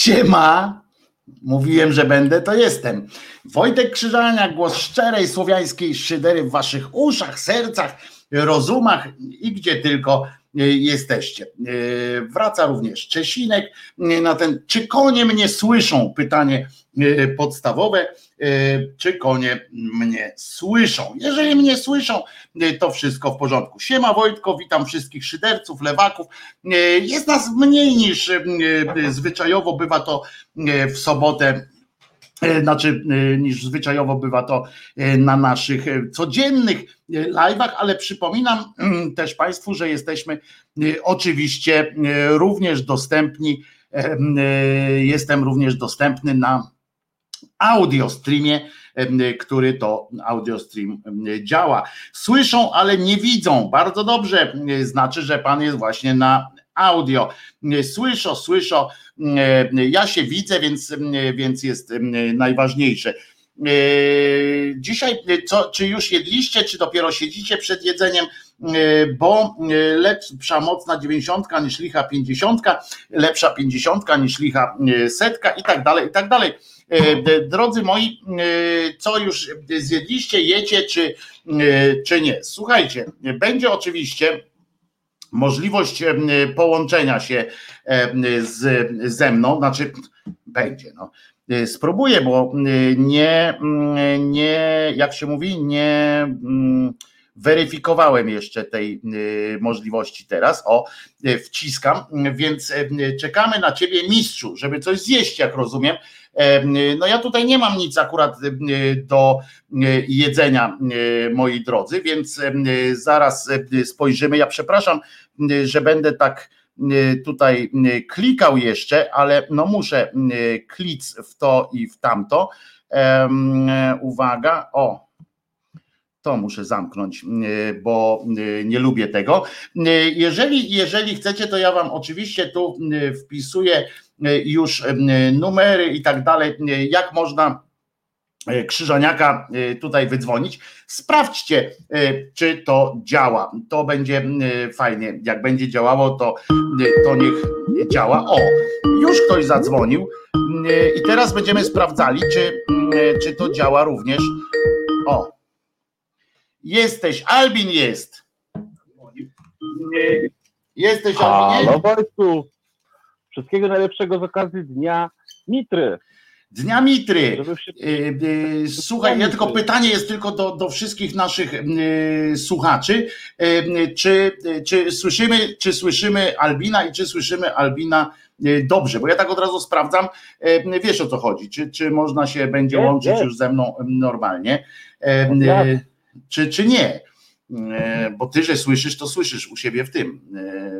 Siema. Mówiłem, że będę, to jestem. Wojtek Krzyżania, głos szczerej słowiańskiej szydery w waszych uszach, sercach, rozumach i gdzie tylko jesteście. E, wraca również Czesinek e, na ten, czy konie mnie słyszą? Pytanie podstawowe, czy konie mnie słyszą? Jeżeli mnie słyszą, to wszystko w porządku. Siema Wojtko, witam wszystkich szyderców, lewaków. Jest nas mniej niż zwyczajowo bywa to w sobotę znaczy niż zwyczajowo bywa to na naszych codziennych live'ach, ale przypominam mm, też Państwu, że jesteśmy oczywiście również dostępni, jestem również dostępny na audio streamie, który to audio stream działa. Słyszą, ale nie widzą. Bardzo dobrze. Znaczy, że pan jest właśnie na audio. Słyszą, słyszą. Ja się widzę, więc, więc jest najważniejsze. Dzisiaj, co, czy już jedliście, czy dopiero siedzicie przed jedzeniem, bo lepsza mocna dziewięćdziesiątka niż licha pięćdziesiątka, lepsza pięćdziesiątka niż licha setka i tak dalej, i tak dalej. Drodzy moi, co już zjedliście, jecie, czy, czy nie? Słuchajcie, będzie oczywiście możliwość połączenia się z, ze mną, znaczy będzie, no. Spróbuję, bo nie, nie, jak się mówi, nie weryfikowałem jeszcze tej możliwości teraz. O, wciskam, więc czekamy na ciebie, mistrzu, żeby coś zjeść, jak rozumiem. No ja tutaj nie mam nic akurat do jedzenia, moi drodzy, więc zaraz spojrzymy. Ja przepraszam, że będę tak tutaj klikał jeszcze, ale no muszę klic w to i w tamto. Uwaga, o. To muszę zamknąć, bo nie lubię tego. Jeżeli, jeżeli chcecie, to ja Wam oczywiście tu wpisuję już e, numery i tak dalej, e, jak można Krzyżaniaka tutaj wydzwonić. Sprawdźcie, czy to działa. To będzie fajnie. Jak będzie działało, to, to niech działa. O, już ktoś zadzwonił i teraz będziemy sprawdzali, czy, czy to działa również. O, jesteś, Albin jest. Jesteś, Albinie? Halo, Wojtku. Wszystkiego najlepszego z okazji Dnia Mitry. Dnia Mitry. Y, y, słuchaj, ja tylko pytanie jest tylko do, do wszystkich naszych y, słuchaczy. Czy, czy, słyszymy, czy słyszymy Albina i czy słyszymy Albina dobrze? Bo ja tak od razu sprawdzam, wiesz o co chodzi. Czy, czy można się będzie łączyć już ze mną normalnie? Czy, czy nie? E, bo ty, że słyszysz, to słyszysz u siebie w tym,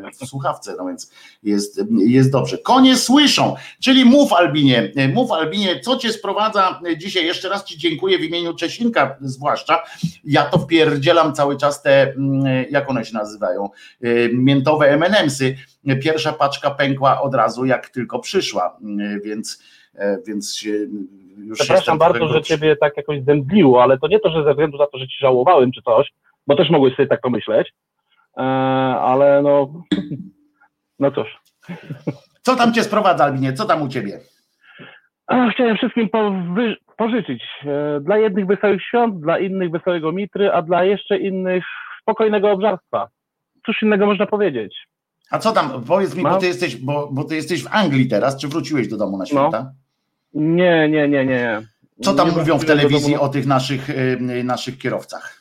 e, w słuchawce, no więc jest, jest dobrze. Konie słyszą, czyli mów Albinie, e, mów Albinie, co cię sprowadza dzisiaj, jeszcze raz ci dziękuję w imieniu Czesinka zwłaszcza, ja to wpierdzielam cały czas te, mm, jak one się nazywają, miętowe M&M'sy, pierwsza paczka pękła od razu jak tylko przyszła, więc więc się już Przepraszam bardzo, że ciebie tak jakoś zemdliło, ale to nie to, że ze względu na to, że ci żałowałem czy coś, bo też mogłeś sobie tak pomyśleć, e, ale no, no cóż. Co tam cię sprowadza, Albinie? Co tam u ciebie? Chciałem wszystkim powy, pożyczyć. E, dla jednych wesołych świąt, dla innych wesołego mitry, a dla jeszcze innych spokojnego obżarstwa. Cóż innego można powiedzieć? A co tam, powiedz mi, bo ty, jesteś, bo, bo ty jesteś w Anglii teraz, czy wróciłeś do domu na święta? No. Nie, nie, nie, nie. Co tam nie mówią w telewizji o tych naszych, y, naszych kierowcach?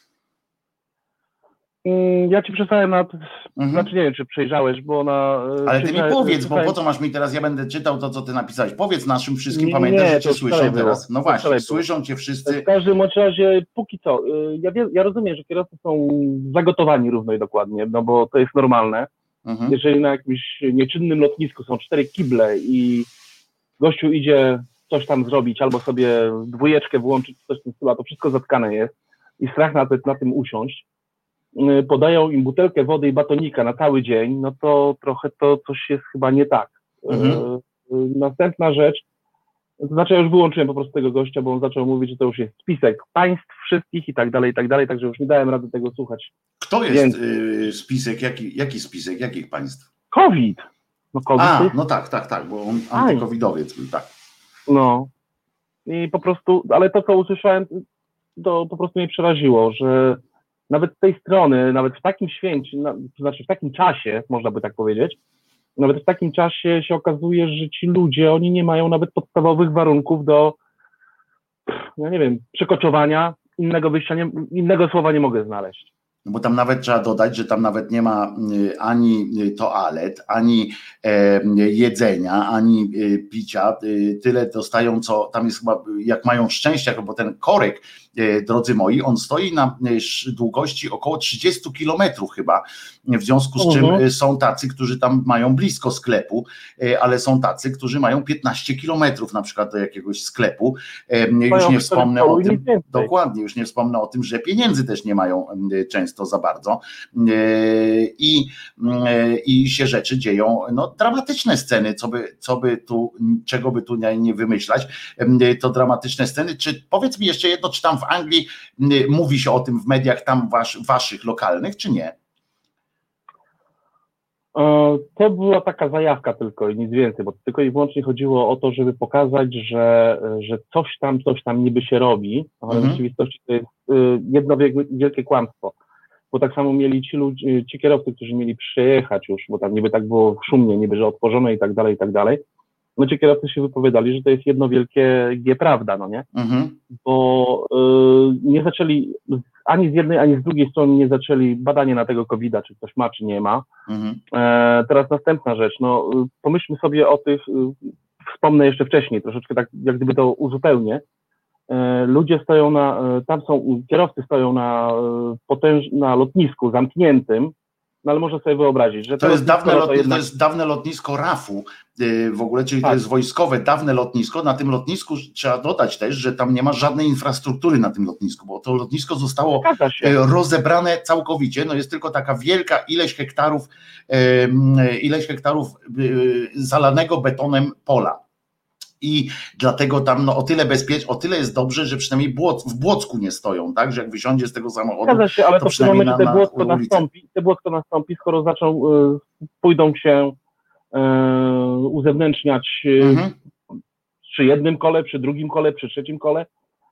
Mm, ja ci przesłałem na. Mhm. Znaczy nie wiem, czy przejrzałeś, bo na. E, Ale ty mi powiedz, bo po co masz mi teraz, ja będę czytał to, co ty napisałeś. Powiedz naszym wszystkim, pamiętasz, że cię słyszą teraz. No właśnie, słyszą cię wszyscy. W każdym razie, póki co, y, ja, wie, ja rozumiem, że kierowcy są zagotowani równo i dokładnie, no bo to jest normalne. Mhm. Jeżeli na jakimś nieczynnym lotnisku są cztery kible i gościu idzie coś tam zrobić, albo sobie dwójeczkę włączyć, coś w tym stylu, to wszystko zatkane jest i strach na, na tym usiąść podają im butelkę wody i batonika na cały dzień, no to trochę to coś jest chyba nie tak. Mhm. Y, y, następna rzecz, to znaczy ja już wyłączyłem po prostu tego gościa, bo on zaczął mówić, że to już jest spisek państw wszystkich i tak dalej, i tak dalej, także już nie dałem rady tego słuchać. Kto jest Więc... spisek? Jaki, jaki spisek? Jakich państw? COVID. No, COVID A, no tak, tak, tak, bo on antykowidowiec był, tak. No. I po prostu, ale to, co usłyszałem, to po prostu mnie przeraziło, że nawet z tej strony, nawet w takim święcie, to znaczy w takim czasie, można by tak powiedzieć, nawet w takim czasie się okazuje, że ci ludzie, oni nie mają nawet podstawowych warunków do, ja nie wiem, przekoczowania, innego wyjścia, nie, innego słowa nie mogę znaleźć. No bo tam nawet trzeba dodać, że tam nawet nie ma y, ani y, toalet, ani e, jedzenia, ani y, picia. Tyle dostają, co tam jest chyba, jak mają szczęście, bo ten korek drodzy moi, on stoi na e, długości około 30 kilometrów chyba, w związku z czym uh mhm. -huh. E, są tacy, którzy tam mają blisko sklepu, ale są tacy, którzy mają 15 kilometrów na przykład do jakiegoś sklepu. Już nie wspomnę o tym, dokładnie, już nie wspomnę o tym, że pieniędzy też nie mają często za bardzo i, i się rzeczy dzieją, no dramatyczne sceny, co by, co by tu, czego by tu nie wymyślać, to dramatyczne sceny, czy powiedz mi jeszcze jedno, czy tam w Anglii mówi się o tym w mediach tam was, waszych lokalnych, czy nie? E, to była taka zajawka tylko i nic więcej, bo tylko i wyłącznie chodziło o to, żeby pokazać, że, że coś tam, coś tam niby się robi, ale mhm. w rzeczywistości to jest e, jedno wielkie kłamstwo. Bo tak samo mieli ci ludzie, ci kierowcy, którzy mieli przyjechać już, bo tam niby tak było szumnie, niby, że otworzone i tak dalej, i tak dalej, no ci kierowcy się wypowiadali, że to jest jedno wielkie G prawda, no nie? Mhm. Bo y, nie zaczęli, ani z jednej, ani z drugiej strony nie zaczęli badania na tego COVID-a, czy ktoś ma, czy nie ma. Mhm. E, teraz następna rzecz, no pomyślmy sobie o tych, y, wspomnę jeszcze wcześniej, troszeczkę tak jak gdyby to uzupełnię, e, ludzie stoją na, e, tam są, kierowcy stoją na, e, potęż, na lotnisku zamkniętym, no ale można sobie wyobrazić, że to, to jest, dawne lotnisko, to, jednak... to jest dawne lotnisko RAF-u w ogóle, czyli tak. to jest wojskowe, dawne lotnisko. Na tym lotnisku trzeba dodać też, że tam nie ma żadnej infrastruktury na tym lotnisku, bo to lotnisko zostało y, rozebrane całkowicie. No jest tylko taka wielka ileś hektarów, ileś hektarów y, zalanego betonem pola i dlatego tam no, o tyle bezpiecznie, o tyle jest dobrze, że przynajmniej w Błocku nie stoją, tak, że jak wysiądzie z tego samochodu, Zgadza się, ale to, to przynajmniej na, te Błocko na nastąpi, te Błocko nastąpi, skoro zaczną, y, pójdą się y, uzewnętrzniać y, mhm. przy jednym kole, przy drugim kole, przy trzecim kole,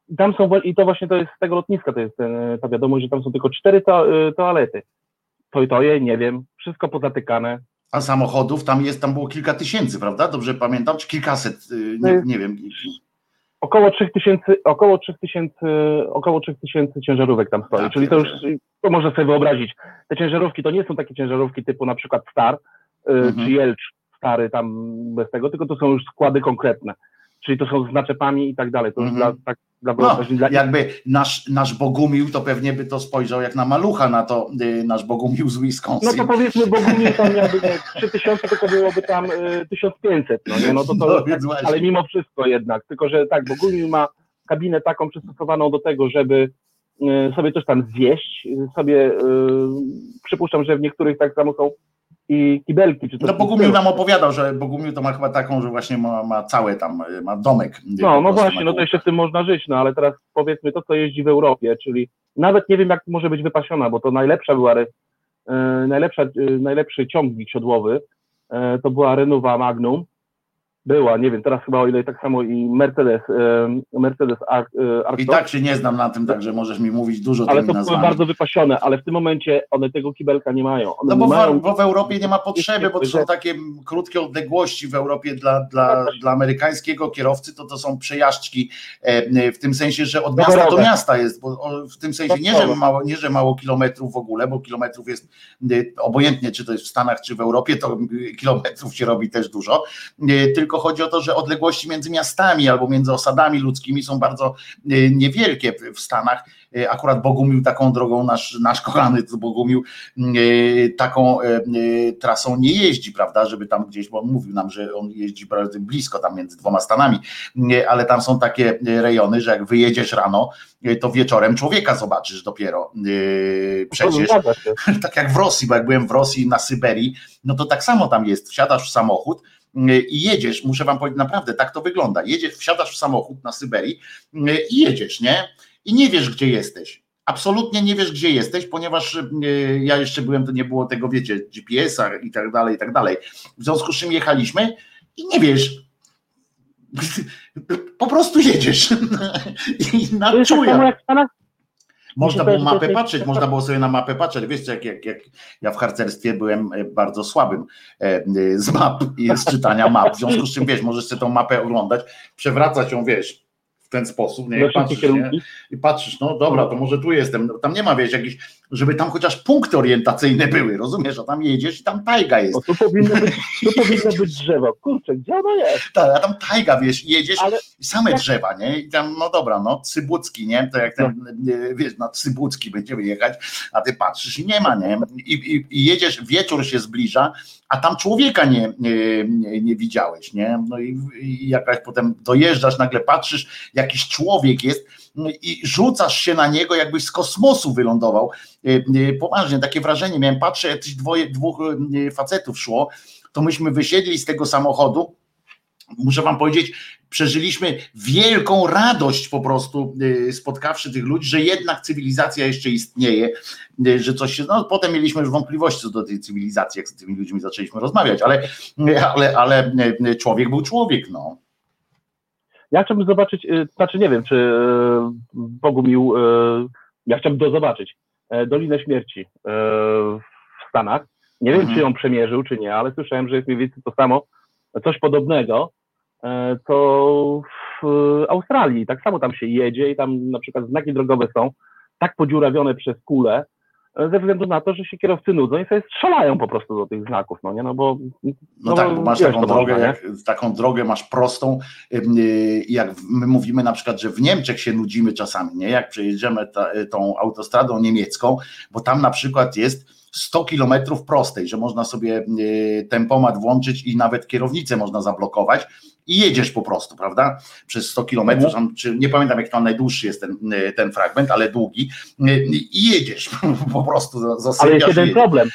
i tam są, i to właśnie to jest z tego lotniska, to jest ten, ta wiadomość, że tam są tylko cztery to, y, toalety. To i to je, nie wiem, wszystko pozatykane, a samochodów tam jest, tam było kilka tysięcy, prawda? Dobrze pamiętam, czy kilkaset, nie, nie wiem. Około 3000, około 3000, około 3000 ciężarówek tam stoi, tak, czyli to już, to można sobie wyobrazić. Te ciężarówki to nie są takie ciężarówki typu na przykład Star, mhm. czy Jelcz stary tam bez tego, tylko to są już składy konkretne czyli to są z naczepami i tak dalej. To -hmm. dla, tak, dla no, dla... Jakby nasz, nasz Bogumił, to pewnie by to spojrzał jak na malucha na to y, nasz Bogumił z Wisconsin. No to powiedzmy Bogumił tam miałby nie, 3000, tylko byłoby tam y, 1500, no nie, no to, to no, tak, ale mimo wszystko jednak, tylko że tak, Bogumił ma kabinę taką przystosowaną do tego, żeby y, sobie coś tam zjeść, sobie y, przypuszczam, że w niektórych tak samo są i kibelki. Czy to no Bogumił nam opowiadał, że Bogumił to ma chyba taką, że właśnie ma, ma całe tam, ma domek. No, no właśnie, no to jeszcze w tym można żyć, no ale teraz powiedzmy to, co jeździ w Europie, czyli nawet nie wiem, jak może być wypasiona, bo to najlepsza była, e, najlepsza, e, najlepszy ciągnik siodłowy, e, to była Renuwa Magnum, była, nie wiem, teraz chyba o ile tak samo i Mercedes, Mercedes Arctos. I tak się nie znam na tym, także możesz mi mówić dużo Ale to były bardzo wypasione, ale w tym momencie one tego kibelka nie mają. One no bo, mają... w, bo w Europie nie ma potrzeby, bo to są takie krótkie odległości w Europie dla, dla, dla amerykańskiego kierowcy, to to są przejażdżki e, w tym sensie, że od miasta do miasta jest, bo w tym sensie nie, że mało, nie, że mało kilometrów w ogóle, bo kilometrów jest obojętnie, czy to jest w Stanach, czy w Europie, to kilometrów się robi też dużo, e, tylko tylko chodzi o to, że odległości między miastami albo między osadami ludzkimi są bardzo y, niewielkie w Stanach. Y, akurat Bogumił taką drogą, nasz, nasz kochany Bogumił y, taką trasą nie jeździ, prawda, żeby tam gdzieś, bo on mówił nam, że on jeździ bardzo blisko tam między dwoma stanami, ale tam są takie rejony, że jak wyjedziesz rano, to wieczorem człowieka zobaczysz dopiero przecież. Tak jak w Rosji, bo jak byłem w Rosji na Syberii, no to tak samo tam jest. Wsiadasz w samochód, i jedziesz, muszę wam powiedzieć, naprawdę tak to wygląda. Jedziesz, wsiadasz w samochód na Syberii i jedziesz, nie? I nie wiesz, gdzie jesteś absolutnie nie wiesz, gdzie jesteś, ponieważ e, ja jeszcze byłem, to nie było tego, wiecie, GPS-a i tak dalej, i tak dalej. W związku z czym jechaliśmy i nie wiesz, po prostu jedziesz i na tak czuja. Można było mapę patrzeć, można było sobie na mapę patrzeć. Wiesz, jak, jak, jak ja w harcerstwie byłem e, bardzo słabym e, z map i z czytania map. W związku z czym wiesz, możesz sobie tą mapę oglądać, przewracać ją, wiesz, w ten sposób, nie? patrzysz, nie? I patrzysz, no dobra, to może tu jestem. Tam nie ma, wiesz, jakiś, żeby tam chociaż punkty orientacyjne były, rozumiesz? A tam jedziesz i tam tajga jest. No tu powinno być, tu powinno być drzewo. Kurczę, gdzie ono jest? Tak, a tam tajga, wiesz, jedziesz Ale... same jak... drzewa, nie? I tam, no dobra, no Cybucki, nie? To jak ten, no. wiesz, na Cybucki będziemy jechać, a ty patrzysz i nie ma, nie? I, i, i jedziesz, wieczór się zbliża, a tam człowieka nie, nie, nie, nie widziałeś, nie? No i, i jakaś potem dojeżdżasz, nagle patrzysz, jakiś człowiek jest i rzucasz się na niego, jakbyś z kosmosu wylądował. E, e, poważnie, takie wrażenie miałem, patrzę, jakiś dwoje, dwóch e, facetów szło, to myśmy wysiedli z tego samochodu, muszę wam powiedzieć, przeżyliśmy wielką radość po prostu spotkawszy tych ludzi, że jednak cywilizacja jeszcze istnieje, że coś się, no potem mieliśmy już wątpliwości co do tej cywilizacji, jak z tymi ludźmi zaczęliśmy rozmawiać, ale, ale, ale człowiek był człowiek, no. Ja chciałbym zobaczyć, y, znaczy nie wiem, czy y, Bogumił, y, ja chciałbym to zobaczyć, e, Dolinę Śmierci e, w Stanach. Nie wiem, mhm. czy ją przemierzył, czy nie, ale słyszałem, że jest mniej więcej to samo, coś podobnego, e, to w Australii. Tak samo tam się jedzie i tam na przykład znaki drogowe są tak podziurawione przez kule, ze względu na to, że się kierowcy nudzą i sobie strzelają po prostu do tych znaków, no nie, no bo... No, no tak, bo masz taką drogę, jak, taką drogę masz prostą, y, jak my mówimy na przykład, że w Niemczech się nudzimy czasami, nie, jak przejedziemy ta, tą autostradą niemiecką, bo tam na przykład jest 100 kilometrów prostej, że można sobie y, tempomat włączyć i nawet kierownicę można zablokować, i jedziesz po prostu, prawda? Przez 100 kilometrów, mhm. nie pamiętam jak to najdłuższy jest ten, ten fragment, ale długi i jedziesz po prostu, zasypiasz. Ale jest jeden problem.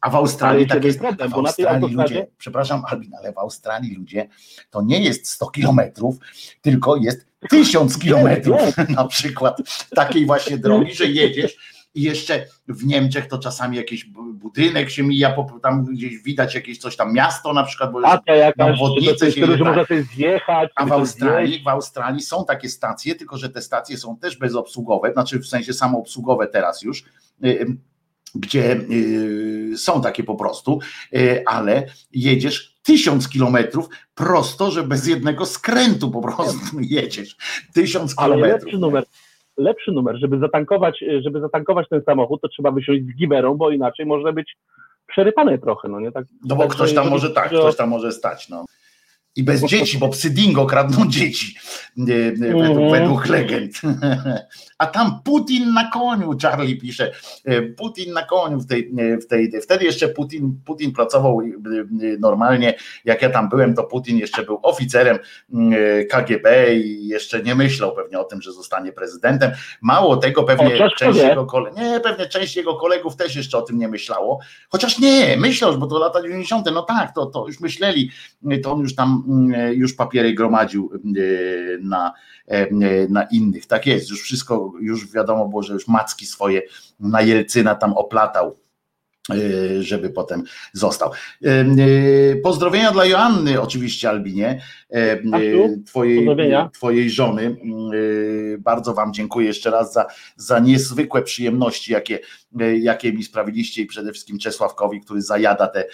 A w Australii tak jest, problem, w Australii ludzie, przepraszam Albin, ale w Australii ludzie to nie jest 100 kilometrów, tylko jest tysiąc kilometrów na przykład takiej właśnie drogi, że jedziesz i jeszcze w Niemczech to czasami jakiś budynek się mija, tam gdzieś widać jakieś coś tam miasto na przykład, bo jest na obwodnicę się że można sobie zjechać. A w Australii, w Australii są takie stacje, tylko że te stacje są też bezobsługowe, znaczy w sensie samoobsługowe teraz już, y, y, gdzie y, są takie po prostu, ale jedziesz tysiąc kilometrów prosto, że bez jednego skrętu po prostu jedziesz. Tysiąc kilometrów. Ale lepszy numer lepszy numer, żeby zatankować, żeby zatankować ten samochód, to trzeba wysiąść z giberą, bo inaczej może być przerypane trochę, no nie tak. No bo tak, ktoś tam może tak, ktoś tam może stać, no. I bez dzieci, bo psy dingo kradną dzieci, według, mm. według legend. A tam Putin na koniu, Charlie pisze. E, Putin na koniu w tej, e, w tej. Wtedy jeszcze Putin, Putin pracował e, normalnie. Jak ja tam byłem, to Putin jeszcze był oficerem KGB i jeszcze nie myślał pewnie o tym, że zostanie prezydentem. Mało tego, pewnie część jego kolegów, nie, pewnie część jego kolegów też jeszcze o tym nie myślało. Chociaż nie, myślał, bo to lata 90. No tak, to, to już myśleli, to on już tam Mm, już papiery gromadził mm, na, e, na innych. Tak jest, już wszystko, już wiadomo było, że już macki swoje na Jelcyna tam oplatał e, żeby potem został. E, pozdrowienia dla Joanny, oczywiście, Albinie, twojej, twojej żony. Bardzo Wam dziękuję jeszcze raz za, za niezwykłe przyjemności, jakie jakie mi sprawiliście i przede wszystkim Czesławkowi, który zajada te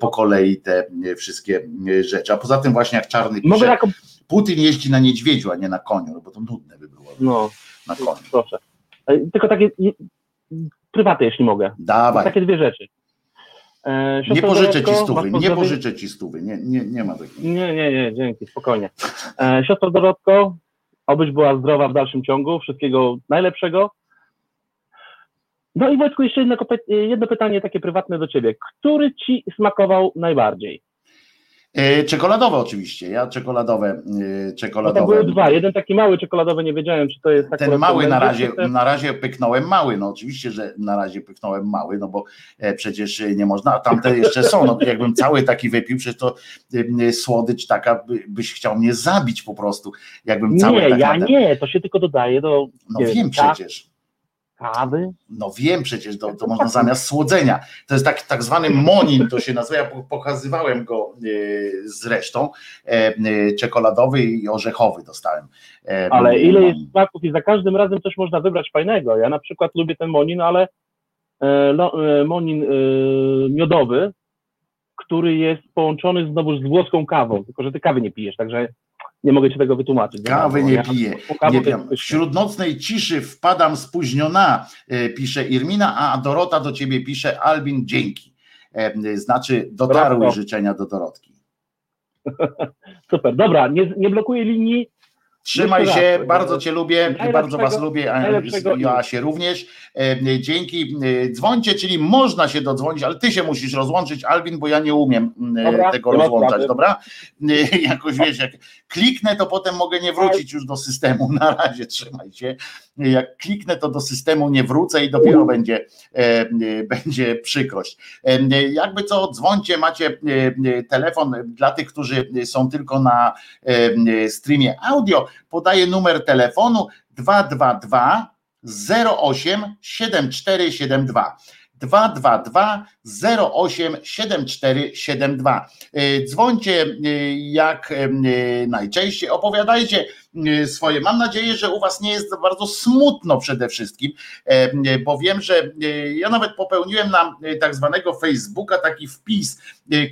po kolei te wszystkie rzeczy. A poza tym właśnie jak Czarny pisze, jako... Putin jeździ na niedźwiedziu, a nie na koniu, no bo to nudne by było no, na koniu. Proszę. Tylko takie prywaty, jeśli mogę. Dawaj. Takie dwie rzeczy. E, nie pożyczę ci stówy, nie pożyczę ci stówy, nie, nie, nie ma takiego. Nie, nie, nie, dzięki, spokojnie. E, siostro Dorotko, obyś była zdrowa w dalszym ciągu, wszystkiego najlepszego. No i Wojtku, jeszcze jedno, jedno pytanie takie prywatne do ciebie. Który ci smakował najbardziej? E, czekoladowe oczywiście, ja czekoladowe, e, czekoladowe. No były dwa, jeden taki mały czekoladowy, nie wiedziałem, czy to jest tak. Ten mały na razie, na razie pyknąłem mały, no oczywiście, że na razie pyknąłem mały, no bo e, przecież nie można, a tamte jeszcze są, no jakbym cały taki wypił, przecież to słodycz taka, byś chciał mnie zabić po prostu, jakbym cały Nie, ja nie, to się tylko dodaje do... No wiem przecież kawy? No wiem przecież, to, to można zamiast słodzenia. To jest tak, tak zwany monin, to się nazywa, ja pokazywałem go zresztą, czekoladowy i orzechowy dostałem. Ale ile jest smaków i za każdym razem coś można wybrać fajnego. Ja na przykład lubię ten monin, ale monin miodowy, który jest połączony znowu z włoską kawą, tylko że ty kawy nie pijesz, także nie mogę ci tego wytłumaczyć. Kawy nie piję. Nie wiem. Wśród nocnej ciszy wpadam spóźniona, e, pisze Irmina, a Dorota do ciebie pisze Albin dzięki. E, znaczy dotarły Brawo. życzenia do Dorotki. Super, dobra, nie, nie blokuję linii, Trzymaj się, raz, bardzo Cię lubię, bardzo Was lubię, się również. E, dzięki. E, dzwońcie, czyli można się dodzwonić, ale Ty się musisz rozłączyć, Alwin, bo ja nie umiem dobra, tego rozłączać, dobra? E, jakoś wiesz, jak kliknę, to potem mogę nie wrócić już do systemu. Na razie trzymaj się. Jak kliknę, to do systemu nie wrócę i dopiero będzie, będzie przykrość. Jakby co, dzwońcie, macie telefon dla tych, którzy są tylko na streamie audio podaję numer telefonu 222 08 7472. 222 08 7472. Dzwońcie e, jak e, najczęściej, opowiadajcie e, swoje. Mam nadzieję, że u Was nie jest bardzo smutno przede wszystkim, bo wiem, że ja nawet popełniłem na tak zwanego Facebooka taki wpis,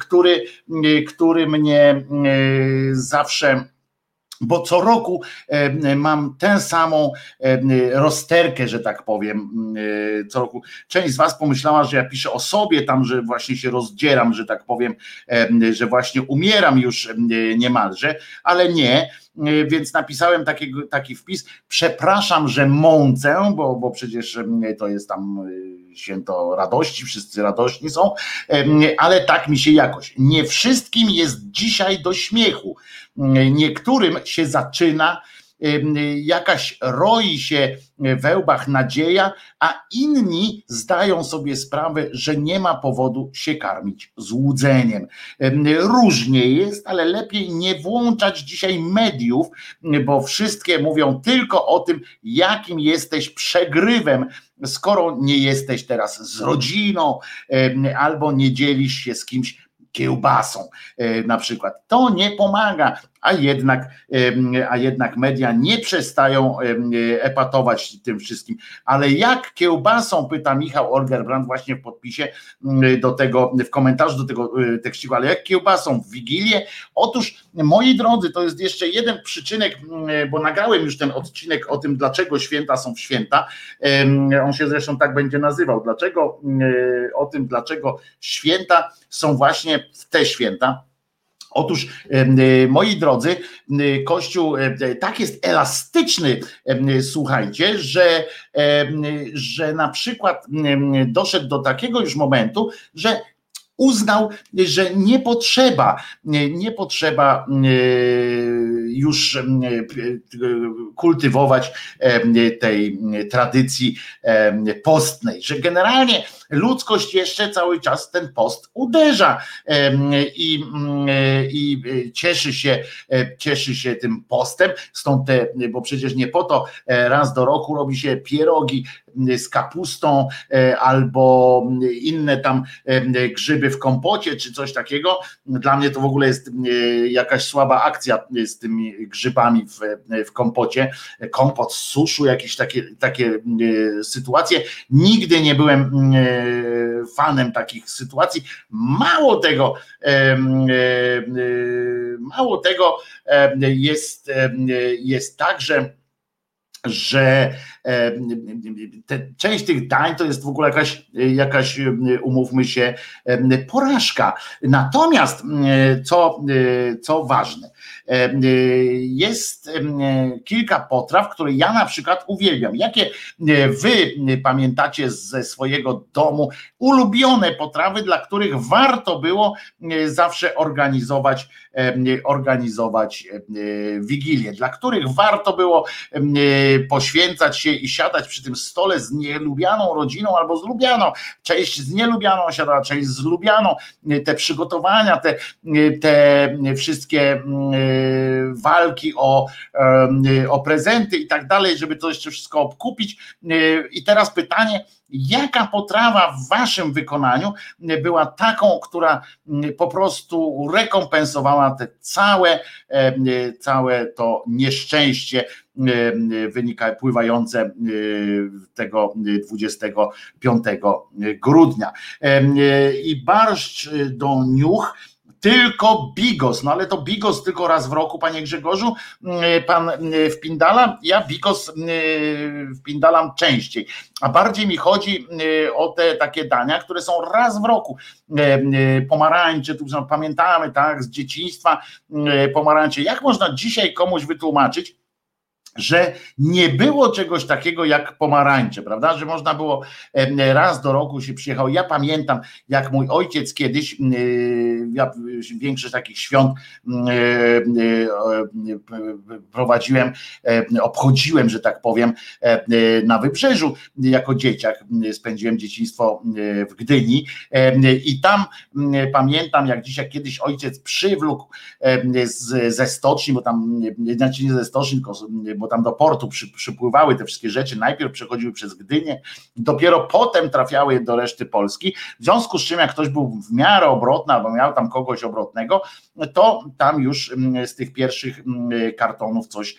który, który mnie zawsze bo co roku mam tę samą rozterkę, że tak powiem, e, co roku. Część z Was pomyślała, że ja piszę o sobie tam, że właśnie się rozdzieram, że tak powiem, że właśnie umieram już niemalże, ale nie E, więc napisałem taki, taki wpis. Przepraszam, że mącę, bo, bo przecież to jest tam e, święto radości, wszyscy radośni są, ale tak mi się jakoś. Nie wszystkim jest dzisiaj do śmiechu. Niektórym się zaczyna jakaś roi się we łbach nadzieja, a inni zdają sobie sprawę, że nie ma powodu się karmić złudzeniem. Różnie jest, ale lepiej nie włączać dzisiaj mediów, bo wszystkie mówią tylko o tym, jakim jesteś przegrywem, skoro nie jesteś teraz z rodziną albo nie dzielisz się z kimś kiełbasą e, na przykład. To nie pomaga a jednak, a jednak media nie przestają epatować tym wszystkim. Ale jak kiełbasą, pyta Michał Orgerbrand właśnie w podpisie do tego, w komentarzu do tego e, tekściku, ale jak kiełbasą w Wigilię? Otóż, moi drodzy, to jest jeszcze jeden przyczynek, bo nagrałem już ten odcinek o tym, dlaczego święta są w święta. On się zresztą tak będzie nazywał. Dlaczego, o tym, dlaczego święta są właśnie w te święta Otóż, y, moi drodzy, Kościół tak jest elastyczny, słuchajcie, że, że na przykład doszedł do takiego już momentu, że uznał, że nie potrzeba, nie potrzeba już kultywować tej tradycji postnej, że generalnie ludzkość jeszcze cały czas ten post uderza i, i cieszy się, cieszy się tym postem, stąd te, bo przecież nie po to e, raz do roku robi się pierogi z kapustą e, albo inne tam grzyby w kompocie czy coś takiego. Dla mnie to w ogóle jest jakaś słaba akcja z tymi grzybami w, w kompocie. Kompot z suszu, jakieś takie, takie sytuacje. Nigdy nie byłem fanem takich sytuacji. Mało tego, mało tego jest, jest tak, że że te, część tych dań to jest w ogóle jakaś, jakaś, umówmy się, porażka. Natomiast, co, co ważne, jest kilka potraw, które ja na przykład uwielbiam. Jakie wy pamiętacie ze swojego domu ulubione potrawy, dla których warto było zawsze organizować organizować wigilię, dla których warto było poświęcać się i siadać przy tym stole z nielubianą rodziną albo z lubianą. Część z nielubianą siadała, część z lubianą. Te przygotowania, te, te wszystkie walki o, o prezenty i tak dalej, żeby to jeszcze wszystko obkupić. I teraz pytanie, Jaka potrawa w waszym wykonaniu była taką, która po prostu rekompensowała te całe, całe to nieszczęście wynika, pływające tego 25 grudnia. I barszcz do niuch tylko bigos, no ale to bigos tylko raz w roku, panie Grzegorzu, mm, pan mm, wpindala, ja bigos mm, wpindalam częściej, a bardziej mi chodzi o te takie dania, które są raz w roku, pomarańcze, tu pamiętamy, tak, z dzieciństwa pomarańcze, jak można dzisiaj komuś wytłumaczyć, że nie było czegoś takiego jak pomarańcze, prawda? Że można było raz do roku się przyjechał. Ja pamiętam, jak mój ojciec kiedyś, ja większość takich świąt prowadziłem, obchodziłem, że tak powiem, na wybrzeżu jako dzieciak. Spędziłem dzieciństwo w Gdyni i tam pamiętam, jak dzisiaj kiedyś ojciec przywlókł ze stoczni, bo tam, znaczy nie ze stoczni, tylko bo tam do portu przy, przypływały te wszystkie rzeczy, najpierw przechodziły przez Gdynię, dopiero potem trafiały do reszty Polski, w związku z czym jak ktoś był w miarę obrotny albo miał tam kogoś obrotnego, to tam już mm, z tych pierwszych mm, kartonów coś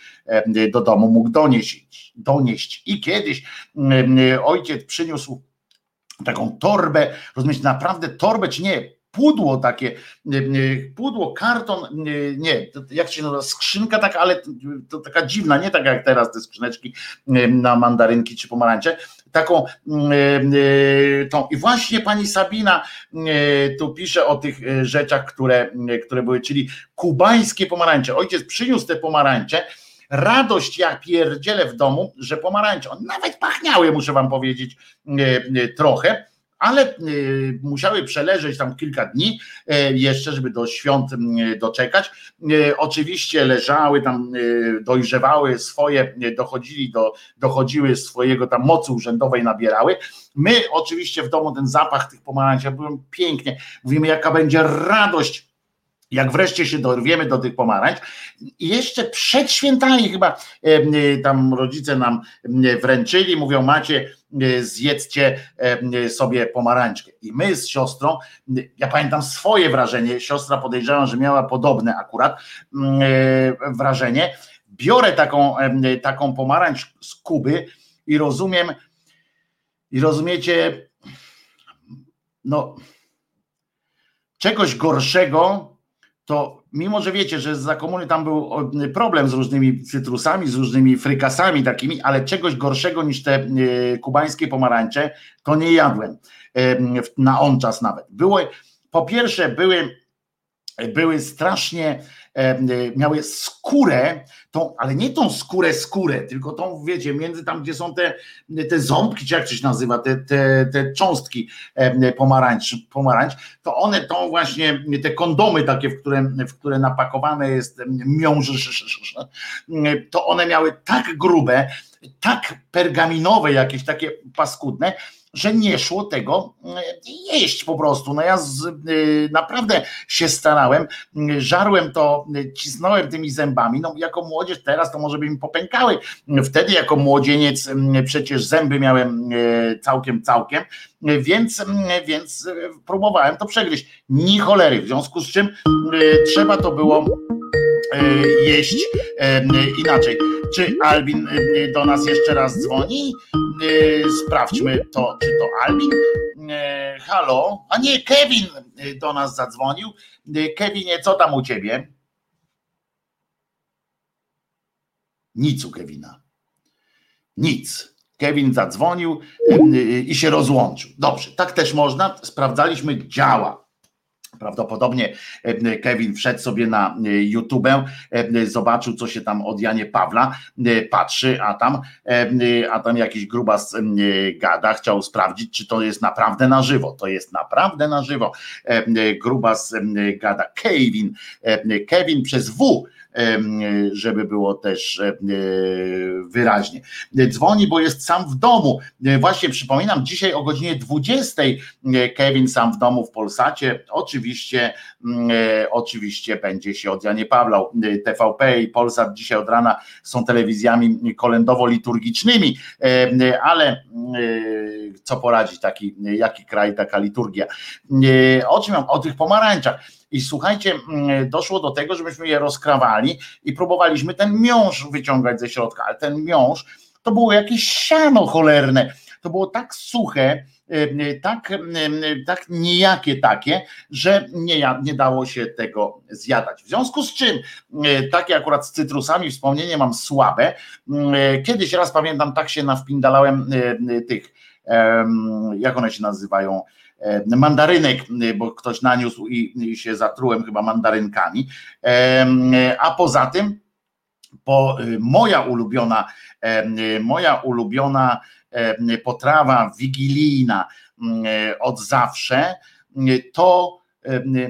do domu mógł donieść. donieść. I kiedyś mm, ojciec przyniósł taką torbę, rozumiecie, naprawdę torbę, czy nie, pudło takie, pudło, karton, nie, jak się nazywa, skrzynka taka, ale to taka dziwna, nie tak jak teraz te skrzyneczki na mandarynki czy pomarańcze, taką tą. I właśnie pani Sabina tu pisze o tych e, rzeczach, które, które były, czyli kubańskie pomarańcze. Ojciec przyniósł te pomarańcze, radość ja pierdzielę w domu, że pomarańcze, one nawet pachniały, muszę wam powiedzieć, trochę, ale y, musiały przeleżeć tam kilka dni y, jeszcze, żeby do świąt y, doczekać. Oczywiście leżały tam, dojrzewały swoje, dochodzili do, dochodziły swojego tam mocy urzędowej nabierały. My oczywiście w domu ten zapach tych pomarańczy, ja byłem pięknie, mówimy jaka będzie radość jak wreszcie się dorwiemy do tych pomarańcz. Jeszcze przed świętami chyba tam rodzice nam wręczyli, mówią macie E, zjedzcie sobie pomarańczkę. I my z siostrą, ja pamiętam swoje wrażenie, siostra podejrzewam, że miała podobne akurat e, wrażenie. Biorę taką, taką pomarańcz z Kuby i rozumiem, i rozumiecie, no, czegoś gorszego, to mimo, że wiecie, że za komuny tam był problem z różnymi cytrusami, z różnymi frykasami takimi, ale czegoś gorszego niż te e, kubańskie pomarańcze, to nie jadłem na on czas nawet. Były, po pierwsze były, były strasznie E, miały skórę, tą, ale nie tą skórę, skórę, tylko tą, wiecie, między tam, gdzie są te, te ząbki, czy jak to się nazywa, te, te, te cząstki e, pomarańcz, pomarańcz, to one tą właśnie, te kondomy takie, w które, w które napakowane jest miąż, to one miały tak grube, tak pergaminowe jakieś, takie paskudne, że nie szło tego e, jeść po prostu. No ja z, e, naprawdę się starałem, żarłem to, e, cisnąłem tymi zębami. No jako młodzież teraz to może by mi popękały. Wtedy jako młodzieniec przecież zęby miałem całkiem, całkiem, więc, więc próbowałem to przegryźć. Ni cholery, w związku z czym trzeba to było jeść inaczej. Czy Albin do nas jeszcze raz dzwoni? Sprawdźmy to, czy to Albin. Halo? A nie, Kevin do nas zadzwonił. Kevinie, co tam u ciebie? Nic u Kevina. Nic. Kevin zadzwonił i się rozłączył. Dobrze, tak też można. Sprawdzaliśmy, działa. Prawdopodobnie e, Kevin wszedł sobie na e, YouTube, e, zobaczył, co się tam od Janie Pawla patrzy, a tam, a tam jakiś grubas gada, chciał sprawdzić, czy to jest naprawdę na żywo. To jest naprawdę na żywo. Grubas gada. Kevin, Kevin przez W żeby było też wyraźnie. Dzwoni, bo jest sam w domu. Właśnie przypominam, dzisiaj o godzinie 20 Kevin sam w domu w Polsacie. Oczywiście, oczywiście będzie się od Janie Pawlał. TVP i Polsat dzisiaj od rana są telewizjami kolendowo-liturgicznymi, ale co poradzić, taki, jaki kraj, taka liturgia. O czym mam? O tych pomarańczach. I słuchajcie, mm, doszło do tego, żebyśmy je rozkrawali i próbowaliśmy ten miąższ wyciągać ze środka, ale ten miąższ to było jakieś siano cholerne. To było tak suche, tak, tak nijakie takie, że nie, nie dało się tego zjadać. W związku z czym, takie akurat z cytrusami wspomnienie mam słabe. Kiedyś raz pamiętam, tak się nawpindalałem tych, jak one się nazywają, mandarynek, bo ktoś naniósł i, się zatrułem chyba mandarynkami. E, a poza tym, e, moja ulubiona, moja ulubiona potrawa wigilijna od zawsze to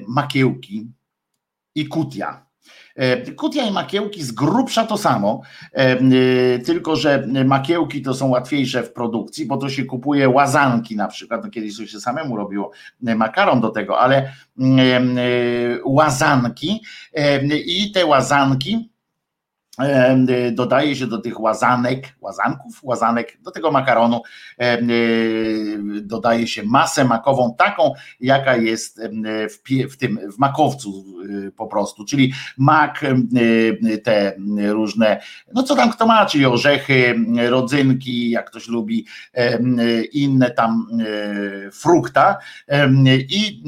makiełki i kutia. E, kutia i makiełki z grubsza to samo, e, e, tylko że makiełki to są łatwiejsze w produkcji, bo to się kupuje łazanki na przykład, no kiedyś się samemu robiło makaron do tego, ale łazanki i te łazanki dodaje się do tych łazanek, łazanków, łazanek, do tego makaronu. Y, dodaje się masę makową, taką jaka jest w, w tym, w makowcu y, po prostu, czyli mak, te różne, no co tam kto ma, czyli orzechy, rodzynki, jak ktoś lubi, inne tam frukta. I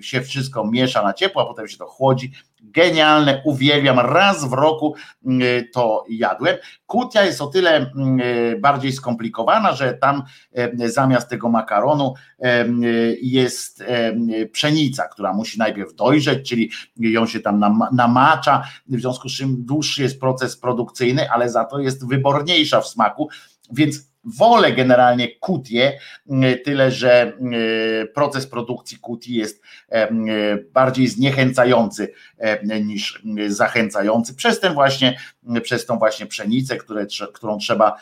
się wszystko miesza na ciepło, a potem się to chłodzi genialne, uwielbiam, raz w roku mm, to jadłem. Kutia jest o tyle mm, bardziej skomplikowana, że tam zamiast tego makaronu jest pszenica, która musi najpierw dojrzeć, czyli ją się tam namacza, w związku z czym dłuższy jest proces produkcyjny, ale za to jest wyborniejsza w smaku, więc wolę generalnie kutię, mm, tyle że mm, proces produkcji kutii jest bardziej zniechęcający niż zachęcający przez ten właśnie, przez tą właśnie pszenicę, które, którą trzeba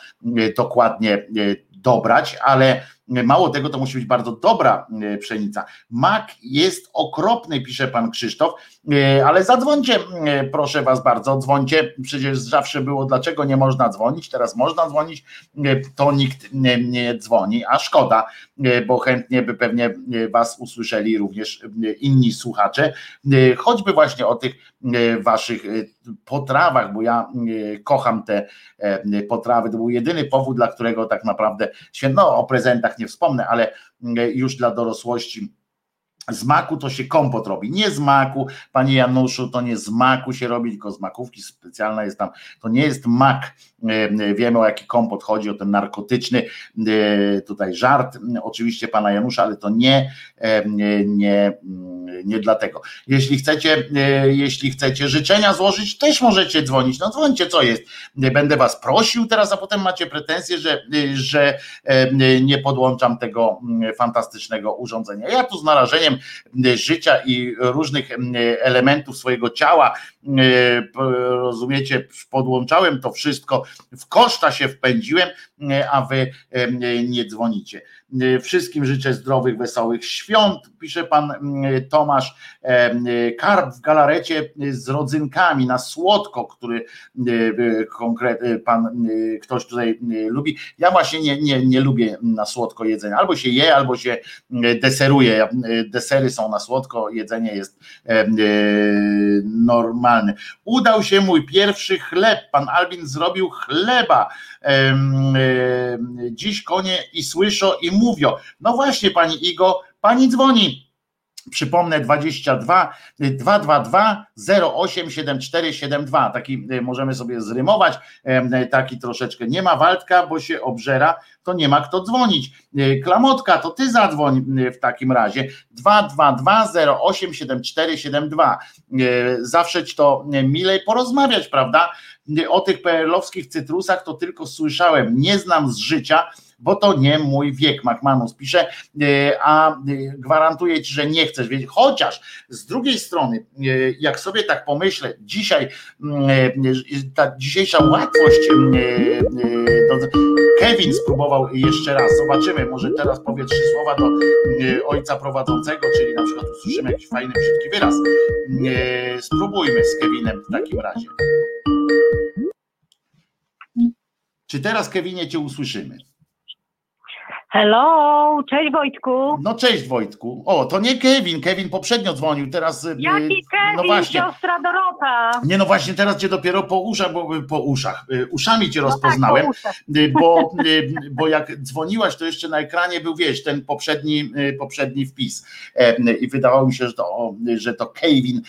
dokładnie dobrać, ale Mało tego, to musi być bardzo dobra e, pszenica. Mak jest okropny, pisze pan Krzysztof, e, ale zadzwońcie, e, proszę was bardzo, dzwońcie. Przecież zawsze było, dlaczego nie można dzwonić, teraz można dzwonić, to nikt nie, nie dzwoni, a szkoda, bo chętnie by pewnie was usłyszeli również inni słuchacze, choćby właśnie o tych waszych potrawach, bo ja kocham te potrawy. To był jedyny powód, dla którego tak naprawdę święto, no, o prezentach nie wspomnę, ale już dla dorosłości z maku to się kompot robi. Nie z maku, panie Januszu, to nie z maku się robi, tylko z makówki specjalna jest tam. To nie jest mak. E, wiemy o jaki kompot chodzi, o ten narkotyczny e, tutaj żart, oczywiście pana Janusza, ale to nie, e, nie, nie, nie dlatego. Jeśli chcecie, jeśli chcecie życzenia złożyć, też możecie dzwonić. No dzwońcie, co jest. Będę was prosił teraz, a potem macie pretensje, że, że nie podłączam tego fantastycznego urządzenia. Ja tu z narażeniem życia i różnych elementów swojego ciała, rozumiecie, podłączałem to wszystko, w koszta się wpędziłem, a wy nie dzwonicie. Wszystkim życzę zdrowych, wesołych świąt, pisze pan Tomasz. Karp w galarecie z rodzynkami na słodko, który konkretnie pan ktoś tutaj lubi. Ja właśnie nie, nie, nie lubię na słodko jedzenia. Albo się je, albo się deseruje. Desery są na słodko, jedzenie jest normalne. Udał się mój pierwszy chleb. Pan Albin zrobił chleba. Dziś konie i słyszą i mówią. No właśnie, pani Igo, pani dzwoni Przypomnę 22 222 087472. Taki y, możemy sobie zrymować, taki troszeczkę. Nie ma Waldka, bo się obżera, to nie ma kto dzwonić. Y, Klamotka, to ty zadzwoń w takim razie. 222 087472. Zawsze ci to milej porozmawiać, prawda? O tych PRL-owskich cytrusach to tylko słyszałem, nie znam z życia bo to nie mój wiek, McManus pisze, e, a e, gwarantuję ci, że nie chcesz wiedzieć, chociaż z drugiej strony, e, jak sobie tak pomyślę, dzisiaj mm, ta dzisiejsza łatwość, Kevin spróbował jeszcze raz, zobaczymy, może teraz powie trzy słowa do ojca prowadzącego, czyli na przykład usłyszymy jakiś fajny, brzydki wyraz. Spróbujmy z Kevinem w takim razie. Czy teraz, Kevinie, cię usłyszymy? Hello, cześć Wojtku. No cześć Wojtku. O, to nie Kevin, Kevin poprzednio dzwonił, teraz... Y, Jaki Kevin, no właśnie. siostra Dorota? Nie, no właśnie teraz cię dopiero po uszach, bo, po uszach, y, uszami cię no rozpoznałem, tak, bo, bo jak dzwoniłaś, to jeszcze na ekranie był, wiesz, ten poprzedni, poprzedni wpis i wydawało mi się, że to, że to Kevin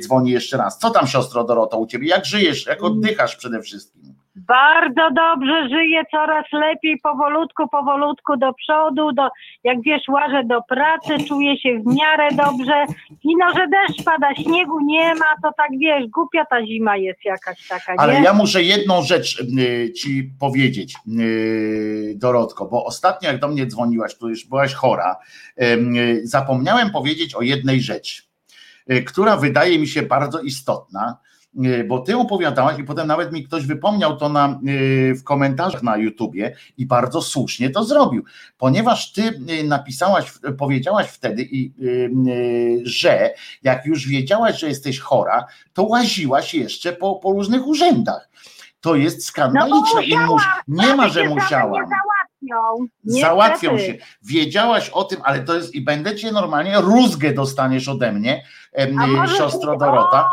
dzwoni jeszcze raz. Co tam siostro Dorota u ciebie? Jak żyjesz, jak oddychasz przede wszystkim? Bardzo dobrze żyję, coraz lepiej, powolutku, powolutku do przodu, do, jak wiesz, łażę do pracy, czuję się w miarę dobrze i no, że deszcz pada, śniegu nie ma, to tak wiesz, głupia ta zima jest jakaś taka, Ale nie? ja muszę jedną rzecz y, ci powiedzieć, y, Dorotko, bo ostatnio jak do mnie dzwoniłaś, tu już byłaś chora, y, zapomniałem powiedzieć o jednej rzeczy, y, która wydaje mi się bardzo istotna, bo ty opowiadałaś i potem nawet mi ktoś wypomniał to na, e, w komentarzach na YouTubie i bardzo słusznie to zrobił, ponieważ ty e, napisałaś, powiedziałaś wtedy, że jak już wiedziałaś, że jesteś chora, to łaziłaś jeszcze po, po różnych urzędach. To jest skandaliczne no i nie ma, że musiałam. Załatwią się. Wiedziałaś o tym, ale to jest i będę cię normalnie rózgę dostaniesz ode mnie, siostro Dorota.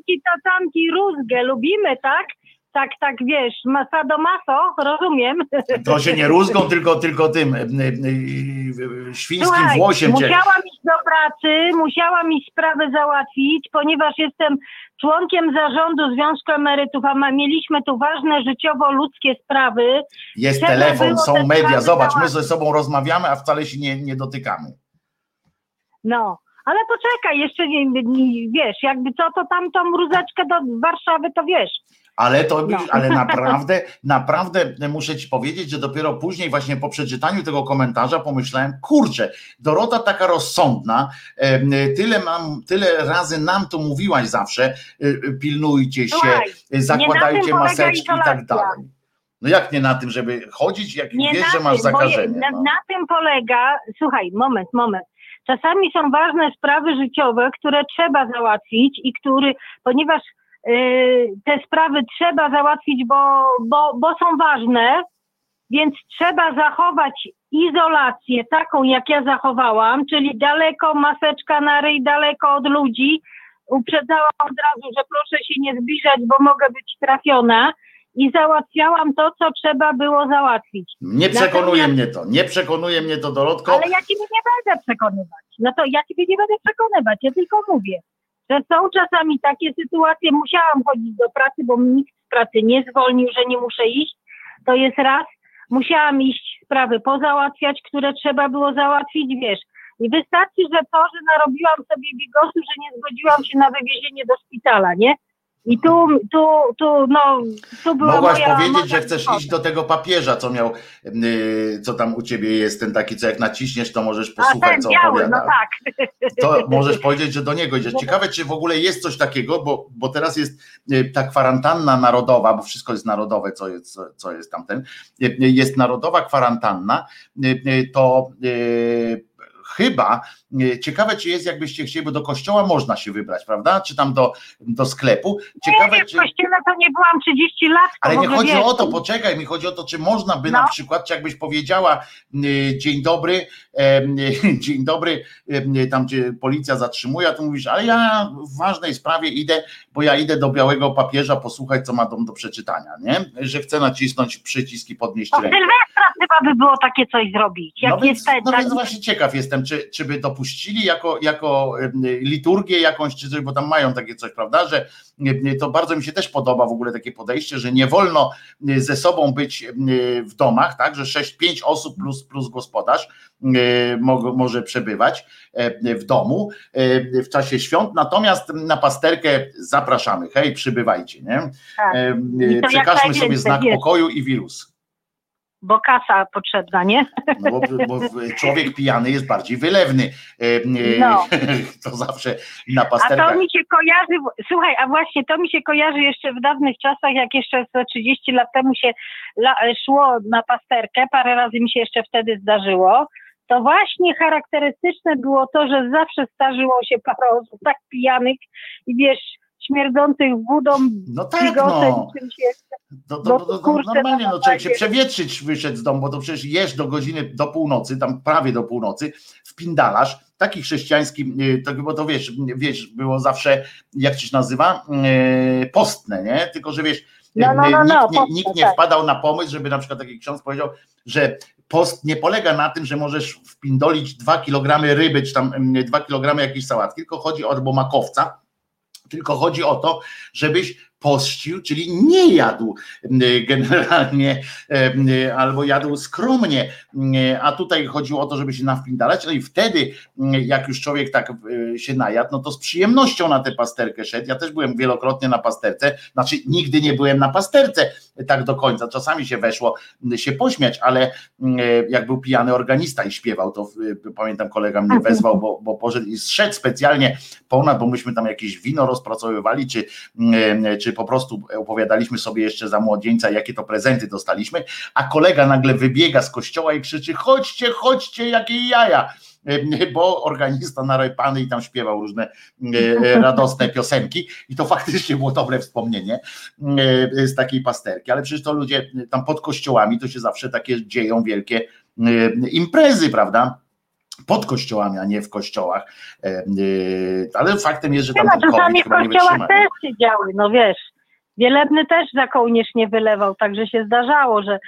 O! pieczanki, tacanki, rózgę, lubimy, tak? Tak, tak, wiesz, masa do maso, rozumiem. To się nie rózgą, tylko, tylko tym świńskim Słuchaj, włosiem. Musiałam iść do pracy, musiałam iść sprawę załatwić, ponieważ jestem członkiem zarządu Związku Emerytów, a mieliśmy tu ważne życiowo-ludzkie sprawy. Jest Trzeba telefon, są media, zobacz, my ze sobą rozmawiamy, a wcale się nie, nie dotykamy. No, ale poczekaj, jeszcze nie, nie, wiesz, jakby co, to tam tą mruzeczkę do Warszawy, to wiesz. Ale to, no. ale naprawdę, naprawdę muszę ci powiedzieć, że dopiero później, właśnie po przeczytaniu tego komentarza, pomyślałem, kurczę, Dorota taka rozsądna, tyle mam, tyle razy nam to mówiłaś zawsze, y, y, pilnujcie się, Słuchaj, zakładajcie maseczki i tak dalej. No jak nie na tym, żeby chodzić, jak nie wiesz, że masz zakażenie? Na, no. na tym polega, słuchaj, moment, moment. Czasami są ważne sprawy życiowe, które trzeba załatwić i który, ponieważ y, te sprawy trzeba załatwić, bo, bo, bo są ważne, więc trzeba zachować izolację taką, jak ja zachowałam, czyli daleko maseczka na ryj, daleko od ludzi. Uprzedzałam od razu, że proszę się nie zbliżać, bo mogę być trafiona i załatwiałam to, co trzeba było załatwić. Nie przekonuje Natomiast... mnie to, nie przekonuje mnie to Dorotko. Ale ja ciebie nie będę przekonywać. No to ja ciebie nie będę przekonywać, ja tylko mówię, że są czasami takie sytuacje, musiałam chodzić do pracy, bo nikt z pracy nie zwolnił, że nie muszę iść. To jest raz. Musiałam iść sprawy pozałatwiać, które trzeba było załatwić, wiesz. I wystarczy, że to, że narobiłam sobie bigosu, że nie zgodziłam się na wywiezienie do szpitala, nie? I tu, tu, tu, no, tu była Mogłaś moja, powiedzieć, że chcesz iść do tego papieża, co miał, yy, co tam u ciebie jest, ten taki, co jak naciśniesz, to możesz posłuchać, ten co biały, opowiada. No tak. To możesz powiedzieć, że do niego idziesz. Ciekawe, czy w ogóle jest coś takiego, bo, bo teraz jest yy, ta kwarantanna narodowa, bo wszystko jest narodowe, co jest, co jest tamten, yy, jest narodowa kwarantanna, to chyba e, ciekawe, czy jest, jakbyście chcieli, bo do kościoła można się wybrać, prawda? Czy tam do, do sklepu. Ciekawe, nie, czy... w kościele to nie byłam 30 lat. Ale nie chodzi wiesz. o to, poczekaj, mi chodzi o to, czy można by no. na przykład, czy jakbyś powiedziała e, dzień dobry, e, dzień dobry, tam gdzie policja zatrzymuje, a ty mówisz, ale ja w ważnej sprawie idę, bo ja idę do białego papieża posłuchać, co ma dom do przeczytania, nie? Że chcę nacisnąć przycisk i podnieść rękę. Sylwestra chyba by było takie coś zrobić. Jak no, więc, no więc właśnie ciekaw jestem, razem, czy, czy by dopuścili jako, jako liturgię jakąś, czy coś, bo tam mają takie coś, prawda, że to bardzo mi się też podoba w ogóle takie podejście, że nie wolno ze sobą być w domach, tak, że 6-5 osób plus, plus gospodarz może przebywać w domu w czasie świąt, natomiast na pasterkę zapraszamy, hej, przybywajcie, nie? Tak. Przekażmy sobie znak pokoju i wirus bo kasa potrzebna, nie? No bo, bo, człowiek pijany jest bardziej wylewny. E, e, no. To zawsze na pasterkach. A to mi się kojarzy, słuchaj, a właśnie to mi się kojarzy jeszcze w dawnych czasach, jak jeszcze 30 lat temu się szło na pasterkę, parę razy mi się jeszcze wtedy zdarzyło, to właśnie charakterystyczne było to, że zawsze starzyło się parę osób tak pijanych i wiesz, śmierdzących wódą, no tak, no. czymś jeszcze. To, to, to, to normalnie, no człowiek się przewietrzyć wyszedł z domu, bo to przecież jesz do godziny, do północy, tam prawie do północy, wpindalasz, taki chrześcijański, y, to, bo to wiesz, wiesz, było zawsze, jak się nazywa, y, postne, nie? Tylko, że wiesz, no, no, no, no nikt, nie, nikt nie tak. wpadał na pomysł, żeby na przykład taki ksiądz powiedział, że post nie polega na tym, że możesz wpindolić dwa kilogramy ryby, czy tam dwa kilogramy jakiejś sałatki, tylko chodzi o makowca, tylko chodzi o to, żebyś pościł, czyli nie jadł generalnie albo jadł skromnie, a tutaj chodziło o to, żeby się nawpindalać, no i wtedy jak już człowiek tak e, się najadł, no to z przyjemnością na tę pasterkę szedł, ja też byłem wielokrotnie na pasterce, znaczy nigdy nie byłem na pasterce tak do końca, czasami się weszło się pośmiać, ale e, jak był pijany organista i śpiewał, to e, pamiętam kolega mnie wezwał, bo, bo poszedł i zszedł specjalnie ponad, bo myśmy tam jakieś wino rozpracowywali, czy, czy czy po prostu opowiadaliśmy sobie jeszcze za młodzieńca, jakie to prezenty dostaliśmy, a kolega nagle wybiega z kościoła i krzyczy: chodźcie, chodźcie, jakie jaja bo organista narojpany i tam śpiewał różne e, radosne piosenki i to faktycznie było dobre wspomnienie e, z takiej pasterki, ale przecież to ludzie tam pod kościołami to się zawsze takie dzieją wielkie e, imprezy, prawda? Pod kościołami, a nie w kościołach. E, e, ale faktem jest, że tam no, czasami w kościołach też się działy, no wiesz. Wielebny też za kołnierz nie wylewał, także się zdarzało, że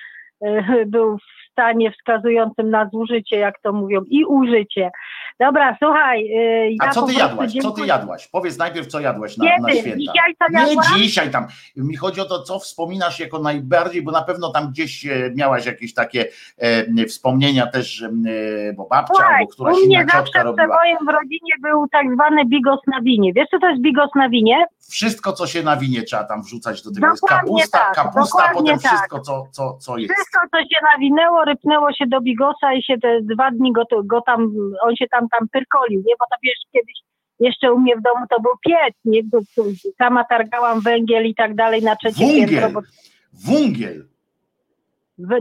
e, był w stanie wskazującym na zużycie, jak to mówią, i użycie. Dobra, słuchaj. Yy, ja A co ty jadłaś? Co ty jadłaś? Powiedz najpierw, co jadłaś na, na święta. Dzisiaj to Nie dzisiaj tam. Mi chodzi o to, co wspominasz jako najbardziej, bo na pewno tam gdzieś e, miałaś jakieś takie e, wspomnienia też, e, bo babcia słuchaj, albo któraś u mnie zawsze robiła. moim w rodzinie był tak zwany bigos na winie. Wiesz, co to jest bigos na winie? Wszystko, co się na winie trzeba tam wrzucać do tego. Dokładnie kapusta, tak, kapusta, potem tak. wszystko, co, co, co jest. Wszystko, co się nawinęło, rypnęło się do bigosa i się te dwa dni go, go tam, on się tam tam pyrkolił, nie? Bo to wiesz, kiedyś jeszcze u mnie w domu to był piec, nie? Sama targałam węgiel i tak dalej na trzecie Wungiel. piętro. Bo... Wungiel.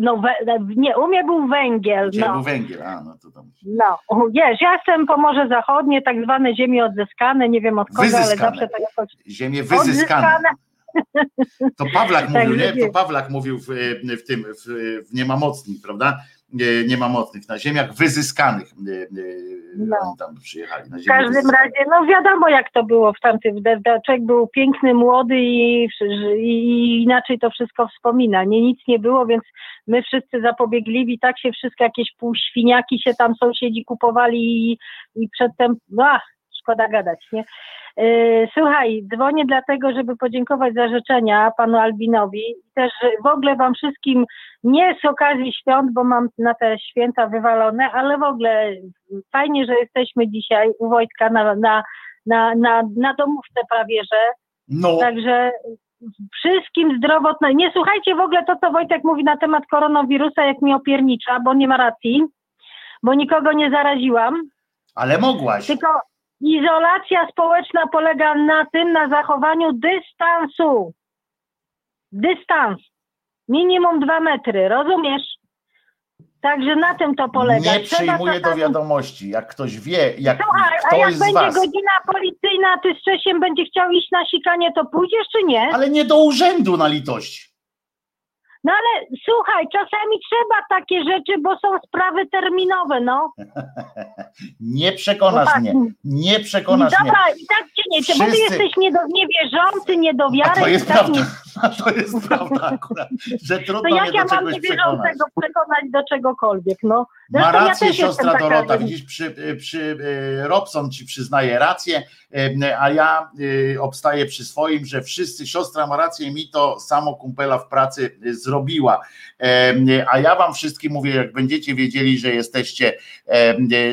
No, we, nie, u mnie był węgiel. Gdzie no. był węgiel, a no to tam. No, wiesz, ja jestem Pomorze Zachodnie, tak zwane ziemie odzyskane, nie wiem od kogo, wyzyskane. ale zawsze to jakoś... Ziemie wyzyskane. To Pawlak tak, mówił, nie? To Pawlak mówił w, w tym, w, w Niemamocnik, prawda? Nie ma mocnych, na ziemiach wyzyskanych no. oni tam przyjechali. Na w każdym wyzyskanych. razie, no wiadomo jak to było w tamtym, Człowiek był piękny, młody i, i, inaczej to wszystko wspomina. Nie, nic nie było, więc my wszyscy zapobiegliwi, tak się wszystkie jakieś półświniaki się tam sąsiedzi kupowali i, i przedtem, no ach, szkoda gadać, nie? E, słuchaj, dzwonię dlatego, żeby podziękować za życzenia panu Albinowi i też w ogóle wam wszystkim, nie z okazji świąt, bo mam na te święta wywalone, ale w ogóle fajnie, że jesteśmy dzisiaj u Wojtka na, na, na, na, na domówce prawie, że no. także wszystkim zdrowotne. Nie słuchajcie w ogóle to, co Wojtek mówi na temat koronawirusa, jak mi opiernicza, bo nie ma racji, bo nikogo nie zaraziłam. Ale mogłaś. Tylko Izolacja społeczna polega na tym, na zachowaniu dystansu. Dystans. Minimum dwa metry, rozumiesz? Także na tym to polega. Nie przyjmuję do wiadomości. Jak ktoś wie, jak Słuchaj, ktoś a jak będzie was... godzina policyjna, ty z Czesiem będzie chciał iść na sikanie, to pójdziesz czy nie? Ale nie do urzędu na litość. No ale słuchaj, czasami trzeba takie rzeczy, bo są sprawy terminowe, no. nie przekonasz no tak. mnie. Nie przekonasz Dobra, mnie. Dobra, i tak cię nie, Wszyscy... bo ty jesteś niedo, niewierzący, niedowiarny. A to jest tak prawda. Nie... A to jest prawda akurat, że trudno to jak ja mam niewierzącego przekonać. przekonać do czegokolwiek, no. Ma rację ja siostra Dorota, widzisz, przy, przy Robson ci przyznaje rację, a ja obstaję przy swoim, że wszyscy, siostra ma rację, mi to samo kumpela w pracy zrobiła. A ja wam wszystkim mówię, jak będziecie wiedzieli, że jesteście,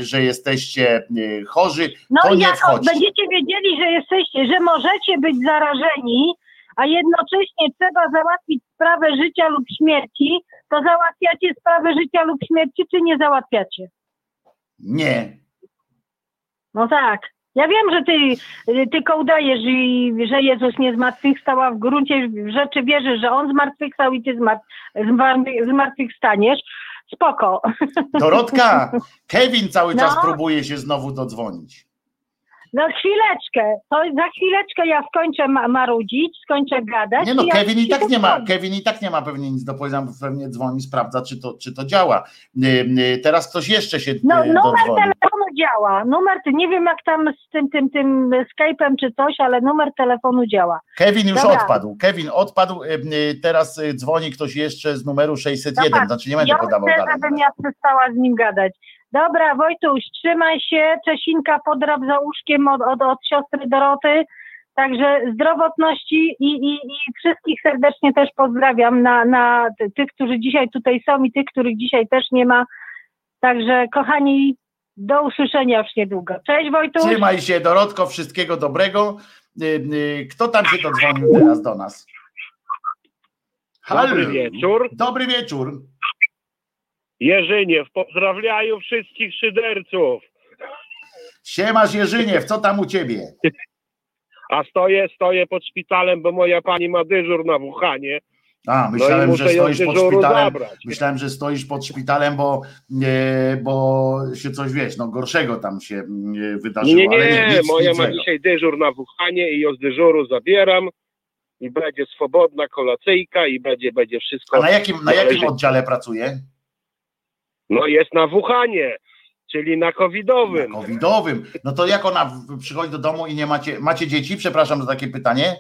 że jesteście chorzy, no to nie jak wchodźcie. będziecie wiedzieli, że jesteście, że możecie być zarażeni, a jednocześnie trzeba załatwić sprawę życia lub śmierci, to załatwiacie sprawę życia lub śmierci, czy nie załatwiacie? Nie. No tak. Ja wiem, że ty tylko udajesz, i, że Jezus nie zmartwychwstał, a w gruncie rzeczy wierzysz, że On zmartwychwstał i ty zmartwychwstaniesz. Spoko. Dorotka, Kevin cały czas no. próbuje się znowu dodzwonić. No chwileczkę, to za chwileczkę ja skończę marudzić, skończę gadać. Nie no, Kevin i tak nie ma, Kevin i tak nie ma pewnie nic do powiedzenia, pewnie dzwoni, sprawdza, czy to, czy to działa. Teraz ktoś jeszcze się No numer dodzwoni. telefonu działa, numer, nie wiem jak tam z tym, tym, tym Skype'em czy coś, ale numer telefonu działa. Kevin już Dobra. odpadł, Kevin odpadł, teraz dzwoni ktoś jeszcze z numeru 601, Dobra. znaczy nie będę ja podawał chcę, dalej. żebym ja przestała z nim gadać. Dobra, Wojtuś, trzymaj się. Czesinka podrap za łóżkiem od, od, od siostry Doroty. Także zdrowotności i, i, i wszystkich serdecznie też pozdrawiam na, na tych, którzy dzisiaj tutaj są i tych, których dzisiaj też nie ma. Także kochani, do usłyszenia już niedługo. Cześć Wojtuś. Trzymaj się Dorotko, wszystkiego dobrego. Y, y, kto tam się dodzwonił teraz do nas? Halo. Dobry wieczór. Dobry wieczór. Jerzyniew, pozdrawiają wszystkich szyderców. Siemasz Jerzyniew, co tam u ciebie? A stoję, stoję pod szpitalem, bo moja pani ma dyżur na Wuhanie. A, myślałem, no że stoisz pod szpitalem. Zabrać. Myślałem, że stoisz pod szpitalem, bo, nie, bo się coś wiesz, no gorszego tam się wydarzyło. Nie, nie, nie nic, moja ma dzisiaj dyżur na Wuhanie i ją z dyżuru zabieram i będzie swobodna kolacyjka i będzie, będzie wszystko. A na jakim, na jakim oddziale pracuje? No jest na Wuhanie, czyli na covidowym. Na covidowym. No to jak ona przychodzi do domu i nie macie, macie dzieci? Przepraszam za takie pytanie.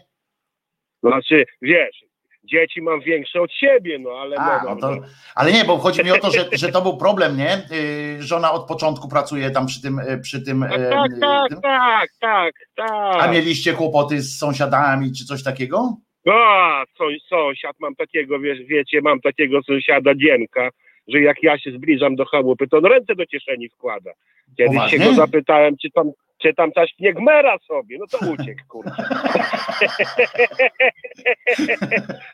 Znaczy, wiesz, dzieci mam większe od siebie, no ale. A, no, to, ale nie, bo chodzi mi o to, że, że to był problem, nie? Yy, żona od początku pracuje tam przy tym. Y, przy tym, tak, tak, tak, tym. tak, tak, tak. A mieliście kłopoty z sąsiadami czy coś takiego? A, sąsiad mam takiego, wiesz, wiecie, mam takiego sąsiada Dzienka że jak ja się zbliżam do chałupy, to on ręce do kieszeni wkłada. Kiedyś Poważnie? się go zapytałem, czy tam, czy tam coś nie gmera sobie, no to uciekł, kurczę.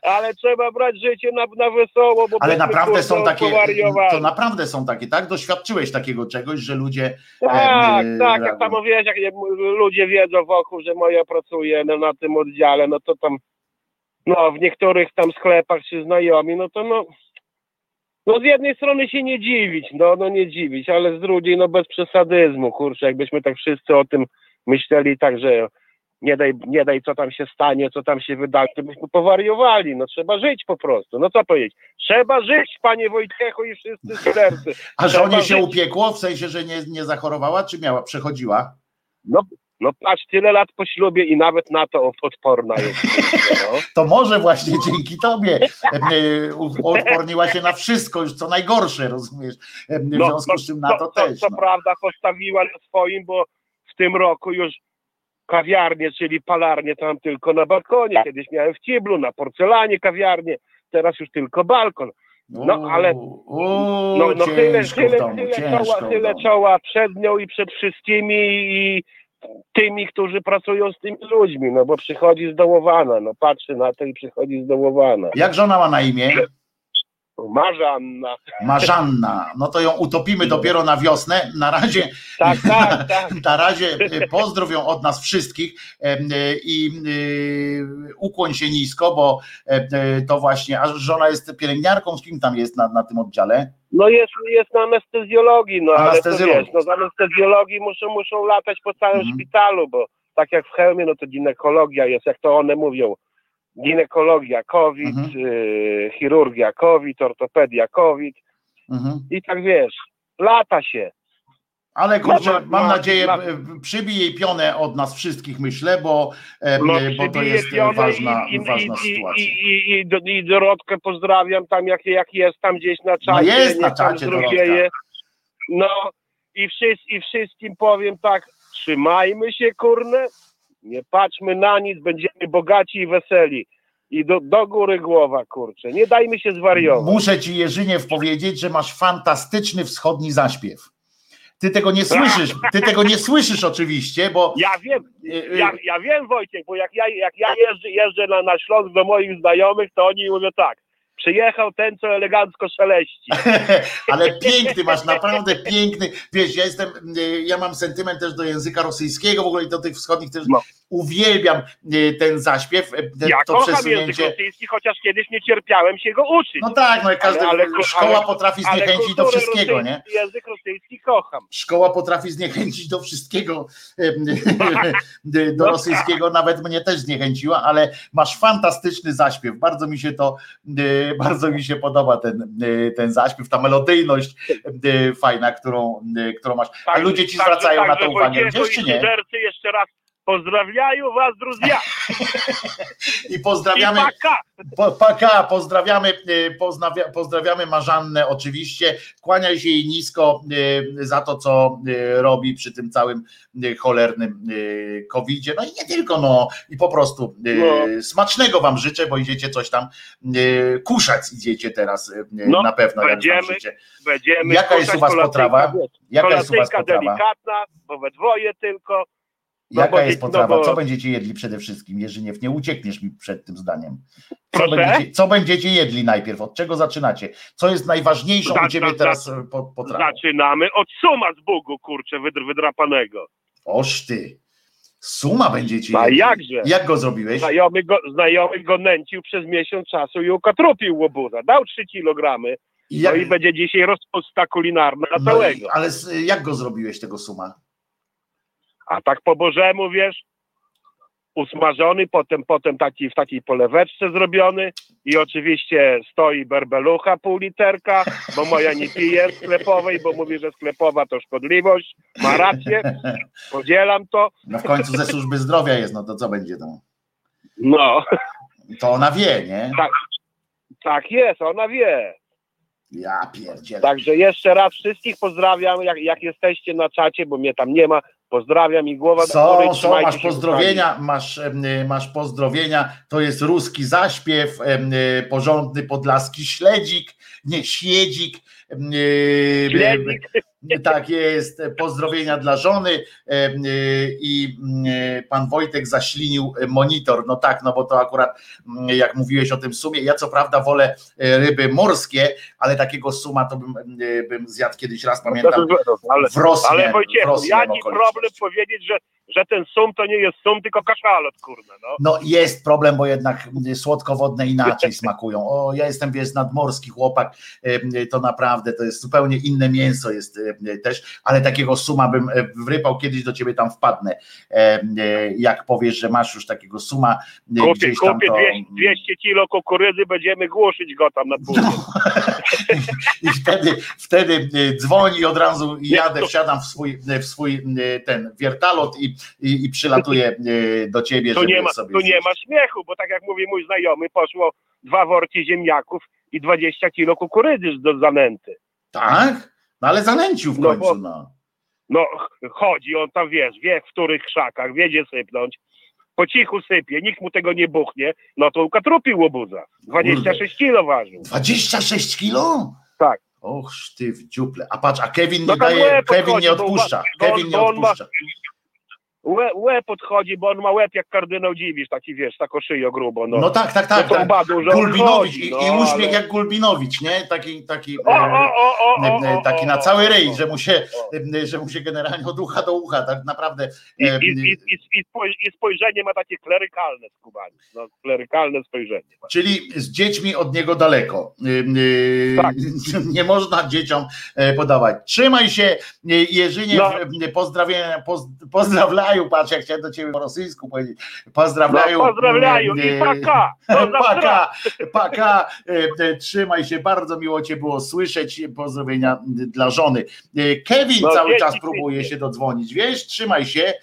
Ale trzeba brać życie na, na wesoło, bo Ale naprawdę są takie, to naprawdę są takie, tak? Doświadczyłeś takiego czegoś, że ludzie... Tak, e, tak, jak tam mówiłeś, jak ludzie wiedzą wokół, że moja pracuje no, na tym oddziale, no to tam, no w niektórych tam sklepach czy znajomi, no to no no z jednej strony się nie dziwić, no, no nie dziwić, ale z drugiej no bez przesadyzmu, kurczę, jakbyśmy tak wszyscy o tym myśleli tak, że nie daj, nie daj co tam się stanie, co tam się wydarzy, to byśmy powariowali, no trzeba żyć po prostu, no co powiedzieć, trzeba żyć, panie Wojciechu i wszyscy sercy. A żonie się żyć. upiekło, w sensie, że nie, nie zachorowała, czy miała, przechodziła? No no patrz, tyle lat po ślubie i nawet na to odporna jest. No. To może właśnie dzięki tobie odporniła się na wszystko, już co najgorsze, rozumiesz? W no, związku z czym na to, to też. Co no. prawda postawiła na swoim, bo w tym roku już kawiarnię, czyli palarnię tam tylko na balkonie. Kiedyś miałem w Ciblu, na porcelanie kawiarnię, teraz już tylko balkon. No ale no, no tyle, tyle, tyle, czoła, tyle czoła przed nią i przed wszystkimi i tymi, którzy pracują z tymi ludźmi, no bo przychodzi zdołowana, no patrzy na to i przychodzi zdołowana. Jak żona ma na imię? Marzanna. Marzanna. No to ją utopimy dopiero na wiosnę. Na razie, tak, tak, tak. na razie e, pozdrowią od nas wszystkich e, i e, ukłoń się nisko, bo to właśnie, a żona jest pielęgniarką, z kim tam jest na, na tym oddziale? No jest, jest na anestezjologii, no ale to wiesz, no z anestezjologii muszą, muszą latać po całym mhm. szpitalu, bo tak jak w hełmie, no to ginekologia jest, jak to one mówią, ginekologia COVID, mhm. y, chirurgia COVID, ortopedia COVID mhm. i tak wiesz, lata się. Ale kurczę, mam nadzieję, przybij jej pionę od nas wszystkich, myślę, bo, no, bo to jest ważna, i, ważna i, sytuacja. I, i, i, Dorotkę pozdrawiam tam, jak, jak jest tam gdzieś na czacie. No jest na czacie, Dorotka. No i, wszyscy, i wszystkim powiem tak, trzymajmy się kurne, nie patrzmy na nic, będziemy bogaci i weseli. I do, do góry głowa, kurczę. Nie dajmy się zwariować. Muszę ci Jerzyniew powiedzieć, że masz fantastyczny wschodni zaśpiew. Ty tego nie słyszysz, ty tego nie słyszysz oczywiście, bo. Ja wiem, ja, ja wiem Wojciech, bo jak ja, jak ja jeżdżę, jeżdżę na, na Śląsk do moich znajomych, to oni mówią tak, przyjechał ten, co elegancko szeleści. Ale piękny masz, naprawdę piękny. Wiesz, ja jestem, y, ja mam sentyment też do języka rosyjskiego, w ogóle i do tych wschodnich też no. Uwielbiam y, ten zaśpiew. Y, ja to kocham przesunięcie. język rosyjski, chociaż kiedyś nie cierpiałem się go uczyć. No tak, no każdy, ale, ale, szkoła ale, potrafi zniechęcić do wszystkiego, nie? Język rosyjski kocham. Szkoła potrafi zniechęcić do wszystkiego, do rosyjskiego, nawet mnie też zniechęciła, ale masz fantastyczny zaśpiew, bardzo mi się to bardzo mi się podoba ten, ten zaśpiew, ta melodyjność fajna, którą, którą masz. A ludzie ci zwracają na to uwagę, gdzieś czy nie? jeszcze raz Pozdrawiają was, druzja. I pozdrawiamy. I paka. Po, paka, pozdrawiamy, poznawia, pozdrawiamy Marzannę oczywiście. Kłaniaj się jej nisko za to, co robi przy tym całym cholernym covidzie. No i nie tylko, no i po prostu no. smacznego wam życzę, bo idziecie coś tam kuszać, idziecie teraz no, na pewno. Będziemy, będziemy Jaka jest u was potrawa? Jaka jest u was potrawa? delikatna, bo we dwoje tylko Jaka jest potrawa? Bo... Co będziecie jedli przede wszystkim, Jerzyniew? Nie uciekniesz mi przed tym zdaniem. Co będziecie, co będziecie, jedli najpierw? Od czego zaczynacie? Co jest najważniejszą u ciebie teraz e, potrawą? Zaczynamy od suma z Bogu, kurczę, wydr, wydrapanego. Oż ty. Suma będziecie A jakże? Jak go zrobiłeś? Znajomy go, znajomy go nęcił przez miesiąc czasu i ukatrupił łobuza. Dał 3 kilogramy. I jak... No i będzie dzisiaj rozpusta kulinarna na no całego. ale jak go zrobiłeś, tego suma? A tak po bożemu, wiesz, usmażony, potem, potem taki w takiej poleweczce zrobiony i oczywiście stoi berbelucha pół literka, bo moja nie pije sklepowej, bo mówi, że sklepowa to szkodliwość, ma rację, podzielam to. No w końcu ze służby zdrowia jest, no to co będzie to? No. To ona wie, nie? Tak, tak jest, ona wie. Ja pierdzielę. Także jeszcze raz wszystkich pozdrawiam, jak, jak jesteście na czacie, bo mnie tam nie ma, Pozdrawiam i głowa są, są, masz pozdrowienia, masz, masz pozdrowienia, to jest ruski zaśpiew, porządny podlaski śledzik, nie śledzik, śledzik. Tak jest, pozdrowienia dla żony e, i e, pan Wojtek zaślinił monitor. No tak, no bo to akurat mm, jak mówiłeś o tym sumie, ja co prawda wolę e, ryby morskie, ale takiego suma to bym, bym zjadł kiedyś raz, pamiętam, w Rosji. Ale Wojciechu, jaki problem powiedzieć, że że ten sum to nie jest sum, tylko kaszalot, kurde. No. no jest problem, bo jednak słodkowodne inaczej smakują. O, ja jestem, wiesz, nadmorski chłopak, to naprawdę, to jest zupełnie inne mięso jest też, ale takiego suma bym wrypał, kiedyś do ciebie tam wpadnę, jak powiesz, że masz już takiego suma kupię, gdzieś tam kupię to... 200 kilo kukurydzy, będziemy głoszyć go tam na pół. No. I wtedy, wtedy dzwoni od razu i jadę, wsiadam w swój, w swój ten wiertalot i i, i przylatuje e, do ciebie, tu nie ma, sobie Tu nie ma śmiechu, bo tak jak mówi mój znajomy, poszło dwa worki ziemniaków i 20 kilo kukurydzy do zanęty. Tak? No ale zanęcił w końcu, no. no. No chodzi, on tam wiesz, wie w których krzakach, wiedzie sypnąć, po cichu sypie, nikt mu tego nie buchnie, no to ukatrupił łobuza. 26 Kurde. kilo ważył. 26 kilo? Tak. Och, ty w dziuple. A patrz, a Kevin nie no daje, Kevin nie odpuszcza. Kevin nie odpuszcza łeb, łeb podchodzi, bo on ma łeb jak kardynał Dziwisz, taki wiesz, taką szyję grubo. No, no tak, tak, tak. Tak. Gulbinowicz i, no, i uśmiech ale... jak Gulbinowicz, nie? Taki, taki, o, o, o, taki na cały ryj, że mu się, że mu się generalnie od ucha do ucha, tak naprawdę. I, i, i, i spojrzenie ma takie klerykalne skubanie, no, klerykalne spojrzenie. Czyli z dziećmi od niego daleko. Tak. Nie można dzieciom e, podawać. Trzymaj się, Jerzynie, no. pozdrawiam, pozdrawiam Pozdrawiają, patrz, jak chciałem do ciebie po rosyjsku powiedzieć. Pozdrawiają. No, pozdrawiają i paka. Paka, paka. E, trzymaj się, bardzo miło cię było słyszeć. Pozdrowienia dla żony. E, Kevin no, cały czas próbuje się dodzwonić, wiesz? Trzymaj się,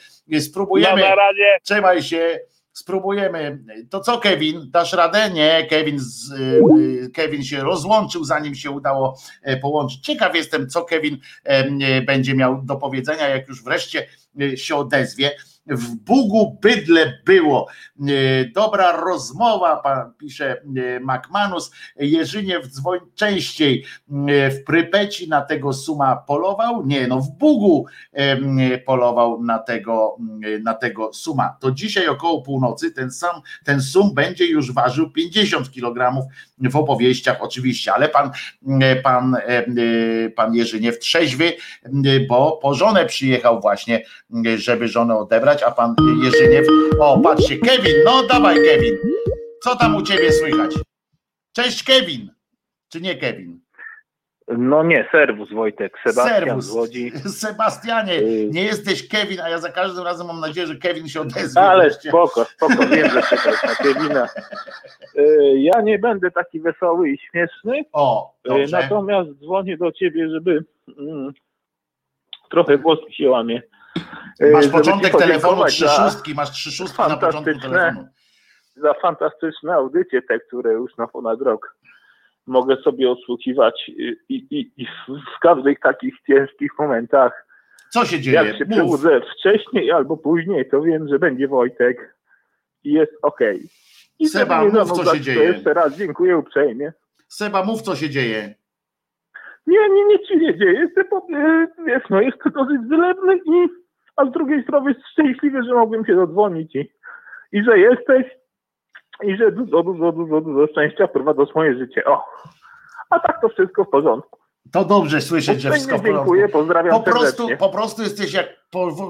spróbujemy. No. Trzymaj się. spróbujemy. To co, Kevin? Dasz radę? Nie, Kevin, z, Kevin się rozłączył, zanim się udało połączyć. Ciekaw jestem, co Kevin będzie miał do powiedzenia, jak już wreszcie się odezwie w Bugu bydle było. E, dobra rozmowa, pan pisze e, McManus. Jerzyniew dzwoń częściej. E, w Prypeci na tego suma polował? Nie, no w Bugu polował na tego, na tego suma. To dzisiaj około północy ten sam, ten sum będzie już ważył 50 kg w opowieściach oczywiście, ale pan, pan, pan Jerzyniew trzeźwy, bo po żonę przyjechał właśnie, żeby żonę odebrać a pan Jerzyniew. O, patrzcie, Kevin, no dawaj Kevin. Co tam u ciebie słychać? Cześć Kevin. Czy nie Kevin? No nie, serwus Wojtek, Sebastian serwus. z Łodzi. Sebastianie, y- nie jesteś Kevin, a ja za każdym razem mam nadzieję, że Kevin się odezwie. Ale wreszcie. spoko, spoko, wiem, że czekać na Kevina. Y, ja nie będę taki wesoły i śmieszny, o, y, dobrze. natomiast dzwonię do ciebie, żeby mm, trochę włoski się łamie. Masz początek telefonu trzy szóstki, masz trzy szóstki na początku telefonu. Za fantastyczne audycje, te, które już na ponad rok mogę sobie odsłuchiwać i, i, i w każdych takich ciężkich momentach. Co się dzieje? Jak się Mów. przebudzę wcześniej albo później, to wiem, że będzie Wojtek i jest ok. I Seba, mów co się dzieje. Jeszcze raz dziękuję uprzejmie. Seba, mów co się dzieje. Nie, nie, nic się nie dzieje. Jestem, wiesz, no, jest to dosyć wylewny i a z drugiej strony jest szczęśliwy, że mogłem się dodzwonić i, i że jesteś i że dużo, dużo, dużo, dużo szczęścia wprowadza do swoje życie. O, a tak to wszystko w porządku. To dobrze słyszeć, że wszystko w porządku. Dziękuję, pozdrawiam po prostu, po prostu jesteś jak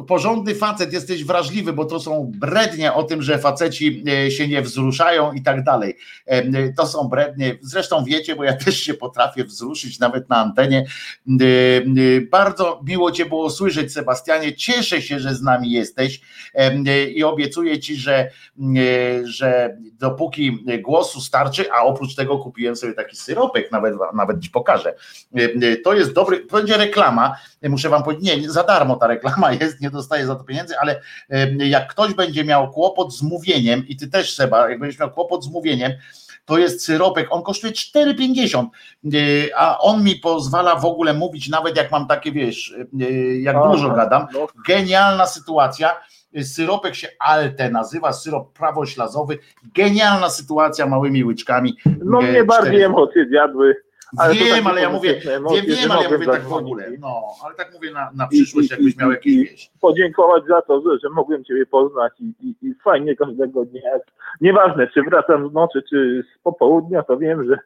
porządny facet, jesteś wrażliwy, bo to są brednie o tym, że faceci e, się nie wzruszają i tak dalej. E, to są brednie, zresztą wiecie, bo ja też się potrafię wzruszyć nawet na antenie. E, bardzo miło Cię było słyszeć, Sebastianie. Cieszę się, że z nami jesteś i obiecuję Ci, że, że dopóki głosu starczy, a oprócz tego kupiłem sobie taki syropek, nawet, nawet Ci pokażę. To jest dobry, będzie reklama, muszę Wam powiedzieć, nie, za darmo ta reklama jest, nie dostaje za to pieniędzy, ale jak ktoś będzie miał kłopot z mówieniem i ty też Seba, jak będziesz miał kłopot z mówieniem, to jest syropek, on kosztuje 4,50, e, a on mi pozwala w ogóle mówić, nawet jak mam takie, wiesz, e, jak Aha, dużo gadam. No. Genialna sytuacja. Syropek się Alte nazywa, syrop prawoślazowy. Genialna sytuacja małymi łyczkami. No mnie bardziej emocje zjadły ale wiem, ale ja mówię, wiem, wiem, ale ja mówię tak w ogóle. No, ale tak mówię na, na przyszłość, I, jakbyś miał jakieś wieść. Podziękować za to, że, że mogłem Ciebie poznać i, i, i fajnie każdego dnia. Nieważne, czy wracam z nocy, czy z popołudnia, to wiem, że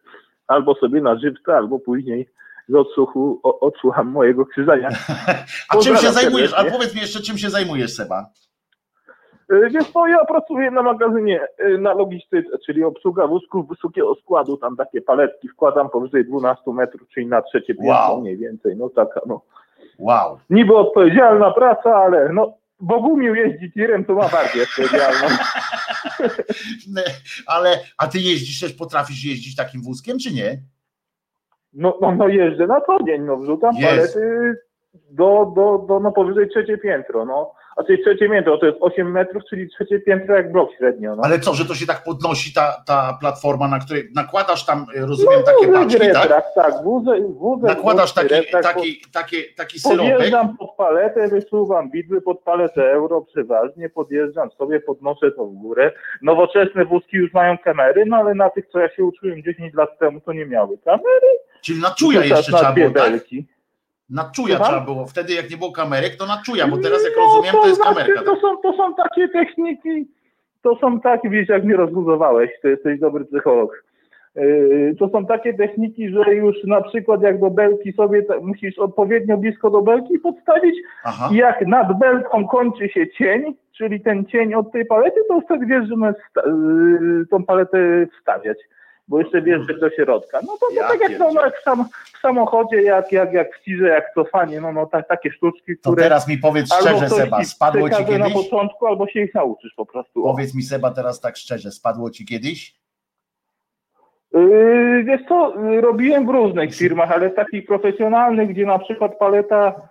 albo sobie na żywca, albo później z odsłuchu odsłucham mojego krzyżania. A czym się zajmujesz? A powiedz mi jeszcze, czym się zajmujesz, Seba? E, wiesz co, ja pracuję na magazynie, e, na logistyce, czyli obsługa wózków wysokiego składu, tam takie paletki wkładam powyżej 12 metrów, czyli na trzecie piętro wow. mniej więcej, no taka no. Wow. Niby odpowiedzialna praca, ale no Bogumił jeździ tirem, to ma bardziej odpowiedzialną. ale, a ty jeździsz też, potrafisz jeździć takim wózkiem, czy nie? No, no, no jeżdżę na co dzień, no wrzucam palety do, do, do no powyżej trzecie piętro, no a czyli trzecie piętro, to jest 8 metrów, czyli trzecie piętro jak blok średnio. No. Ale co, że to się tak podnosi ta, ta platforma, na której nakładasz tam, e, rozumiem, no, takie paczki, tak? tak, wózek, wózek, Nakładasz taki, taki, taki, taki syropek. Podjeżdżam pod paletę, wysuwam widły pod paletę euro przeważnie, podjeżdżam sobie, podnoszę to w górę. Nowoczesne wózki już mają kamery, no ale na tych, co ja się uczyłem 10 lat temu, to nie miały kamery. Czyli na czuja jeszcze trzeba było, tak? Na czuja trzeba było. Wtedy jak nie było kamerek, to na czuja, bo teraz jak no, rozumiem, to, to jest znaczy, kamerka. To są, to są takie techniki, to są takie, wiesz, jak mnie rozbudowałeś, to jesteś dobry psycholog. Yy, to są takie techniki, że już na przykład jak do belki sobie musisz odpowiednio blisko do belki podstawić Aha. i jak nad belką kończy się cień, czyli ten cień od tej palety, to wtedy wiesz, że masz yy, tą paletę wstawiać bo jeszcze wiesz, że do środka. No to, to ja tak jak, no, jak w, sam, w, samochodzie, jak, jak, jak w tirze, jak cofanie, no, no tak, takie sztuczki, które... To teraz mi powiedz szczerze, Seba, spadło ci kiedyś? na początku, albo się ich nauczysz po prostu. Powiedz mi, Seba, teraz tak szczerze, spadło ci kiedyś? Yy, wiesz co, robiłem w różnych firmach, ale takich profesjonalnych, gdzie na przykład paleta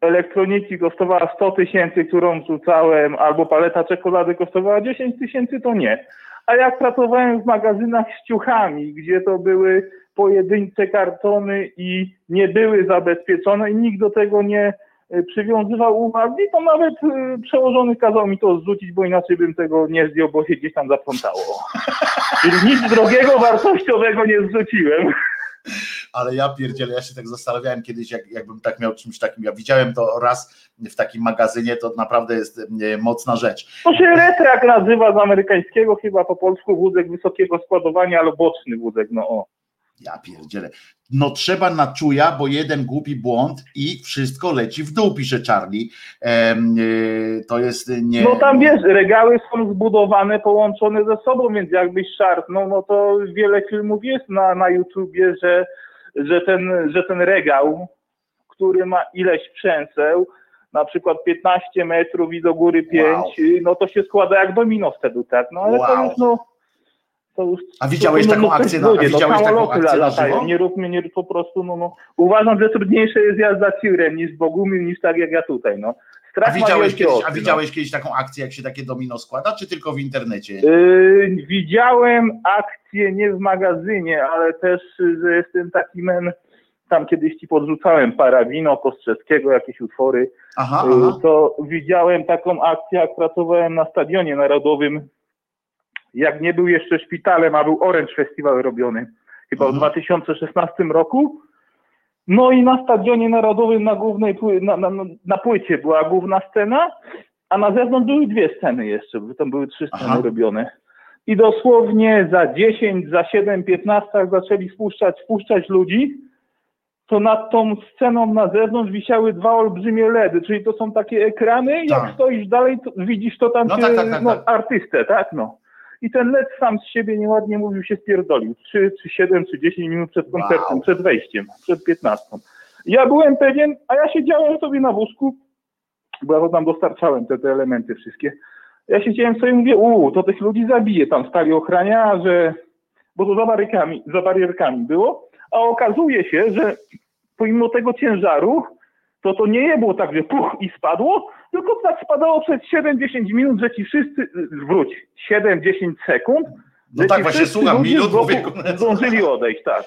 elektroniki kosztowała 100 tysięcy, którą rzucałem, albo paleta czekolady kosztowała 10 tysięcy, to nie. A jak pracowałem w magazynach z ciuchami, gdzie to były pojedyncze kartony i nie były zabezpieczone i nikt do tego nie e, przywiązywał uwagi, to nawet e, przełożony kazał mi to zrzucić, bo inaczej bym tego nie zdjął, bo się gdzieś tam zaplątało. Czyli nic drogiego, wartościowego nie zrzuciłem ale ja pierdzielę, ja się tak zastanawiałem kiedyś, jak, jakbym tak miał czymś takim, ja widziałem to raz w takim magazynie, to naprawdę jest e, mocna rzecz. To się retrak nazywa z amerykańskiego, chyba po polsku wózek wysokiego składowania, albo boczny wózek, no o. Ja pierdzielę. No trzeba na czuja, bo jeden głupi błąd i wszystko leci w dół, pisze Charlie. Ehm, to jest nie... No tam wiesz, regały są zbudowane, połączone ze sobą, więc jakbyś szarpnął, no to wiele filmów jest na, na YouTubie, że, że, ten, że ten regał, który ma ileś przęseł, na przykład 15 metrów i do góry 5, wow. no to się składa jak domino wtedy, tak? No ale wow. to już no już, a widziałeś to, taką no, akcję na, a widziałeś taką akcję latają, nie rób mnie, nie po prostu, no, no. Uważam, że trudniejsze jest jazda tirem niż Bogumił, niż tak jak ja tutaj, no. Strach a widziałeś, kiedyś, oczy, a widziałeś no. kiedyś taką akcję, jak się takie domino składa, czy tylko w internecie? Yy, widziałem akcję nie w magazynie, ale też, że jestem taki men, tam kiedyś ci podrzucałem Parawino, Kostrzeskiego, jakieś utwory, aha, yy, aha. to widziałem taką akcję, jak pracowałem na Stadionie Narodowym jak nie był jeszcze szpitalem, a był Orange Festival robiony chyba mhm. w 2016 roku. No i na Stadionie Narodowym na głównej na, na, na płycie była główna scena, a na zewnątrz były dwie sceny jeszcze, bo tam były trzy sceny Aha. robione. I dosłownie za 10, za 7, 15 zaczęli spuszczać, spuszczać ludzi, to nad tą sceną na zewnątrz wisiały dwa olbrzymie LEDy, czyli to są takie ekrany, tak. jak stoisz dalej, to widzisz to tam no, się, tak, tak, tak, no, tak. artystę, tak, no. I ten led sam z siebie nieładnie mówił się spierdolił. 3, czy 7, czy 10 minut przed koncertem, wow. przed wejściem, przed 15. Ja byłem pewien, a ja siedziałem sobie na wózku, bo ja tam dostarczałem te, te elementy wszystkie. Ja siedziałem sobie i mówię, uuu, to tych ludzi zabije. Tam stali ochraniarze, bo to za barierkami, za barierkami było. A okazuje się, że pomimo tego ciężaru, to to nie było tak, że puch i spadło, tylko tak spadało przez 7-10 minut, że ci wszyscy, wróć, 7-10 sekund, no tak, właśnie słucham minut, mówię, zdążyli odejść, tak.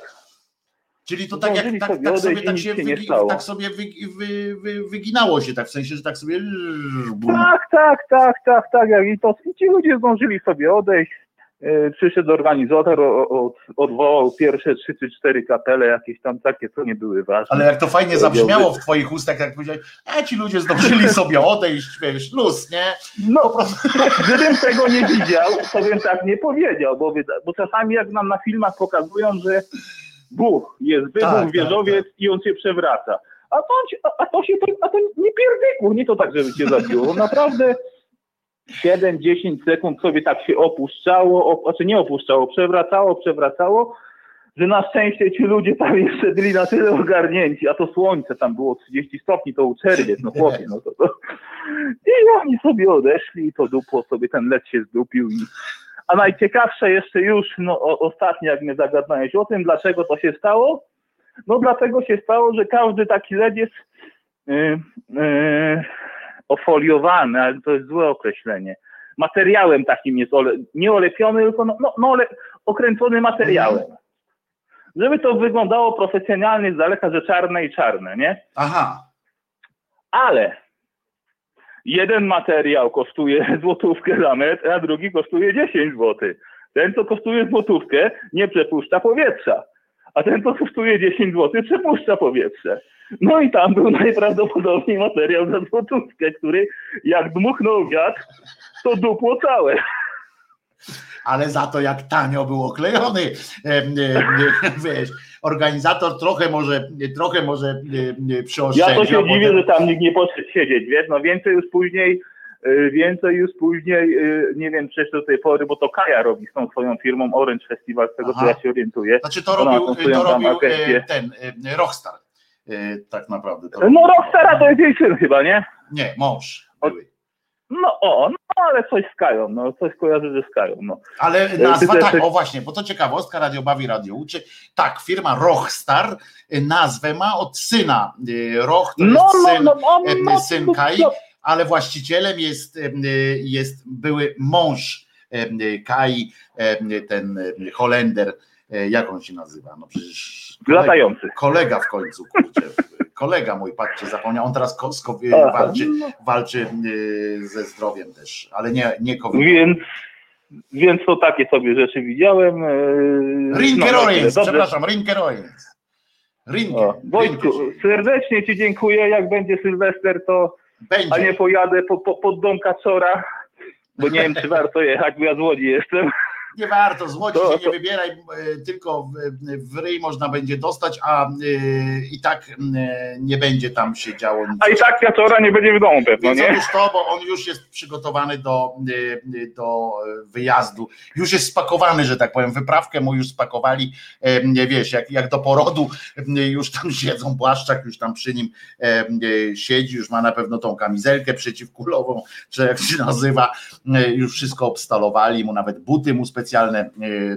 Czyli to tak, jak, tak, tak, tak sobie, tak, się wygi, tak sobie wy, wy, wy, wyginało się, tak w sensie, że tak sobie... Tak, tak, tak, tak, tak, jak i to i ci ludzie zdążyli sobie odejść, przyszedł organizator, od, odwołał pierwsze trzy czy cztery kapele, jakieś tam takie, co nie były ważne. Ale jak to fajnie zabrzmiało w twoich ustach, jak powiedziałeś, a ci ludzie zdążyli sobie odejść, wiesz, luz, nie? No, prostu... gdybym tego nie widział, to bym tak nie powiedział, bo, bo czasami jak nam na filmach pokazują, że buch, jest wybuch, tak, wieżowiec tak, tak. i on się przewraca. A to, a to się, a to nie pierdykło, nie to tak, żeby cię zabiło. Naprawdę 7-10 sekund sobie tak się opuszczało, op, znaczy nie opuszczało, przewracało, przewracało, że na szczęście ci ludzie tam jeszcze byli na tyle ogarnięci, a to słońce tam było 30 stopni, to uczerwiec, no chłopie, no to, to. I oni sobie odeszli i to dupło sobie ten led się zdupił i a najciekawsze jeszcze już, no ostatnio jak mnie zagadnąłeś o tym, dlaczego to się stało, no dlatego się stało, że każdy taki led jest yy, yy, ofoliowany, ale to jest złe określenie. Materiałem takim jest ole, nie olepiony, tylko no, no, no okręcony materiałem. Żeby to wyglądało profesjonalnie z daleka, że czarne i czarne, nie? Aha. Ale jeden materiał kosztuje złotówkę za metr, a drugi kosztuje 10 zł. Ten, co kosztuje złotówkę, nie przepuszcza powietrza, a ten, co kosztuje 10 zł, przepuszcza powietrze. No i tam był najprawdopodobniej materiał za złotówkę, który jak dmuchnął wiatr, to dupło całe. Ale za to jak tanio był oklejony, wiesz, organizator trochę może, trochę może przyoszczędził. Ja to się dziwię, że tam nikt nie poszedł siedzieć, wiesz, no więcej już później więcej już później, y, nie wiem, czy do tej pory, bo to Kaja robi z tą swoją firmą Orange Festival, z tego Aha. co ja się orientuję. Znaczy to robił, to robił e, ten e, Rockstar. E, tak naprawdę. To... No Rockstara to jest jej syn chyba, nie? Nie, mąż. Były. No o, no ale coś z Kają, no coś kojarzy ze Kają, no. Ale e, nazwa, tak, o właśnie, bo to ciekawostka, Radio Bawi, Radio Uczy. Tak, firma Rochstar e, nazwę ma od syna. E, Roch to no, jest no, syn, no, no, no, syn Kai, ale właścicielem jest, jest były mąż Kai, ten Holender, jak on się nazywa? No przecież kolega, Latający. Kolega w końcu, kurczę kolega mój, patrzcie, zapomniał, on teraz walczy, walczy y, ze zdrowiem też, ale nie, nie COVID. Więc, więc to takie sobie rzeczy widziałem. Y, Rinker no, Owens, przepraszam, Rinker Owens. Wojtku, serdecznie Ci dziękuję, jak będzie Sylwester, to będzie. a nie pojadę po, po, pod dom Kaczora, bo nie wiem, czy warto jechać, bo ja z Łodzi jestem. Nie warto, z Łodzi to, się nie wybieraj, e, tylko w, w ryj można będzie dostać, a y, i tak y, nie będzie tam się działo nic. A i tak Piatora nie będzie w domu pewno, Więc nie? już to, bo on już jest przygotowany do, y, do wyjazdu, już jest spakowany, że tak powiem, wyprawkę mu już spakowali, nie wiesz, jak, jak do porodu, już tam siedzą, Błaszczak już tam przy nim siedzi, już ma na pewno tą kamizelkę przeciwkulową, czy jak się nazywa, już wszystko obstalowali mu, nawet buty mu specjalnie specjalne e,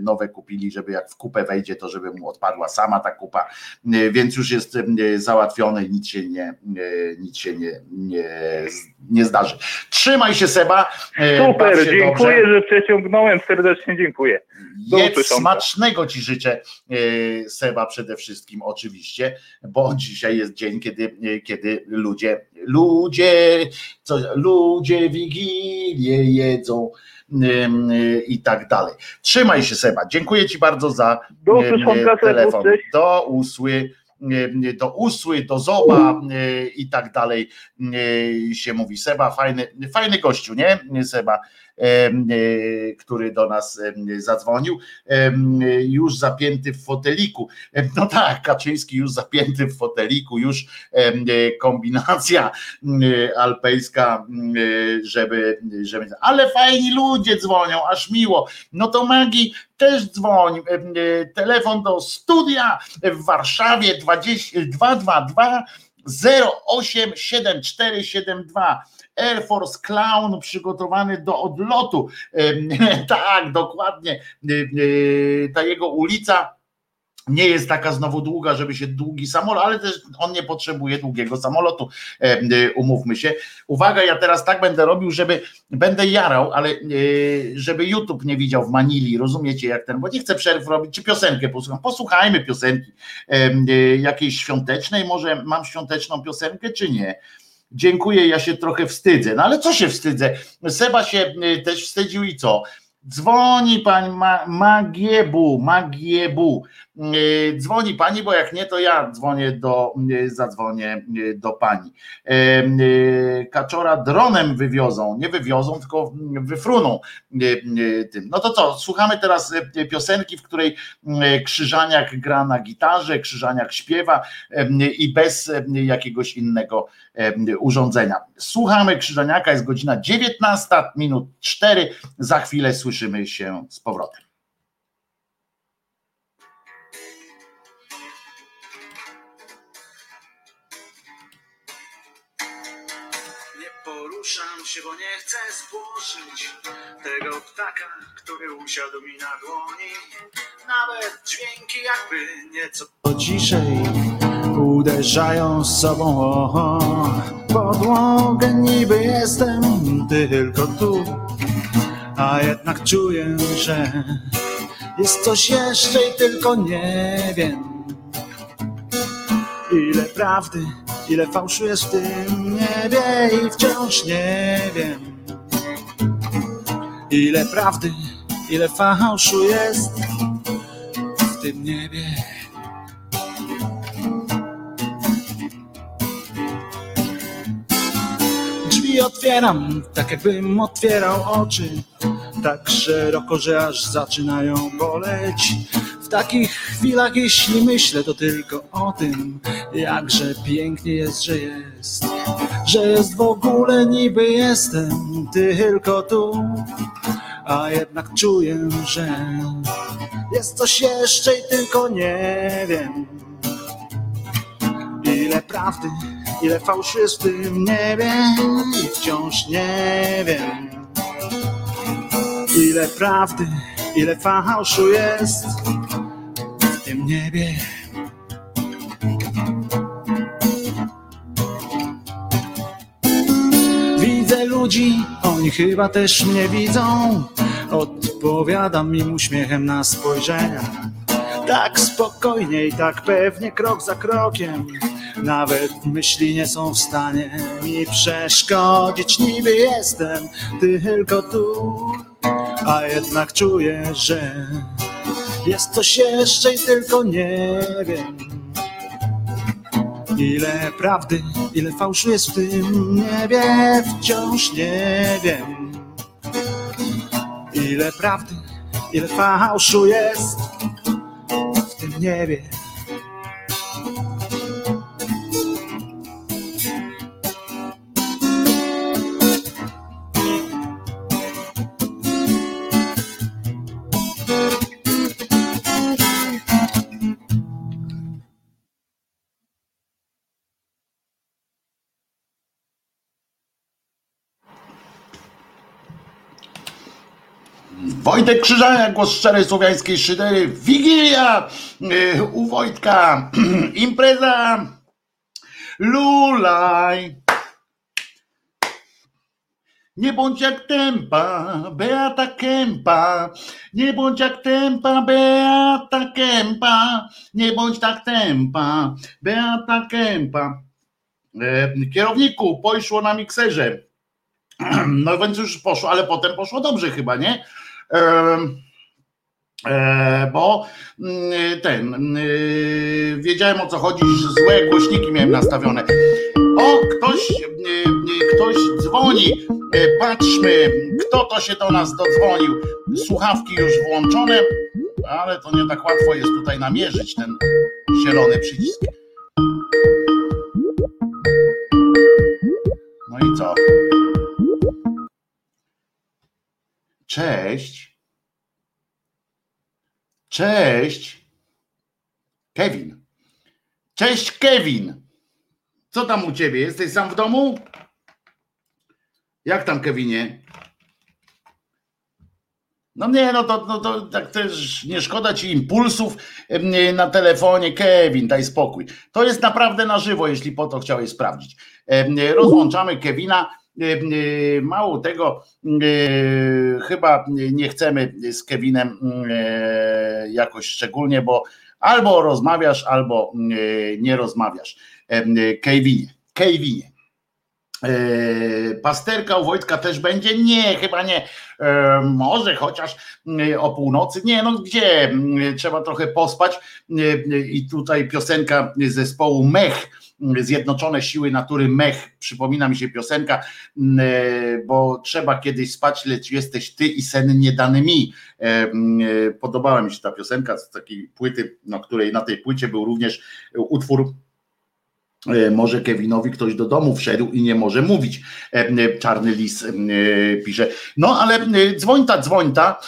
nowe kupili, żeby jak w kupę wejdzie, to żeby mu odpadła sama ta kupa, e, więc już jest e, załatwione, nic się nie, nic się nie, nie, nie zdarzy. Trzymaj się Seba. Super, dziękuję, dobrze. że przeciągnąłem, serdecznie dziękuję. Do Jedz smacznego Ci życzę Seba przede wszystkim oczywiście, bo dzisiaj jest dzień, kiedy, kiedy ludzie, ludzie, co, ludzie Wigilię jedzą, i tak dalej. Trzymaj się Seba. Dziękuję Ci bardzo za do telefon. Do usły do usły, do zoba i tak dalej się mówi. Seba, fajny, fajny gościu, nie? Seba. E, który do nas zadzwonił, już zapięty w foteliku. No tak, Kaczyński już zapięty w foteliku, już kombinacja alpejska, żeby, żeby. Ale fajni ludzie dzwonią, aż miło. No to Magi też dzwoń. Telefon do studia w Warszawie 20, 222 087472 Air Force Clown przygotowany do odlotu. Tak, dokładnie. Ta jego ulica nie jest taka znowu długa, żeby się długi samolot, ale też on nie potrzebuje długiego samolotu, umówmy się. Uwaga, ja teraz tak będę robił, żeby będę jarał, ale e, żeby YouTube nie widział w Manili, rozumiecie jak ten, bo nie chcę przerw robić, czy piosenkę posłucham. Posłuchajmy piosenki e, jakiejś świątecznej, może mam świąteczną piosenkę, czy nie? Dziękuję, ja się trochę wstydzę. No ale co się wstydzę? Seba się y, też wstydził i co? Dzwoni pani Ma, Magiebu, Magiebu. Y, dzwoni pani, bo jak nie, to ja dzwonię do, y, zadzwonię do pani. Kaczora dronem wywiozą, nie wywiozą, tylko wyfruną tym. No to co, słuchamy teraz piosenki, w której Krzyżaniak gra na gitarze, Krzyżaniak śpiewa i bez jakiegoś innego urządzenia. Słuchamy Krzyżaniaka, jest godzina 19 minut 4. Za chwilę słyszymy się z powrotem. Się, bo nie chcę spłoszyć tego ptaka, który usiadł mi na dłoni. Nawet dźwięki jakby nieco ciszej uderzają z sobą podłogę niby jestem tylko tu, a jednak czuję, że jest coś jeszcze i tylko nie wiem. Ile prawdy, ile fałszu jest w tym niebie i wciąż nie wiem. Ile prawdy, ile fałszu jest w tym niebie. i otwieram, tak jakbym otwierał oczy, tak szeroko, że aż zaczynają boleć. W takich chwilach, jeśli myślę, to tylko o tym, jakże pięknie jest, że jest, że jest w ogóle niby jestem tylko tu, a jednak czuję, że jest coś jeszcze i tylko nie wiem, ile prawdy ile fałszu jest w tym niebie i wciąż nie wiem. Ile prawdy, ile fałszu jest tym niebie. Widzę ludzi, oni chyba też mnie widzą. Odpowiadam im uśmiechem na spojrzenia. Tak spokojnie i tak pewnie, krok za krokiem. Nawet myśli nie są w stanie mi przeszkodzić. Niby jestem tylko tu, a jednak czuję, że jest coś jeszcze i tylko nie wiem. Ile prawdy, ile fałszu jest w tym niebie, wciąż nie wiem. Ile prawdy, ile fałszu jest w tym niebie. Wojtek Krzyżania, głos szczerej słowiańskiej szydery. Wigilia y, u Wojtka. Impreza. Lulaj. Nie bądź jak tempa, Beata Kępa. Nie bądź jak tempa, Beata Kępa. Nie bądź tak tempa, Beata Kępa. E, kierowniku, poszło na mikserze. No więc już poszło, ale potem poszło dobrze chyba, nie? E, bo mm, ten, mm, wiedziałem o co chodzi, złe głośniki miałem nastawione. O, ktoś, ktoś dzwoni, e, patrzmy, kto to się do nas dodzwonił. Słuchawki już włączone, ale to nie tak łatwo jest tutaj namierzyć ten zielony przycisk. No i co? Cześć. Cześć. Kevin. Cześć, Kevin. Co tam u ciebie? Jesteś sam w domu? Jak tam, Kevinie? No nie, no to, no to tak też nie szkoda ci impulsów na telefonie. Kevin, daj spokój. To jest naprawdę na żywo, jeśli po to chciałeś sprawdzić. Rozłączamy Kevina mało tego, e, chyba nie chcemy z Kevinem jakoś szczególnie, bo albo rozmawiasz, albo nie rozmawiasz. Kevinie, Kevinie. Pasterka u Wojtka też będzie? Nie, chyba nie. Może chociaż o północy. Nie, no gdzie? Trzeba trochę pospać. I tutaj piosenka zespołu Mech Zjednoczone Siły Natury Mech, przypomina mi się piosenka, mm, e, bo trzeba kiedyś spać, lecz jesteś ty i sen nie dany mi. E, mm, e, podobała mi się ta piosenka z takiej płyty, na której na tej płycie był również utwór może Kevinowi ktoś do domu wszedł i nie może mówić. E, e, czarny lis pisze. No ale dzwońta, dzwońta,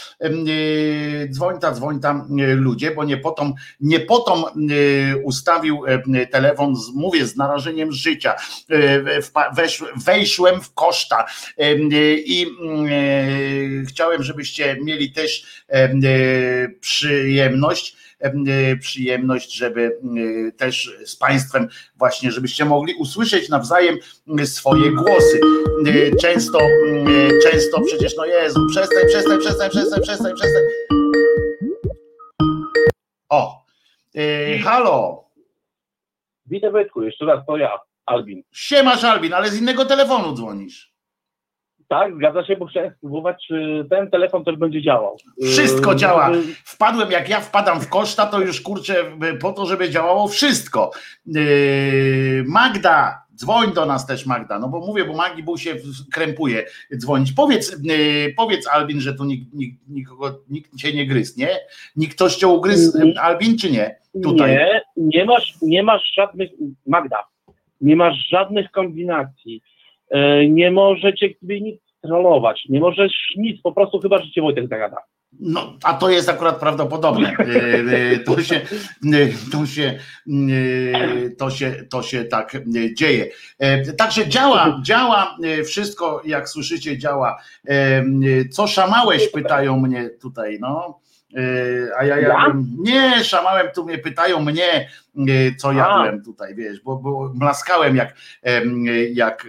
dzwońta, dzwońta ludzie, bo nie potom, nie potom ustawił telefon, mówię, z narażeniem życia. Wesz, wejszłem w koszta i chciałem, żebyście mieli też przyjemność E, przyjemność, żeby e, też z Państwem właśnie, żebyście mogli usłyszeć nawzajem swoje głosy. E, często, często przecież, no Jezu, przestań, przestań, przestań, przestań, przestań, przestań. O, halo. Witam Wojtku, jeszcze raz, to ja, Albin. Siemasz Albin, ale z innego telefonu dzwonisz. Tak, zgadza się, bo chciałem spróbować, czy ten telefon też będzie działał. Wszystko yy, działa. Wpadłem, jak ja wpadam w koszta, to już kurczę, po to, żeby działało wszystko. Yy, Magda, dzwoń do nas też Magda, no bo mówię, bo Magi Bull się krępuje dzwonić. Powiedz, yy, powiedz Albin, że tu nikt, nikt, nikogo, nikt cię nie gryzł, nie? Nikt ktoś cię ugryzł. Albin, czy nie? Tutaj. Nie, nie masz, nie masz żadnych, Magda, nie masz żadnych kombinacji nie możecie nic trollować, nie możesz nic, po prostu chyba, że cię Wojtek zagada. No, a to jest akurat prawdopodobne. E, e, to się, e, to się, to się, to się tak dzieje. Także działa, działa wszystko, jak słyszycie, działa. Co szamałeś, pytają mnie tutaj, no. E, a ja jadłem, nie, szamałem, tu mnie pytają mnie, e, co jadłem tutaj, wiesz, bo, bo mlaskałem jak, jak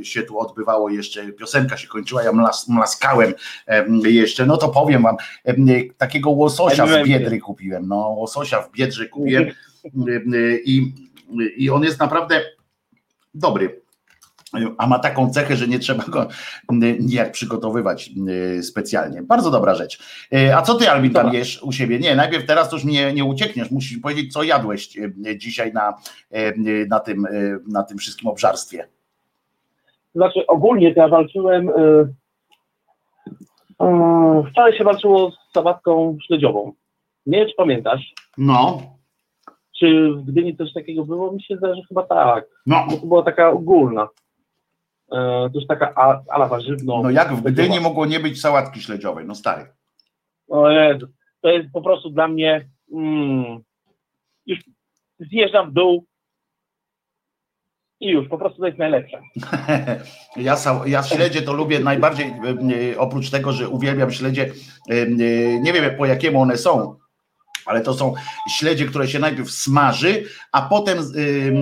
e, się tu odbywało jeszcze, piosenka się kończyła, ja mlas, mlaskałem jeszcze, no to powiem wam, takiego łososia w Biedry kupiłem, no łososia w Biedrze kupiłem i, i on jest naprawdę dobry a ma taką cechę, że nie trzeba go nijak przygotowywać specjalnie. Bardzo dobra rzecz. E, a co ty, Albin, tam jesz u siebie? Nie, najpierw teraz to już nie, nie uciekniesz. Musisz powiedzieć, co jadłeś e, dzisiaj na, e, na, tym, na tym wszystkim obżarstwie. Znaczy, ogólnie to ja walczyłem. Yy, yy, wczoraj się walczyło z sałatką śledziową. Nie wiem, czy pamiętasz. No. Czy w Gdyni coś takiego było? Mi się zdaje, że chyba tak. No. Bo to była taka ogólna. E, to jest taka ala warzywno. No jak w Gdyni mogło nie być sałatki śledziowej, no stary. O Jezu, to jest po prostu dla mnie mm, już zjeżdżam w dół i już, po prostu to jest najlepsze. ja, ja śledzie to lubię najbardziej, e, e, oprócz tego, że uwielbiam śledzie, nie wiem po jakiemu one są, ale to są śledzie, które się najpierw smaży, a potem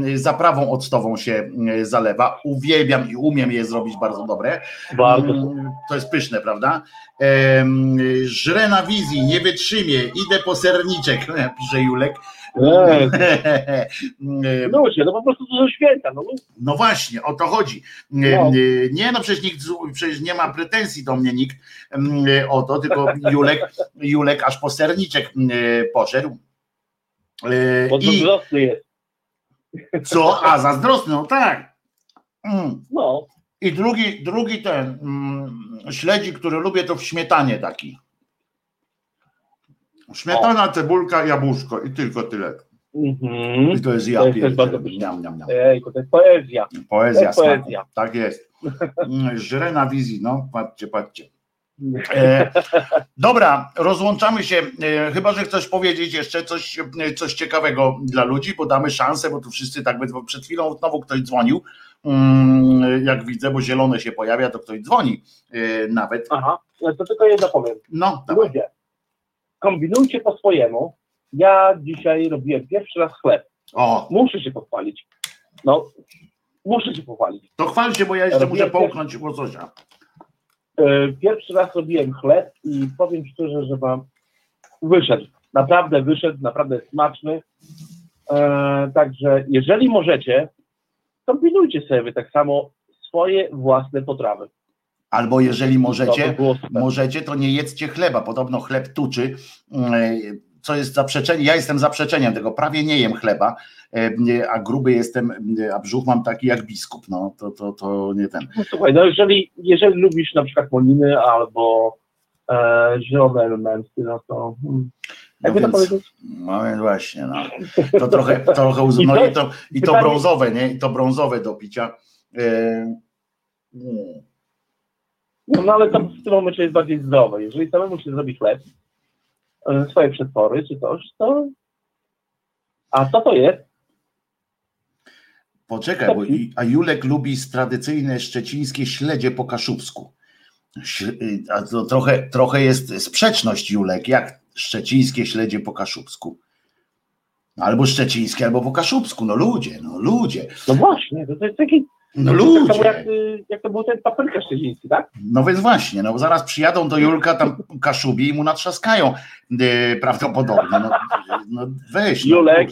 y, zaprawą octową się y, zalewa. Uwielbiam i umiem je zrobić bardzo dobre. Bardzo. Mm, to jest pyszne, prawda? Żrę na wizji, nie wytrzymie, idę po serniczek, pisze Julek. No się, no po prostu to są święta. No, no właśnie, o to chodzi. No. Nie, no przecież nikt, przecież nie ma pretensji do mnie nikt o to, tylko Julek, Julek aż po serniczek poszedł. Bo I, zazdrosny jest. Co? A, zazdrosny, no tak. Mm. No. I drugi, drugi ten mm, śledzi, który lubię, to w śmietanie taki. Śmietana, cebulka, jabłuszko i tylko tyle. Mm-hmm. I to jest ja. To jest bardzo niam, niam, niam. Ejku, to jest poezja. Poezja, jest poezja. tak jest. Mm, żre na wizji, no, patrzcie, patrzcie. E, dobra, rozłączamy się. E, chyba, że chcesz powiedzieć jeszcze coś, e, coś ciekawego dla ludzi, bo damy szansę, bo tu wszyscy tak przed chwilą znowu ktoś dzwonił. Mm, jak widzę, bo zielone się pojawia, to ktoś dzwoni e, nawet. Aha, to tylko jedno powiem. No, Ludzie, kombinujcie po swojemu. Ja dzisiaj robiłem pierwszy raz chleb. O. Muszę się pochwalić. No, muszę się pochwalić. To chwal się, bo ja jeszcze robiłem muszę połknąć łososia. E, pierwszy raz robiłem chleb i powiem szczerze, że wam wyszedł. Naprawdę wyszedł, naprawdę smaczny. E, także jeżeli możecie, kombinujcie sobie tak samo swoje własne potrawy. Albo jeżeli możecie, możecie, to nie jedzcie chleba. Podobno chleb tuczy, mm, co jest zaprzeczeniem. Ja jestem zaprzeczeniem tego, prawie nie jem chleba, e, a gruby jestem, a brzuch mam taki jak biskup. No to, to, to nie ten. No, słuchaj, no jeżeli, jeżeli lubisz na przykład moniny albo e, zielone elementy, no to. Hmm. No więc? No więc właśnie, no. To trochę, trochę uz... no i to, i to brązowe, nie? I to brązowe do picia. E, no, no ale to w tym momencie jest bardziej zdrowe. Jeżeli samemu się zrobi chleb, e, swoje przetwory czy coś, to. A co to jest? Poczekaj, bo a Julek lubi tradycyjne szczecińskie śledzie po kaszubsku. Y, a to trochę, trochę jest sprzeczność, Julek. Jak szczecińskie śledzie po kaszubsku? Albo szczecińskie, albo po kaszubsku. No ludzie, no ludzie. No właśnie, to jest taki no ludzie. Tak jak, jak to był ten papryka szczeciński, tak? No więc właśnie, no zaraz przyjadą do Julka tam kaszubi i mu natrzaskają yy, prawdopodobnie. No, no weź, no, Julek,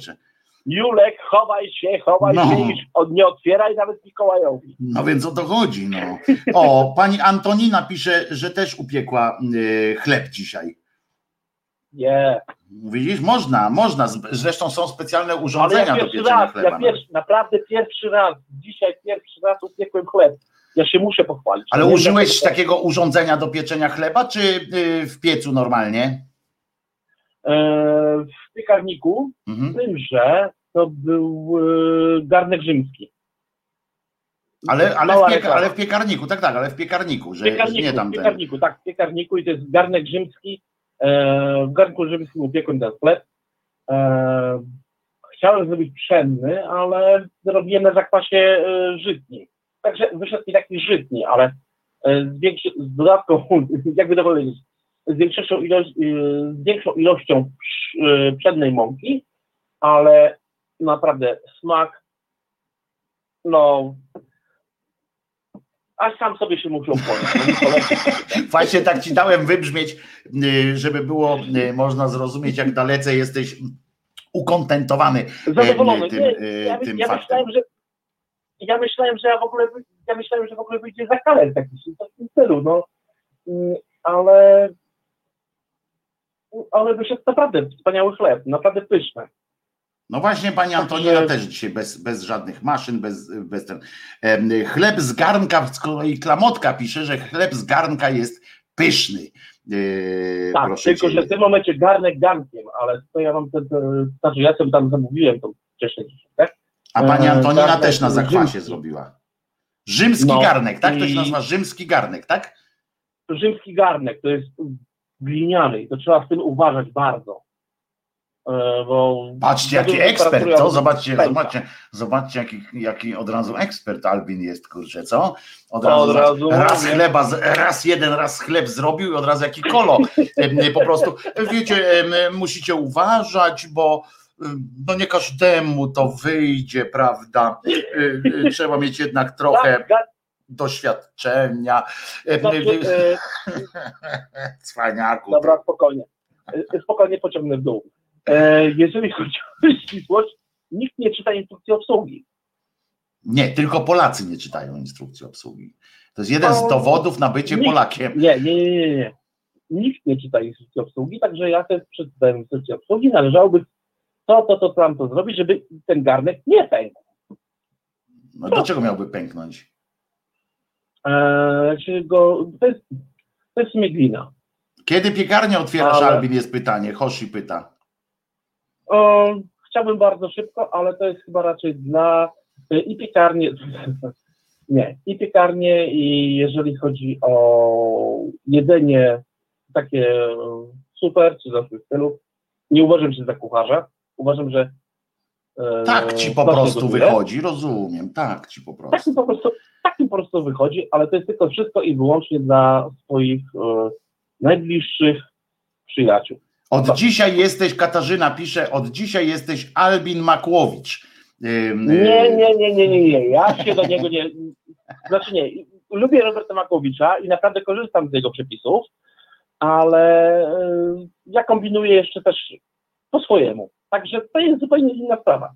Julek, chowaj się, chowaj no. się, od, nie otwieraj nawet Mikołajowi. No więc o to chodzi, no. O, pani Antonina pisze, że też upiekła yy, chleb dzisiaj. Nie. Widzisz, można, można. Zresztą są specjalne urządzenia ja do pieczenia raz, chleba. Ja pierwszy, naprawdę pierwszy raz, dzisiaj pierwszy raz upiekłem chleb. Ja się muszę pochwalić. Ale użyłeś takiego urządzenia do pieczenia chleba, czy y, w piecu normalnie? E, w piekarniku, mhm. tym, że to był y, garnek rzymski. Ale, ale, w pieka, ale w piekarniku, tak, tak, ale w piekarniku, że piekarniku, nie tam W piekarniku, ten... tak, w piekarniku i to jest garnek rzymski. E, w garnku rzymskim upiekłem chleb. E, chciałem zrobić pszenny, ale zrobiłem na zakwasie e, żytni. Także wyszedł mi taki żytni, ale z, większy, z dodatką, jakby to powiedzieć, z większą, ilość, z większą ilością pszennej mąki, ale naprawdę smak, no aż sam sobie się muszą pojąć. Właśnie tak ci dałem wybrzmieć, żeby było można zrozumieć, jak dalece jesteś ukontentowany Zadowolony. tym, nie, ja, tym ja faktem. Myślałem, że, ja myślałem, że ja w ogóle ja myślałem, że w ogóle wyjdzie za karę taki w takim stylu, no mm, ale ale wyszedł naprawdę wspaniały chleb, naprawdę pyszny. No właśnie, pani Antonina też dzisiaj bez, bez żadnych maszyn, bez, bez ten. Chleb z garnka, z kolei Klamotka pisze, że chleb z garnka jest pyszny. Yy, tak, tylko cię. że w tym momencie garnek garnkiem, ale to ja mam ten, znaczy ja sobie tam zamówiłem to wcześniej, tak? A pani Antonina garnek, też na zakwasie rzymski. zrobiła. Rzymski no, garnek, tak? To się nazywa rzymski garnek, tak? Rzymski garnek, to jest gliniany i to trzeba w tym uważać bardzo. E, bo Patrzcie, jaki ekspert, co? Zobaczcie, zobaczcie, zobaczcie jaki, jaki od razu ekspert Albin jest, kurczę, co? Od razu, od razu raz chleba, raz jeden raz chleb zrobił i od razu jaki kolo. po prostu, wiecie, musicie uważać, bo no nie każdemu to wyjdzie, prawda? Y, y, trzeba mieć jednak trochę doświadczenia. Znaczy, Cwaniaku. Dobra, spokojnie. Spokojnie pociągnę w dół. E, jeżeli chodzi o ścisłość, nikt nie czyta instrukcji obsługi. Nie, tylko Polacy nie czytają instrukcji obsługi. To jest jeden z dowodów na bycie nikt, Polakiem. Nie, nie, nie, nie. Nikt nie czyta instrukcji obsługi, także ja też przeczytałem instrukcję obsługi. Należałoby to, to, to, tam to zrobić, żeby ten garnek nie pękł. No dlaczego miałby pęknąć? Eee, go, to, jest, to jest. Kiedy piekarnia otwierasz, Ale... Albin, jest pytanie. Hoshi pyta. O, chciałbym bardzo szybko, ale to jest chyba raczej dla y, i piekarnie, nie, i piekarnie i jeżeli chodzi o jedzenie takie super, czy za stylu, nie uważam się za kucharza, uważam, że e, tak ci po prostu wychodzi, rozumiem, tak ci po prostu. Tak mi po prostu, tak mi po prostu wychodzi, ale to jest tylko wszystko i wyłącznie dla swoich e, najbliższych przyjaciół. Od dzisiaj jesteś, Katarzyna pisze, od dzisiaj jesteś Albin Makłowicz. Nie, nie, nie, nie, nie, nie. Ja się do niego nie. Znaczy nie. Lubię Roberta Makłowicza i naprawdę korzystam z jego przepisów, ale ja kombinuję jeszcze też po swojemu. Także to jest zupełnie inna sprawa.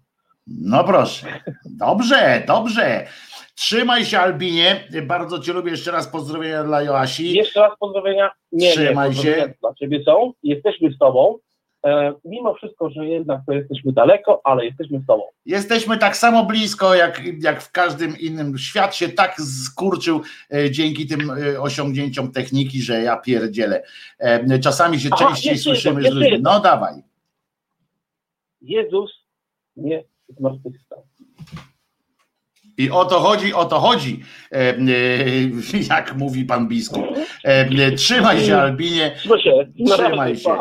No proszę. Dobrze, dobrze. Trzymaj się, Albinie. Bardzo Cię lubię. Jeszcze raz pozdrowienia dla Joasi. Jeszcze raz pozdrowienia. Nie, Trzymaj nie, się. Dla Ciebie są. Jesteśmy z Tobą. E, mimo wszystko, że jednak to jesteśmy daleko, ale jesteśmy z Tobą. Jesteśmy tak samo blisko, jak, jak w każdym innym. Świat się tak skurczył e, dzięki tym e, osiągnięciom techniki, że ja pierdzielę. E, czasami się Aha, częściej słyszymy z ludźmi. No dawaj. Jezus nie zmartwychwstał. I o to chodzi, o to chodzi, e, e, jak mówi pan biskup. E, trzymaj się, Albinie. Trzymaj się.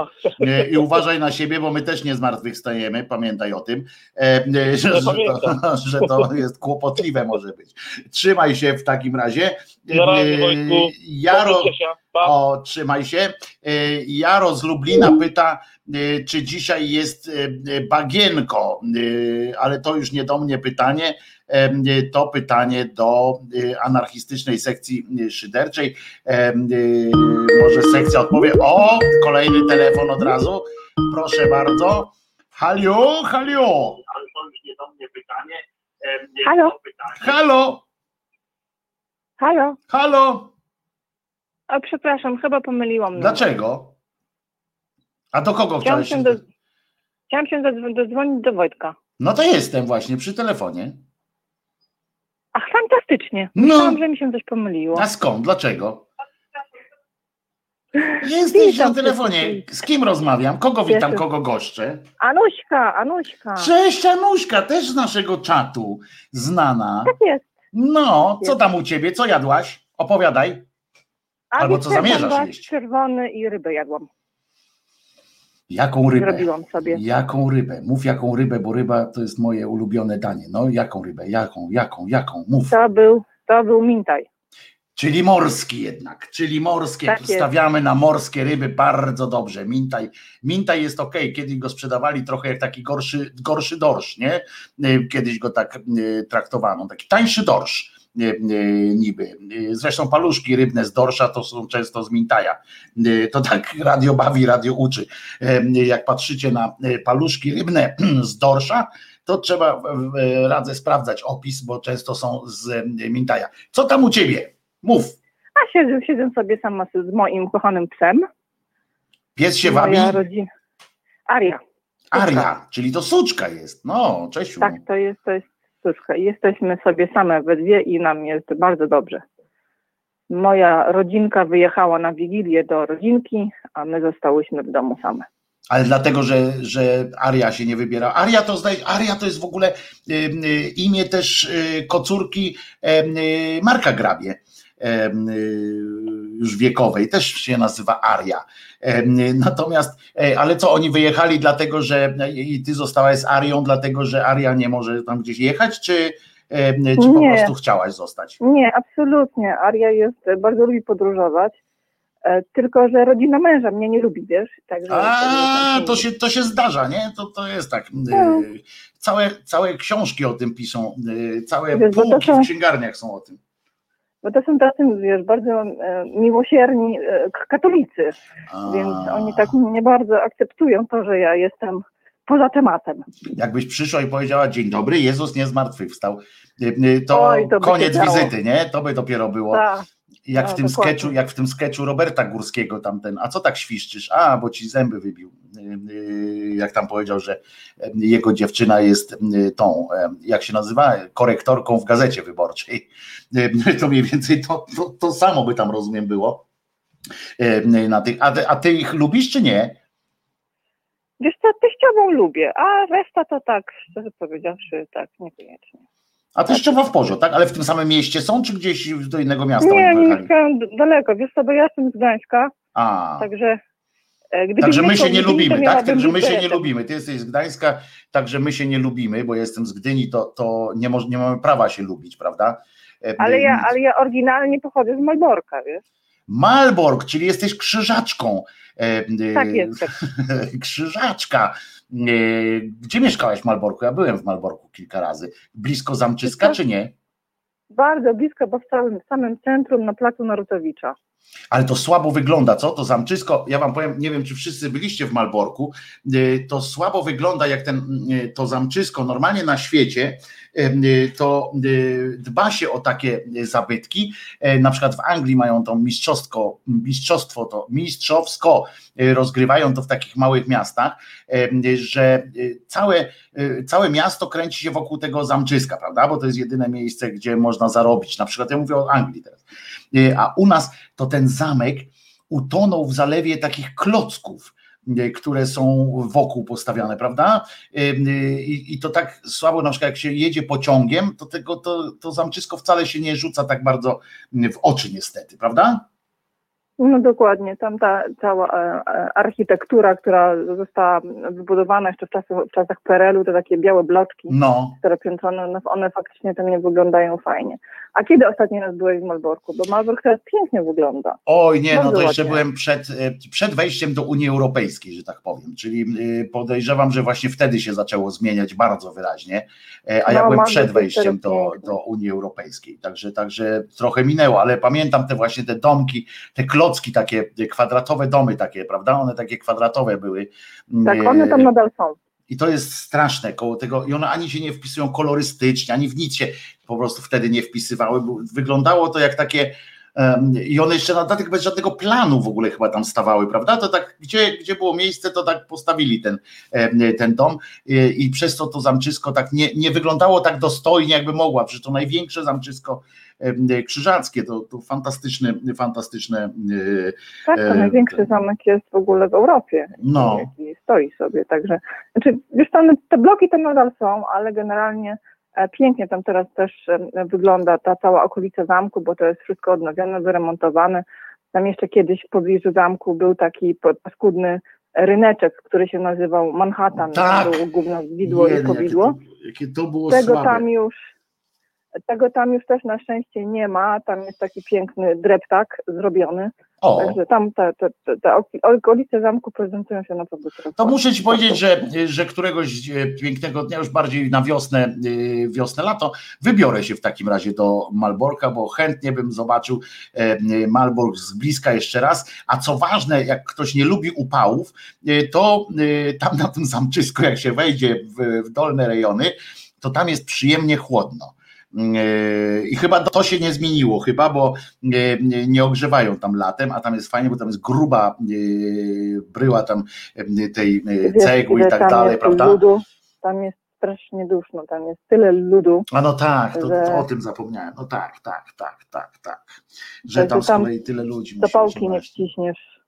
I uważaj na siebie, bo my też nie zmartwychwstajemy, pamiętaj o tym, że, że, to, że to jest kłopotliwe może być. Trzymaj się w takim razie. Jaro, o, trzymaj się. Jaro z Lublina pyta, czy dzisiaj jest bagienko, ale to już nie do mnie pytanie to pytanie do anarchistycznej sekcji szyderczej. Może sekcja odpowie. O, kolejny telefon od razu. Proszę bardzo. Halo, halo. Ale to już nie do mnie pytanie. Halo. Halo. Halo. Halo. O, przepraszam, chyba pomyliłam. Mnie. Dlaczego? A do kogo chciałam chciałeś? Się do, chciałam się dodzwonić do Wojtka. No to jestem właśnie przy telefonie. Ach, fantastycznie. No. Myślałam, że mi się coś pomyliło. A skąd? Dlaczego? Jesteś na telefonie. Z kim rozmawiam? Kogo witam, kogo goszczę? Anuśka, Anuśka. Cześć Anuśka, też z naszego czatu znana. Tak jest. No, co tam u ciebie? Co jadłaś? Opowiadaj. Albo co zamierzasz jeść? czerwony i rybę jadłam. Jaką rybę? Zrobiłam sobie. Jaką rybę? Mów jaką rybę, bo ryba to jest moje ulubione danie. No, jaką rybę? Jaką, jaką, jaką? Mów. To był, to był mintaj. Czyli morski jednak, czyli morskie. Tak Stawiamy na morskie ryby bardzo dobrze. Mintaj, mintaj jest ok. Kiedyś go sprzedawali trochę jak taki gorszy, gorszy dorsz, nie? Y, kiedyś go tak y, traktowano. Taki tańszy dorsz niby. Zresztą paluszki rybne z dorsza to są często z mintaja. To tak radio bawi, radio uczy. Jak patrzycie na paluszki rybne z dorsza, to trzeba radzę sprawdzać opis, bo często są z mintaja. Co tam u ciebie? Mów. A siedzę, siedzę sobie sama z moim kochanym psem. Pies się wabi? Rodzina. Aria. Aria, czyli to suczka jest. No, cześć. Tak, to jest, to jest suczka. Jesteśmy sobie same we dwie i nam jest bardzo dobrze. Moja rodzinka wyjechała na Wigilię do rodzinki, a my zostałyśmy w domu same. Ale dlatego, że, że Aria się nie wybiera. Aria to, Aria to jest w ogóle imię też y, kocórki y, Marka Grabie już wiekowej, też się nazywa Aria. Natomiast, e, ale co, oni wyjechali dlatego, że i ty zostałaś z Arią, dlatego, że Aria nie może tam gdzieś jechać, czy, czy po prostu chciałaś zostać? Nie, absolutnie. Aria jest, bardzo lubi podróżować. E, tylko, że rodzina męża mnie nie lubi, wiesz? Także A, to się, to się zdarza, nie? To, to jest tak. No. Całe, całe książki o tym piszą, całe wiesz, półki są... w księgarniach są o tym bo to są tacy, wiesz, bardzo e, miłosierni e, katolicy, A. więc oni tak nie bardzo akceptują to, że ja jestem poza tematem. Jakbyś przyszła i powiedziała dzień dobry, Jezus nie zmartwychwstał, e, to, Oj, to koniec wizyty, nie? To by dopiero było. Ta. Jak, no, w tym sketchu, jak w tym sketchu Roberta Górskiego tamten, a co tak świszczysz? A, bo ci zęby wybił. Jak tam powiedział, że jego dziewczyna jest tą, jak się nazywa, korektorką w gazecie wyborczej. To mniej więcej to, to, to samo by tam rozumiem było. Na tych, a, a ty ich lubisz czy nie? Wiesz co, teściową lubię, a reszta to tak, szczerze powiedziawszy, tak, niekoniecznie. A teściowa w Pożo, tak? Ale w tym samym mieście są, czy gdzieś do innego miasta? Nie, nie mieszkam daleko, wiesz co, bo ja jestem z Gdańska, a. także... E, także my się nie lubimy, tak? Także my się nie lubimy. Ty jesteś z Gdańska, także my się nie lubimy, bo jestem z Gdyni, to, to nie, nie mamy prawa się lubić, prawda? E, ale ja, ale ja oryginalnie pochodzę z Malborka, wiesz? Malbork, czyli jesteś krzyżaczką. E, tak jest. Krzyżaczka. Gdzie mieszkałaś w Malborku? Ja byłem w Malborku kilka razy. Blisko Zamczyska, czy nie? Bardzo blisko, bo w całym samym centrum na placu Narutowicza. Ale to słabo wygląda, co? To zamczysko, ja wam powiem, nie wiem, czy wszyscy byliście w Malborku, y, to słabo wygląda jak ten, y, to zamczysko normalnie na świecie, y, to dba się o takie zabytki. Na przykład w Anglii mają to mistrzostwo, mistrzostwo to mistrzowsko rozgrywają to w takich małych miastach, że całe, całe miasto kręci się wokół tego zamczyska, prawda? Bo to jest jedyne miejsce, gdzie można zarobić. Na przykład ja mówię o Anglii teraz E, a u nas to ten zamek utonął w zalewie takich klocków, e, które są wokół postawione, prawda? E, I, I, to tak słabo, na przykład jak się jedzie pociągiem, to tego, to, to zamczysko wcale się nie rzuca tak bardzo w oczy niestety, prawda? No dokładnie, tam ta cała e, e, architektura, która została wybudowana jeszcze w, czasu, w czasach PRL-u, te takie białe bloczki, no. które piętrono, no one faktycznie tam nie wyglądają fajnie. A kiedy ostatni raz byłeś w Malborku? Bo Malbork teraz pięknie wygląda. Oj nie, Bardzo no to jeszcze ładnie. byłem przed, e, przed wejściem do Unii Europejskiej, że tak powiem, czyli podejrzewam, że właśnie wtedy się zaczęło zmieniać bardzo wyraźnie, a ja no, byłem przed wejściem do, do Unii Europejskiej, także, także trochę minęło, ale pamiętam te właśnie te domki, te klocki, klocki takie, kwadratowe domy takie, prawda? One takie kwadratowe były. Tak, one tam nadal są. I to jest straszne koło tego, i one ani się nie wpisują kolorystycznie, ani w nic się po prostu wtedy nie wpisywały. Wyglądało to jak takie, i one jeszcze na dodatek bez żadnego planu w ogóle chyba tam stawały, prawda? To tak, gdzie, gdzie było miejsce, to tak postawili ten, ten dom i przez to to zamczysko tak nie, nie wyglądało tak dostojnie, jakby mogła, przecież to największe zamczysko krzyżackie, to, to fantastyczne, fantastyczne. E, tak, to największy zamek jest w ogóle w Europie. No. Jaki stoi sobie, także, znaczy, wiesz, tam, te bloki to nadal są, ale generalnie Pięknie tam teraz też wygląda ta cała okolica zamku, bo to jest wszystko odnowione, wyremontowane. Tam jeszcze kiedyś w pobliżu zamku był taki paskudny ryneczek, który się nazywał Manhattan. Tak. Było główne widło i powidło. Jakie to, jakie to było Tego słabe. tam już tego tam już też na szczęście nie ma. Tam jest taki piękny dreptak zrobiony. O. Także tam te, te, te, te okolice zamku prezentują się naprawdę teraz. To muszę Ci powiedzieć, że, że któregoś e, pięknego dnia, już bardziej na wiosnę, e, wiosnę, lato, wybiorę się w takim razie do Malborka, bo chętnie bym zobaczył e, Malbork z bliska jeszcze raz. A co ważne, jak ktoś nie lubi upałów, to tam na tym zamczysku, jak się wejdzie w, w dolne rejony, to tam jest przyjemnie chłodno I chyba to się nie zmieniło, chyba, bo e, nie ogrzewają tam latem, a tam jest fajnie, bo tam jest gruba e, bryła tam tej cegły i tak dalej, prawda? Ludu, tam jest strasznie duszno, tam jest tyle ludu. A no tak, to, to o tym zapomniałem. No tak, tak, tak, tak, tak. Że tam z kolei tyle ludzi. pałki nie wciśniesz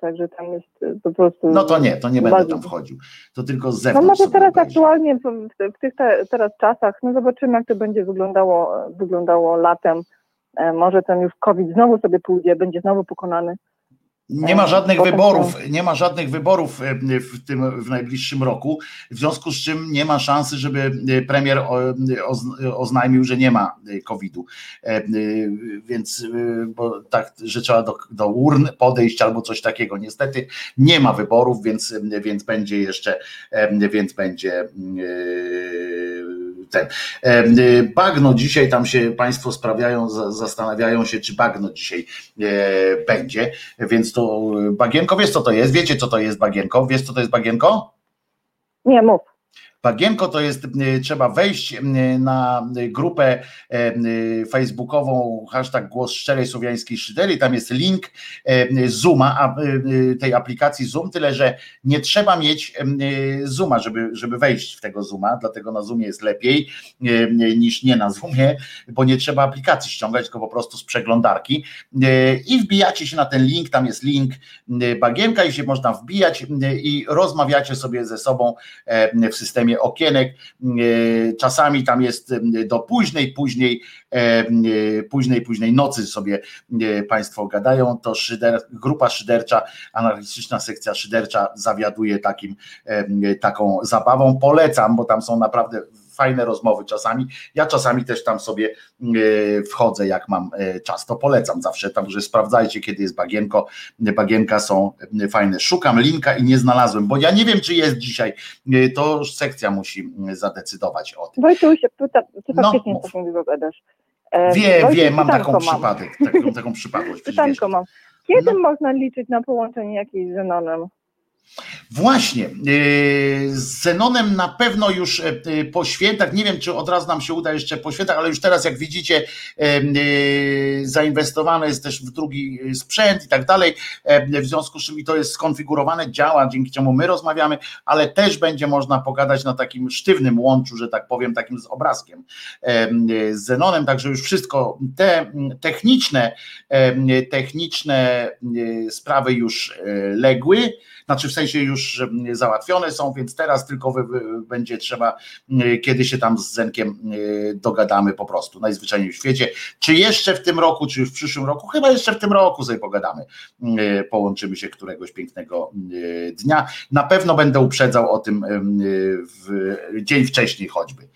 Także tam jest y, po prostu. No to nie, to nie będę tam wchodził. To tylko z zewnątrz. No może teraz aktualnie w, w, tych te, teraz czasach, no zobaczymy, jak to będzie wyglądało, wyglądało latem. E, może ten już COVID znowu sobie pójdzie, będzie znowu pokonany. Nie ma żadnych wyborów, nie ma żadnych wyborów e, w tym w najbliższym roku, w związku z czym nie ma szansy, żeby e, premier oznajmił, że nie ma e, COVID-u. Więc bo tak, że trzeba do, do urn podejść albo coś takiego. Niestety nie ma wyborów, więc, więc będzie jeszcze, więc będzie ten. Y, bagno dzisiaj tam się Państwo sprawiają, zastanawiają się, czy bagno dzisiaj e, będzie, więc to bagienko, wiesz co to jest? Wiecie co to jest bagienko? Wiesz co to jest bagienko? Nie, mów. Bagienko to jest, trzeba wejść na grupę y, facebookową hashtag głos szczerej słowiańskiej szydery, tam jest link Zooma, tej aplikacji Zoom, tyle że nie trzeba mieć Zooma, żeby, żeby wejść w tego Zooma, dlatego na Zoomie jest lepiej niż nie na Zoomie, bo nie trzeba aplikacji ściągać, tylko po prostu z przeglądarki. I wbijacie się na ten link, tam jest link Bagienka i się można wbijać i rozmawiacie sobie ze sobą w systemie systemie okienek. E, czasami tam jest e, do późnej, później, e, późnej, późnej nocy sobie Państwo gadają. To szyder, grupa szydercza, anarchistyczna sekcja szydercza zawiaduje takim, taką zabawą. Polecam, bo tam są naprawdę fajne rozmowy czasami. Ja czasami też tam sobie e, wchodzę, jak mam e, czas. To polecam zawsze, także sprawdzajcie, kiedy jest bagienko. Bagienka są e, fajne. Szukam linka i nie znalazłem, bo ja nie wiem, czy jest dzisiaj. To sekcja musi zadecydować o tym. Wojtuś, ty no, faktycznie no, coś gadasz. Wie, wie, mam taką mam. przypadek, taką, taką przypadłość. Pytanko mam. Kiedy no. można liczyć na połączenie jakiejś z Zenonem? Właśnie, e, z Zenonem na pewno już e, e, po świętach, nie wiem czy od razu nam się uda jeszcze po świętach, ale już teraz jak widzicie zainwestowane jest też w drugi sprzęt i tak dalej, w związku z czym to jest skonfigurowane, działa, dzięki czemu my rozmawiamy, ale też będzie można pogadać na takim sztywnym łączu, że tak powiem, takim z obrazkiem z Zenonem, także już wszystko te techniczne, techniczne sprawy już legły, znaczy w sensie już załatwione są, więc teraz tylko będzie trzeba, kiedy się tam z Zenkiem dogadamy po prostu, najzwyczajniej w świecie. Czy jeszcze w tym roku, czy w przyszłym roku? Chyba jeszcze w tym roku sobie pogadamy. Połączymy się któregoś pięknego dnia. Na pewno będę uprzedzał o tym w dzień wcześniej choćby,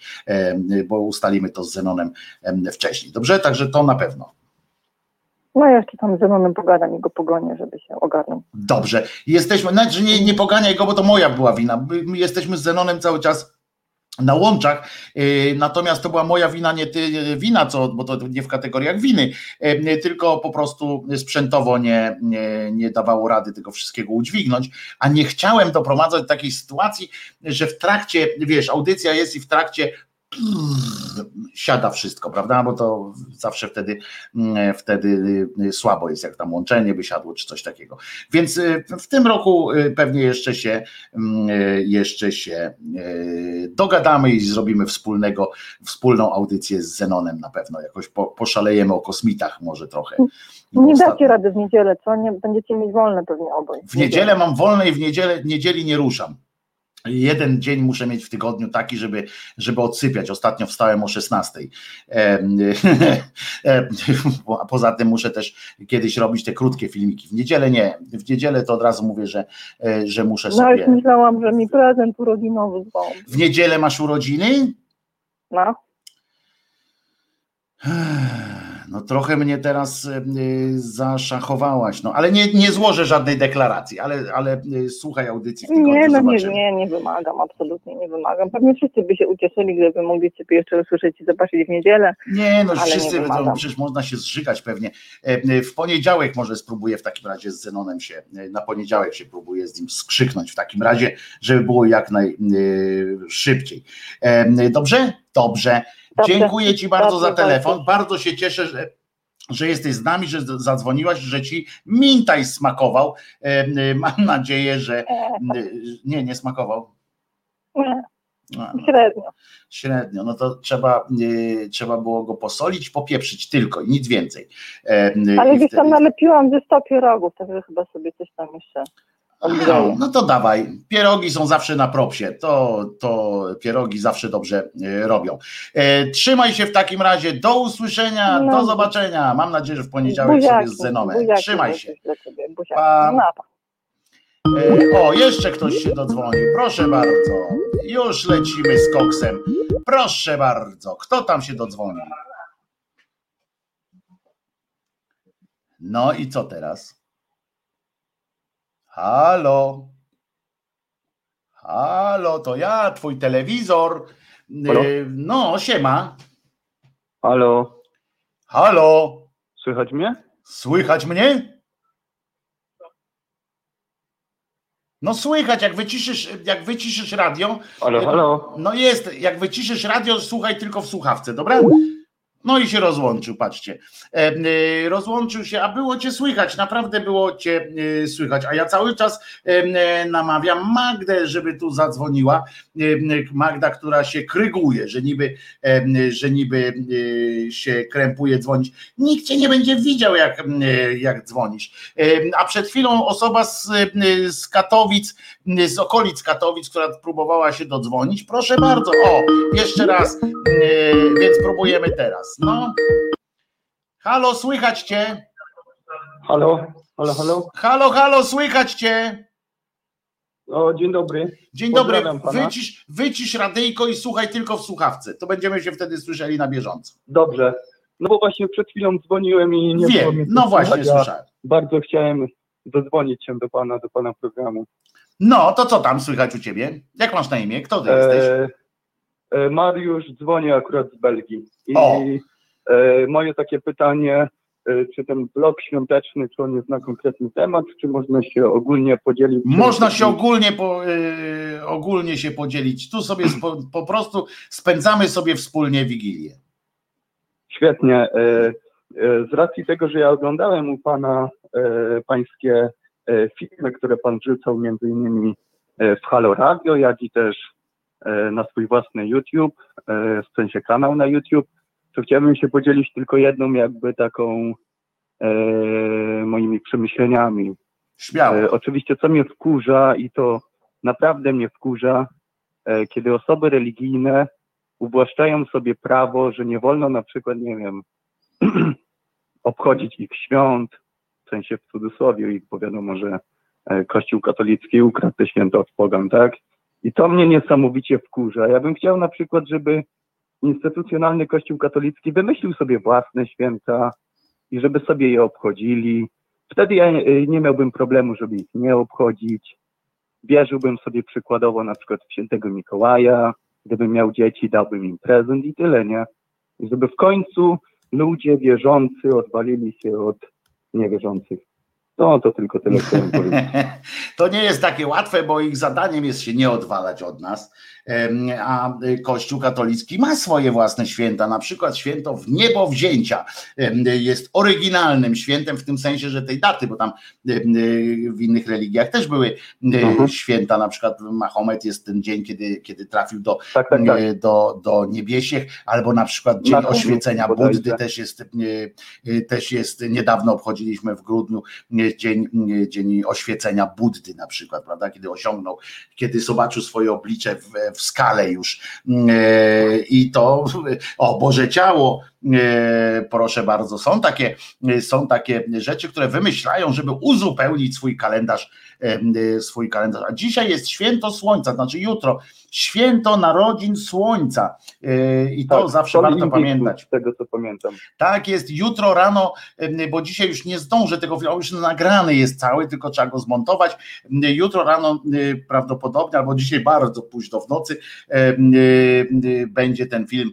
bo ustalimy to z Zenonem wcześniej. Dobrze? Także to na pewno. No ja jeszcze tam z Zenonem pogadam i go pogonię, żeby się ogarnął. Dobrze. Jesteśmy, znaczy nie, nie poganiaj go, bo to moja była wina. My jesteśmy z Zenonem cały czas na łączach, y, natomiast to była moja wina, nie ty wina, co, bo to nie w kategoriach winy, y, tylko po prostu sprzętowo nie, nie, nie dawało rady tego wszystkiego udźwignąć, a nie chciałem doprowadzać do takiej sytuacji, że w trakcie, wiesz, audycja jest i w trakcie siada wszystko, prawda? Bo to zawsze wtedy, mm, wtedy y, słabo jest, jak tam łączenie by siadło, czy coś takiego. Więc y, w tym roku y, pewnie jeszcze się mm, jeszcze się dogadamy i zrobimy wspólnego, wspólną audycję z Zenonem na pewno. Jakoś po, poszalejemy o kosmitach może trochę. Nie ostatnio. dacie rady w niedzielę, co? Nie, będziecie mieć wolne pewnie oboj. W niedzielę mam wolne i w niedzielę, niedzieli nie ruszam. Jeden dzień muszę mieć w tygodniu taki, żeby, żeby odsypiać. Ostatnio wstałem o 16. A poza tym muszę też kiedyś robić te krótkie filmiki. W niedzielę nie. W niedzielę to od razu mówię, że, e, że muszę sobie. No już myślałam, że mi prezent urodzinowy zwał. W niedzielę masz urodziny? No. No trochę mnie teraz y, zaszachowałaś, no ale nie, nie złożę żadnej deklaracji, ale, ale y, słuchaj audycji w tygodniu, Nie, no nie, nie, nie wymagam, absolutnie nie wymagam. Pewnie wszyscy by się ucieszyli, gdyby mogli Ciebie jeszcze usłyszeć i zobaczyć w niedzielę. Nie, no wszyscy, nie no, przecież można się zżygać pewnie. E, w poniedziałek może spróbuję w takim razie z Zenonem się, e, na poniedziałek się próbuję z nim skrzyknąć w takim razie, żeby było jak najszybciej. E, dobrze? Dobrze. Dobrze. Dziękuję Ci bardzo za telefon. Bardzo się cieszę, że że jesteś z nami, że zadzwoniłaś, że ci mintaj smakował. Mam nadzieję, że nie, nie smakował. Nie. Średnio. Średnio, no to trzeba, trzeba było go posolić, popieprzyć tylko i nic więcej. Ale gdzieś tam nalepiłam ze 100 pierogów, także chyba sobie coś tam jeszcze no, no to dawaj. Pierogi są zawsze na propsie. To, to pierogi zawsze dobrze e, robią. E, trzymaj się w takim razie. Do usłyszenia, no. do zobaczenia. Mam nadzieję, że w poniedziałek buziaki, sobie z Zenomem. Trzymaj się. Pa. No, e, o, jeszcze ktoś się dodzwonił. Proszę bardzo. Już lecimy z koksem. Proszę bardzo. Kto tam się dodzwonił? No i co teraz? Halo. Halo, to ja, twój telewizor. Halo? Y, no, siema. Halo. Halo. Słychać mnie? Słychać mnie? No słychać, jak wyciszysz, jak wyciszysz radio. Halo, halo. No jest, jak wyciszysz radio, słuchaj tylko w słuchawce, dobra? No i się rozłączył, patrzcie. E, rozłączył się, a było cię słychać, naprawdę było cię e, słychać. A ja cały czas e, namawiam Magdę, żeby tu zadzwoniła. Magda, która się kryguje, że niby, że niby się krępuje dzwonić. Nikt cię nie będzie widział, jak, jak dzwonisz. A przed chwilą osoba z, z Katowic, z okolic Katowic, która próbowała się dodzwonić. Proszę bardzo, o, jeszcze raz, więc próbujemy teraz. No. Halo, słychać cię? Halo, halo, halo. Halo, halo, słychać cię? O, dzień dobry. Dzień dobry. Wycisz, wycisz radyjko i słuchaj tylko w słuchawce. To będziemy się wtedy słyszeli na bieżąco. Dobrze. No bo właśnie przed chwilą dzwoniłem i nie Wiem, było no właśnie słyszałem. Bardzo chciałem zadzwonić się do pana, do pana programu. No, to co tam słychać u ciebie? Jak masz na imię? Kto ty e, jesteś? E, Mariusz dzwoni akurat z Belgii. I o. E, moje takie pytanie, czy ten blok świąteczny, czy on jest na konkretny temat, czy można się ogólnie podzielić? Można się ogólnie, po, ogólnie się podzielić. Tu sobie po, po prostu spędzamy sobie wspólnie Wigilię. Świetnie. Z racji tego, że ja oglądałem u Pana pańskie filmy, które Pan wrzucał między innymi w Halo Radio, jak i też E, na swój własny YouTube, e, w sensie kanał na YouTube, to chciałbym się podzielić tylko jedną jakby taką e, moimi przemyśleniami. Śmiało. E, oczywiście co mnie wkurza i to naprawdę mnie wkurza, e, kiedy osoby religijne uwłaszczają sobie prawo, że nie wolno na przykład, nie wiem, obchodzić ich świąt, w sensie w cudzysłowie ich, bo wiadomo, że e, Kościół katolicki ukradł te święta od pogan, tak? I to mnie niesamowicie wkurza. Ja bym chciał na przykład, żeby instytucjonalny Kościół katolicki wymyślił sobie własne święta i żeby sobie je obchodzili. Wtedy ja nie miałbym problemu, żeby ich nie obchodzić. Wierzyłbym sobie przykładowo na przykład w świętego Mikołaja, gdybym miał dzieci, dałbym im prezent i tyle, nie? I żeby w końcu ludzie wierzący odwalili się od niewierzących. No to tylko tyle chciałem powiedzieć. to nie jest takie łatwe, bo ich zadaniem jest się nie odwalać od nas. A Kościół katolicki ma swoje własne święta, na przykład święto w niebo wzięcia jest oryginalnym świętem w tym sensie, że tej daty, bo tam w innych religiach też były mhm. święta, na przykład Mahomet jest ten dzień, kiedy, kiedy trafił do, tak, tak, tak. do, do niebiesiech, albo na przykład dzień na oświecenia Buddy też jest, też jest, niedawno obchodziliśmy w grudniu dzień, dzień oświecenia Buddy na przykład, prawda, kiedy osiągnął, kiedy zobaczył swoje oblicze w, w skale już. I to, o Boże Ciało, proszę bardzo, są takie, są takie rzeczy, które wymyślają, żeby uzupełnić swój kalendarz, swój kalendarz. A dzisiaj jest święto słońca, znaczy jutro, święto narodzin słońca. I to tak, zawsze warto pamiętać. Z tego co pamiętam. Tak jest, jutro rano, bo dzisiaj już nie zdążę tego filmu, już nagrany jest cały, tylko trzeba go zmontować. Jutro rano prawdopodobnie, albo dzisiaj bardzo późno w nocy będzie ten film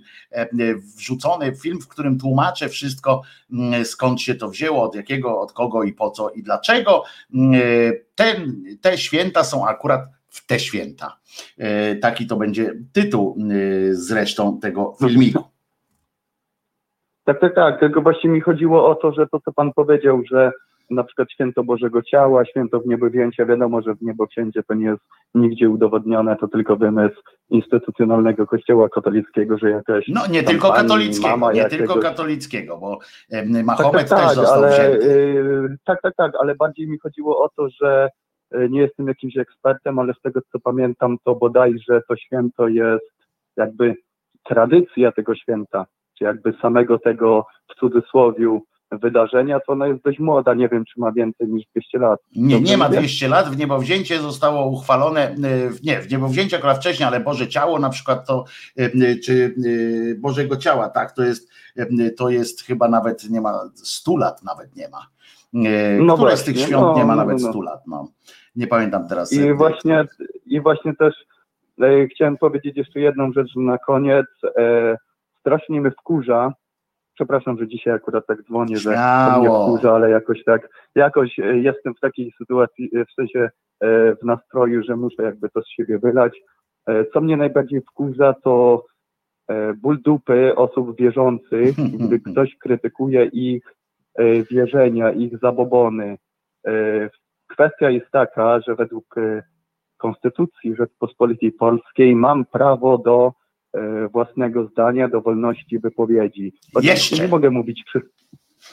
wrzucony, film, w którym tłumaczę wszystko, skąd się to wzięło, od jakiego, od kogo i po co i dlaczego. Ten, te święta są akurat w te święta. E, taki to będzie tytuł e, zresztą tego filmiku. Tak, tak, tak. Tylko właśnie mi chodziło o to, że to, co Pan powiedział, że na przykład święto Bożego Ciała, święto w niebowzięcia, wiadomo, że w niebowzięcie to nie jest nigdzie udowodnione, to tylko wymysł instytucjonalnego kościoła katolickiego, że jakaś... No nie tylko katolickiego, nie jakiegoś... tylko katolickiego, bo Mahomet tak, tak, też tak, został ale. Yy, tak, tak, tak, ale bardziej mi chodziło o to, że E, nie jestem jakimś ekspertem, ale z tego co pamiętam, to bodajże to święto jest jakby tradycja tego święta, czy jakby samego tego w cudzysłowiu wydarzenia, to ona jest dość młoda, nie wiem, czy ma więcej niż 200 lat. Nie, nie ma 200 lat, w niebowzięcie zostało uchwalone, e, nie, w niebowzięcie akurat wcześniej, ale Boże Ciało na przykład to, e, czy Bożego Ciała, tak, to jest, to jest chyba nawet nie ma 100 lat, nawet nie ma. No Które właśnie, z tych świąt no, nie ma no, nawet no, 100 lat, no. Nie pamiętam teraz. I właśnie, i właśnie też chciałem powiedzieć jeszcze jedną rzecz na koniec. E, strasznie mnie wkurza, przepraszam, że dzisiaj akurat tak dzwonię, że mnie wkurza, ale jakoś tak, jakoś e, jestem w takiej sytuacji, e, w sensie e, w nastroju, że muszę jakby to z siebie wylać. Co mnie najbardziej wkurza, to ból dupy osób wierzących, gdy ktoś krytykuje ich wierzenia, ich zabobony, Kwestia jest taka, że według Konstytucji Rzeczpospolitej Polskiej mam prawo do własnego zdania, do wolności wypowiedzi. Oczywiście nie mogę mówić.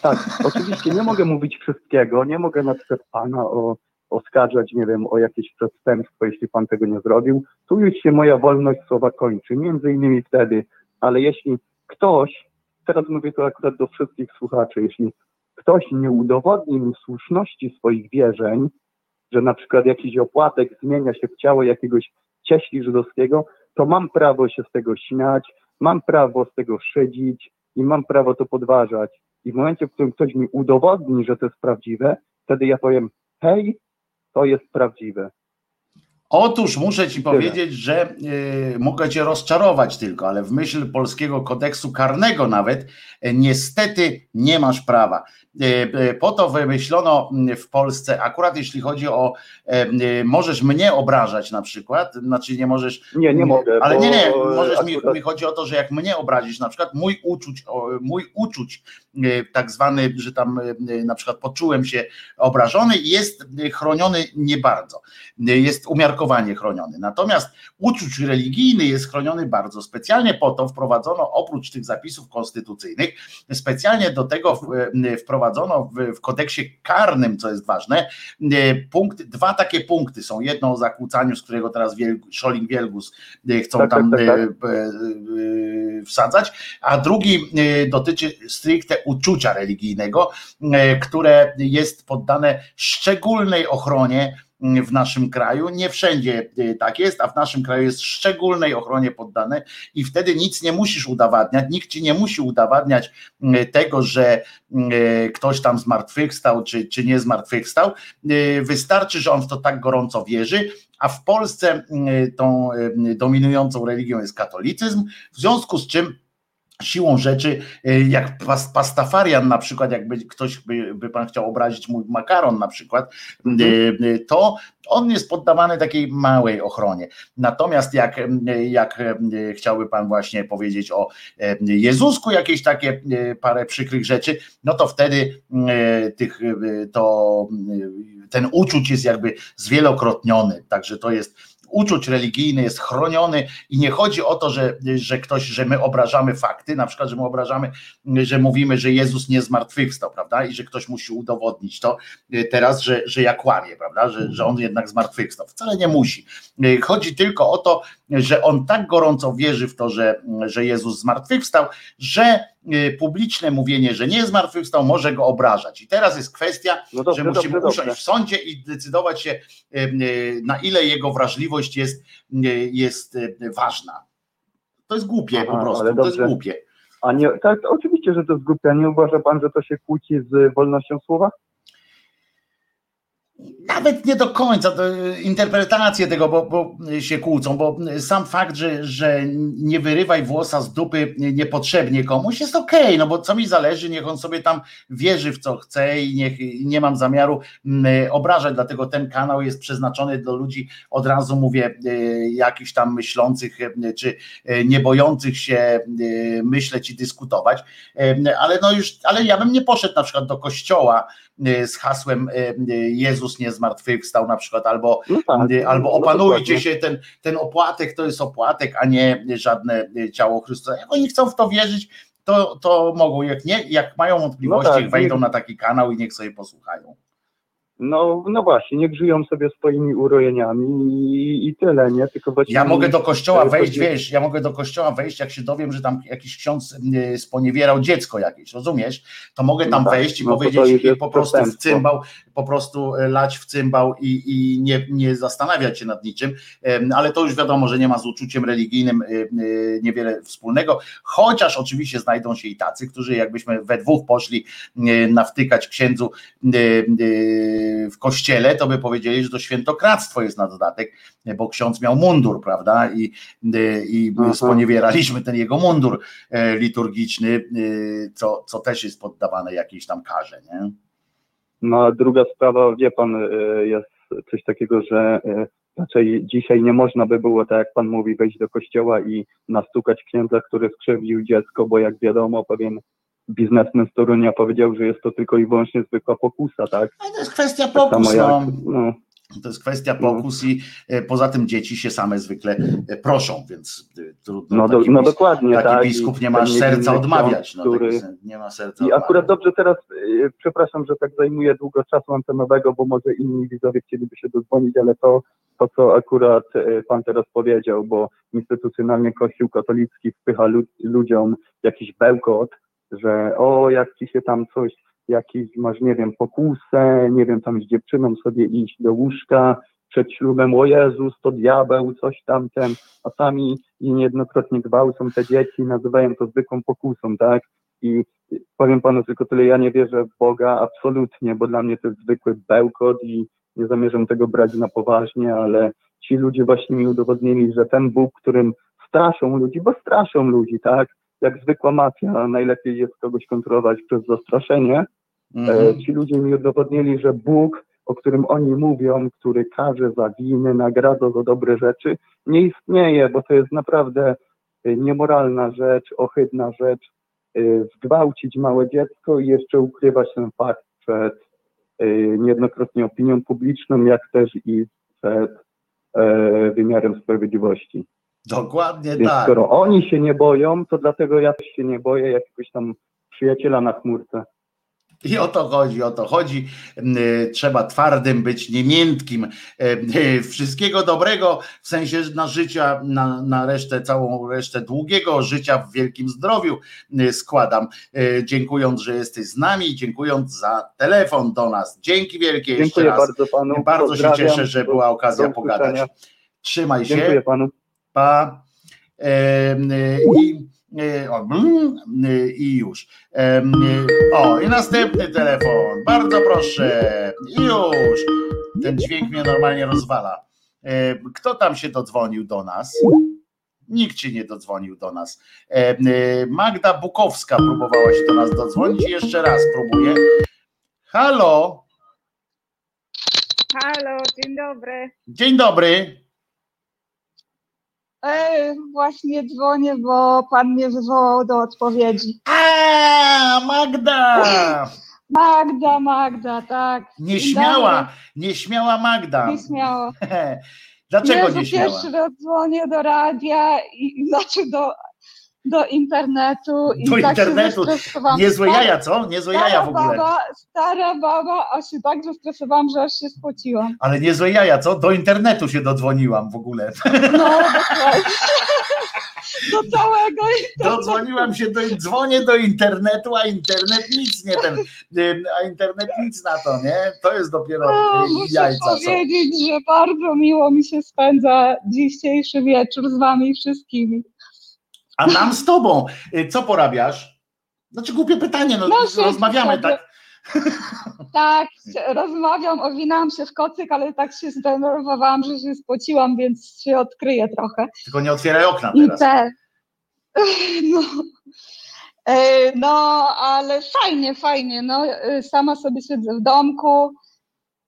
Tak, oczywiście nie mogę mówić wszystkiego, nie mogę na przykład pana o, oskarżać, nie wiem, o jakieś przestępstwo, jeśli pan tego nie zrobił. Tu już się moja wolność słowa kończy, między innymi wtedy, ale jeśli ktoś, teraz mówię to akurat do wszystkich słuchaczy, jeśli ktoś nie udowodni mi słuszności swoich wierzeń, że na przykład jakiś opłatek zmienia się w ciało jakiegoś cieśli żydowskiego, to mam prawo się z tego śmiać, mam prawo z tego szydzić i mam prawo to podważać. I w momencie, w którym ktoś mi udowodni, że to jest prawdziwe, wtedy ja powiem, hej, to jest prawdziwe. Otóż muszę ci powiedzieć, że y, mogę cię rozczarować tylko, ale w myśl polskiego kodeksu karnego nawet y, niestety nie masz prawa. Y, po to wymyślono mm, w Polsce, akurat jeśli chodzi o możesz mnie obrażać na przykład, znaczy nie możesz. Nie, nie mogę. Ale nie, nie, możesz mi, mi chodzi o to, że jak mnie obrazisz, na przykład mój uczuć, mój uczuć, tak zwany, że tam na przykład poczułem się obrażony, jest chroniony nie bardzo. Jest umiarkowany umiarkowanie chroniony. Natomiast uczuć religijny jest chroniony bardzo specjalnie po to wprowadzono oprócz tych zapisów konstytucyjnych, specjalnie do tego wprowadzono w, kodeksie karnym, co jest ważne, punkt, dwa takie punkty są. Jedno o zakłócaniu, z którego teraz Scholling Wielgus e, chcą tak, tam tak, tak, tak. E, e, wsadzać, a drugi dotyczy stricte uczucia religijnego, które jest poddane szczególnej ochronie w naszym kraju. Nie wszędzie y, tak jest, a w naszym kraju jest szczególnej ochronie poddane i wtedy nic nie musisz udowadniać, nikt ci nie musi udowadniać y, tego, że y, ktoś tam zmartwychwstał, czy, czy nie zmartwychwstał. Wystarczy, że on w to tak gorąco wierzy, a w Polsce tą dominującą religią jest katolicyzm, w związku z czym siłą rzeczy, y, jak pastafarian na przykład, jakby ktoś by, by pan chciał obrazić mój makaron na przykład, mhm. Y, to on jest poddawany takiej małej ochronie. Natomiast jak, jak chciałby pan właśnie powiedzieć o Jezusku, jakieś takie parę przykrych rzeczy, no to wtedy tych, to ten uczuć jest jakby zwielokrotniony, także to jest uczuć religijny jest chroniony i nie chodzi o to, że, że ktoś, że my obrażamy fakty, na przykład, że my obrażamy, że mówimy, że Jezus nie zmartwychwstał, prawda, i że ktoś musi udowodnić to y, teraz, że, że ja kłamię, prawda, że, że on jednak zmartwychwstał. Wcale nie musi. Y, chodzi tylko o to, że on tak gorąco wierzy w to, że, że Jezus zmartwychwstał, że y, publiczne mówienie, że nie zmartwychwstał, może go obrażać. I teraz jest kwestia, no dobrze, że musimy dobrze, usiąść w sądzie i decydować się, na ile jego wrażliwość jest, jest ważna. To jest głupie Aha, po prostu, to jest głupie. A nie, tak, oczywiście, że to jest głupie. A nie uważa pan, że to się kłóci z wolnością słowa? Nawet nie do końca, interpretacje tego bo, bo się kłócą, bo sam fakt, że, że nie wyrywaj włosa z dupy niepotrzebnie komuś jest okej, okay, no bo co mi zależy, niech on sobie tam wierzy w co chce i niech nie mam zamiaru obrażać, dlatego ten kanał jest przeznaczony dla ludzi, od razu mówię, jakichś tam myślących czy y, nie bojących się myśleć i dyskutować, ale no już, ale ja bym nie poszedł na przykład do kościoła z hasłem Jezus Jezus nie zmartwychwstał na przykład, albo, no tak, albo no opanujcie no się, ten, ten opłatek to jest opłatek, a nie żadne ciało Chrystusa. Jak oni chcą w to wierzyć, to, to mogą, jak nie, jak mają wątpliwości, no tak, wejdą na taki kanał i niech sobie posłuchają. No, no właśnie, niech żyją sobie swoimi urojeniami i, i tyle, nie? Tylko właśnie. Ja mogę do kościoła wejść, wiesz, ja mogę do kościoła wejść, jak się dowiem, że tam jakiś ksiądz e, sponiewierał dziecko jakieś, rozumiesz? To mogę tam no tak, wejść i no powiedzieć i po prostu w cymbał, po prostu e, lać w cymbał i, i nie, nie zastanawiać się nad niczym, ale to już wiadomo, że nie ma z uczuciem religijnym e, niewiele wspólnego, chociaż oczywiście znajdą się i tacy, którzy jakbyśmy we dwóch poszli nawtykać księdzu w kościele, to by powiedzieli, że to świętokradztwo jest na dodatek, bo ksiądz miał mundur, prawda? I, i my sponiewieraliśmy ten jego mundur e, liturgiczny, e, co, co też jest poddawane jakiejś tam karze, nie? No a druga sprawa, wie pan, e, jest coś takiego, że raczej dzisiaj nie można by było, tak jak pan mówi, wejść do kościoła i nastukać księdza, który skrzywdził dziecko, bo jak wiadomo, pewien biznesmen z Torunia powiedział, że jest to tylko i wyłącznie zwykła pokusa, tak? Ale to jest kwestia tak pokus, no. no. To jest kwestia no. pokus i e, poza tym dzieci się same zwykle e, proszą, więc e, trudno. No, do, no dokładnie. Taki tak, biskup nie ma serca odmawiać. No, który... nie ma serca I akurat dobrze teraz, przepraszam, że tak zajmuje długo czasu antenowego, bo może inni widzowie chcieliby się dozwonić, ale to, to co akurat pan teraz powiedział, bo instytucjonalnie Kościół katolicki wpycha ludziom jakiś bełkot, że o, jak ci się tam coś, jakiś masz, nie wiem, pokusę, nie wiem, tam z dziewczyną sobie iść do łóżka przed ślubem, o Jezus, to diabeł, coś tam, ten, a sami i niejednokrotnie gwałcą te dzieci, nazywają to zwykłą pokusą, tak? I powiem panu tylko tyle, ja nie wierzę w Boga absolutnie, bo dla mnie to jest zwykły bełkot i nie zamierzam tego brać na poważnie, ale ci ludzie właśnie mi udowodnili, że ten Bóg, którym straszą ludzi, bo straszą ludzi, tak? Jak zwykła mafia, najlepiej jest kogoś kontrolować przez zastraszenie. Mm. Ci ludzie mi udowodnili, że Bóg, o którym oni mówią, który każe za winy, nagradza za dobre rzeczy, nie istnieje, bo to jest naprawdę e, niemoralna rzecz, ohydna rzecz, e, zgwałcić małe dziecko i jeszcze ukrywać ten fakt przed niejednokrotnie opinią publiczną, jak też i przed wymiarem sprawiedliwości. Dokładnie Więc tak. Skoro oni się nie boją, to dlatego ja też się nie boję jakiegoś tam przyjaciela na chmurce. I o to chodzi, o to chodzi. Trzeba twardym być, nie miętkim. Wszystkiego dobrego w sensie na życia, na, na resztę, całą resztę długiego życia w wielkim zdrowiu składam. Dziękując, że jesteś z nami, dziękując za telefon do nas. Dzięki wielkie Dziękuję jeszcze raz. bardzo panu. Bardzo się cieszę, że była okazja pogadać. Trzymaj się. Dziękuję panu pa i, i już. O, i następny telefon. Bardzo proszę. Już. Ten dźwięk mnie normalnie rozwala. Kto tam się dodzwonił do nas? Nikt się nie dodzwonił do nas. Magda Bukowska próbowała się do nas dodzwonić. Jeszcze raz próbuję. Halo. Halo, dzień dobry. Dzień dobry. E, właśnie dzwonię, bo pan mnie wywołał do odpowiedzi. A, Magda! Magda, Magda, tak. Nieśmiała, nieśmiała Magda. Nieśmiała. Dlaczego Jezu, nieśmiała? Pierwszy raz dzwonię do radia i znaczy do do internetu. I do tak internetu. Niezłe jaja, co? Niezłe jaja w ogóle. Baba, stara baba, a się tak zestresowałam, że aż się spociłam. Ale niezłe jaja, co? Do internetu się dodzwoniłam w ogóle. No, do całego internetu. Dodzwoniłam się, do, dzwonię do internetu, a internet nic nie ten, a internet nic na to, nie? To jest dopiero no, jajca. Muszę powiedzieć, są. że bardzo miło mi się spędza dzisiejszy wieczór z wami wszystkimi. A nam z tobą, y, co porabiasz? Znaczy głupie pytanie, no, no rozmawiamy tak. Tak, rozmawiam, owinęłam się w kocyk, ale tak się zdenerwowałam, że się spociłam, więc się odkryję trochę. Tylko nie otwieraj okna teraz. I te, no, e, no, ale fajnie, fajnie. No, e, sama sobie siedzę w domku.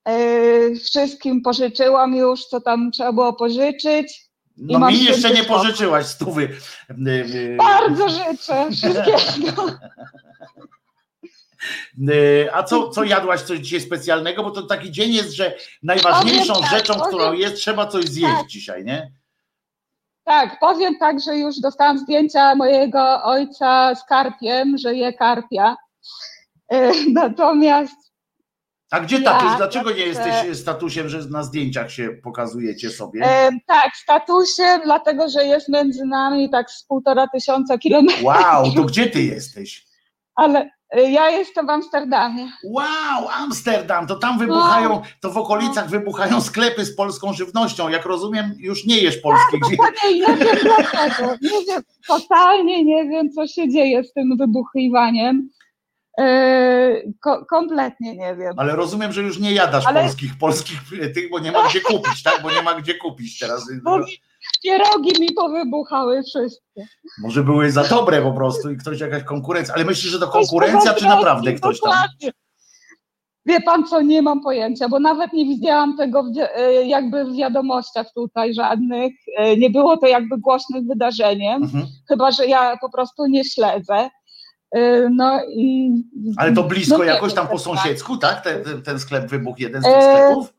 E, wszystkim pożyczyłam już, co tam trzeba było pożyczyć. No mi jeszcze nie pożyczyłaś stówy. Bardzo życzę wszystkiego. A co, co jadłaś coś dzisiaj specjalnego? Bo to taki dzień jest, że najważniejszą powiem rzeczą, tak, którą powiem, jest, trzeba coś zjeść tak. dzisiaj, nie? Tak, powiem tak, że już dostałam zdjęcia mojego ojca z karpiem, że je karpia. Natomiast a gdzie tak jest? Dlaczego nie jesteś statusem, że na zdjęciach się pokazujecie sobie? E, tak, statusem, dlatego że jest między nami tak z półtora tysiąca kilometrów. Wow, to gdzie ty jesteś? Ale e, ja jestem w Amsterdamie. Wow, Amsterdam, to tam wybuchają, to w okolicach wybuchają sklepy z polską żywnością. Jak rozumiem, już nie jesz polskich. Tak, nie wiem dlaczego. Nie wiem, totalnie nie wiem, co się dzieje z tym wybuchiwaniem. Yy, ko kompletnie nie wiem. Ale rozumiem, że już nie jadasz Ale... polskich, polskich tych, bo nie ma gdzie kupić, tak? Bo nie ma gdzie kupić teraz. Bo mi pierogi mi powybuchały wszystkie. Może były za dobre po prostu i ktoś jakaś konkurencja. Ale myślisz, że to konkurencja, czy naprawdę ktoś tam? Wie pan co, nie mam pojęcia, bo nawet nie widziałam tego e, jakby w wiadomościach tutaj żadnych. E, nie było to jakby głośnym wydarzeniem, mhm. chyba że ja po prostu nie śledzę. Y, no i. Ale to blisko no, jakoś tam po sąsiedzku, tak? Ten, ten, sklep wybuchł, jeden z tych sklepów?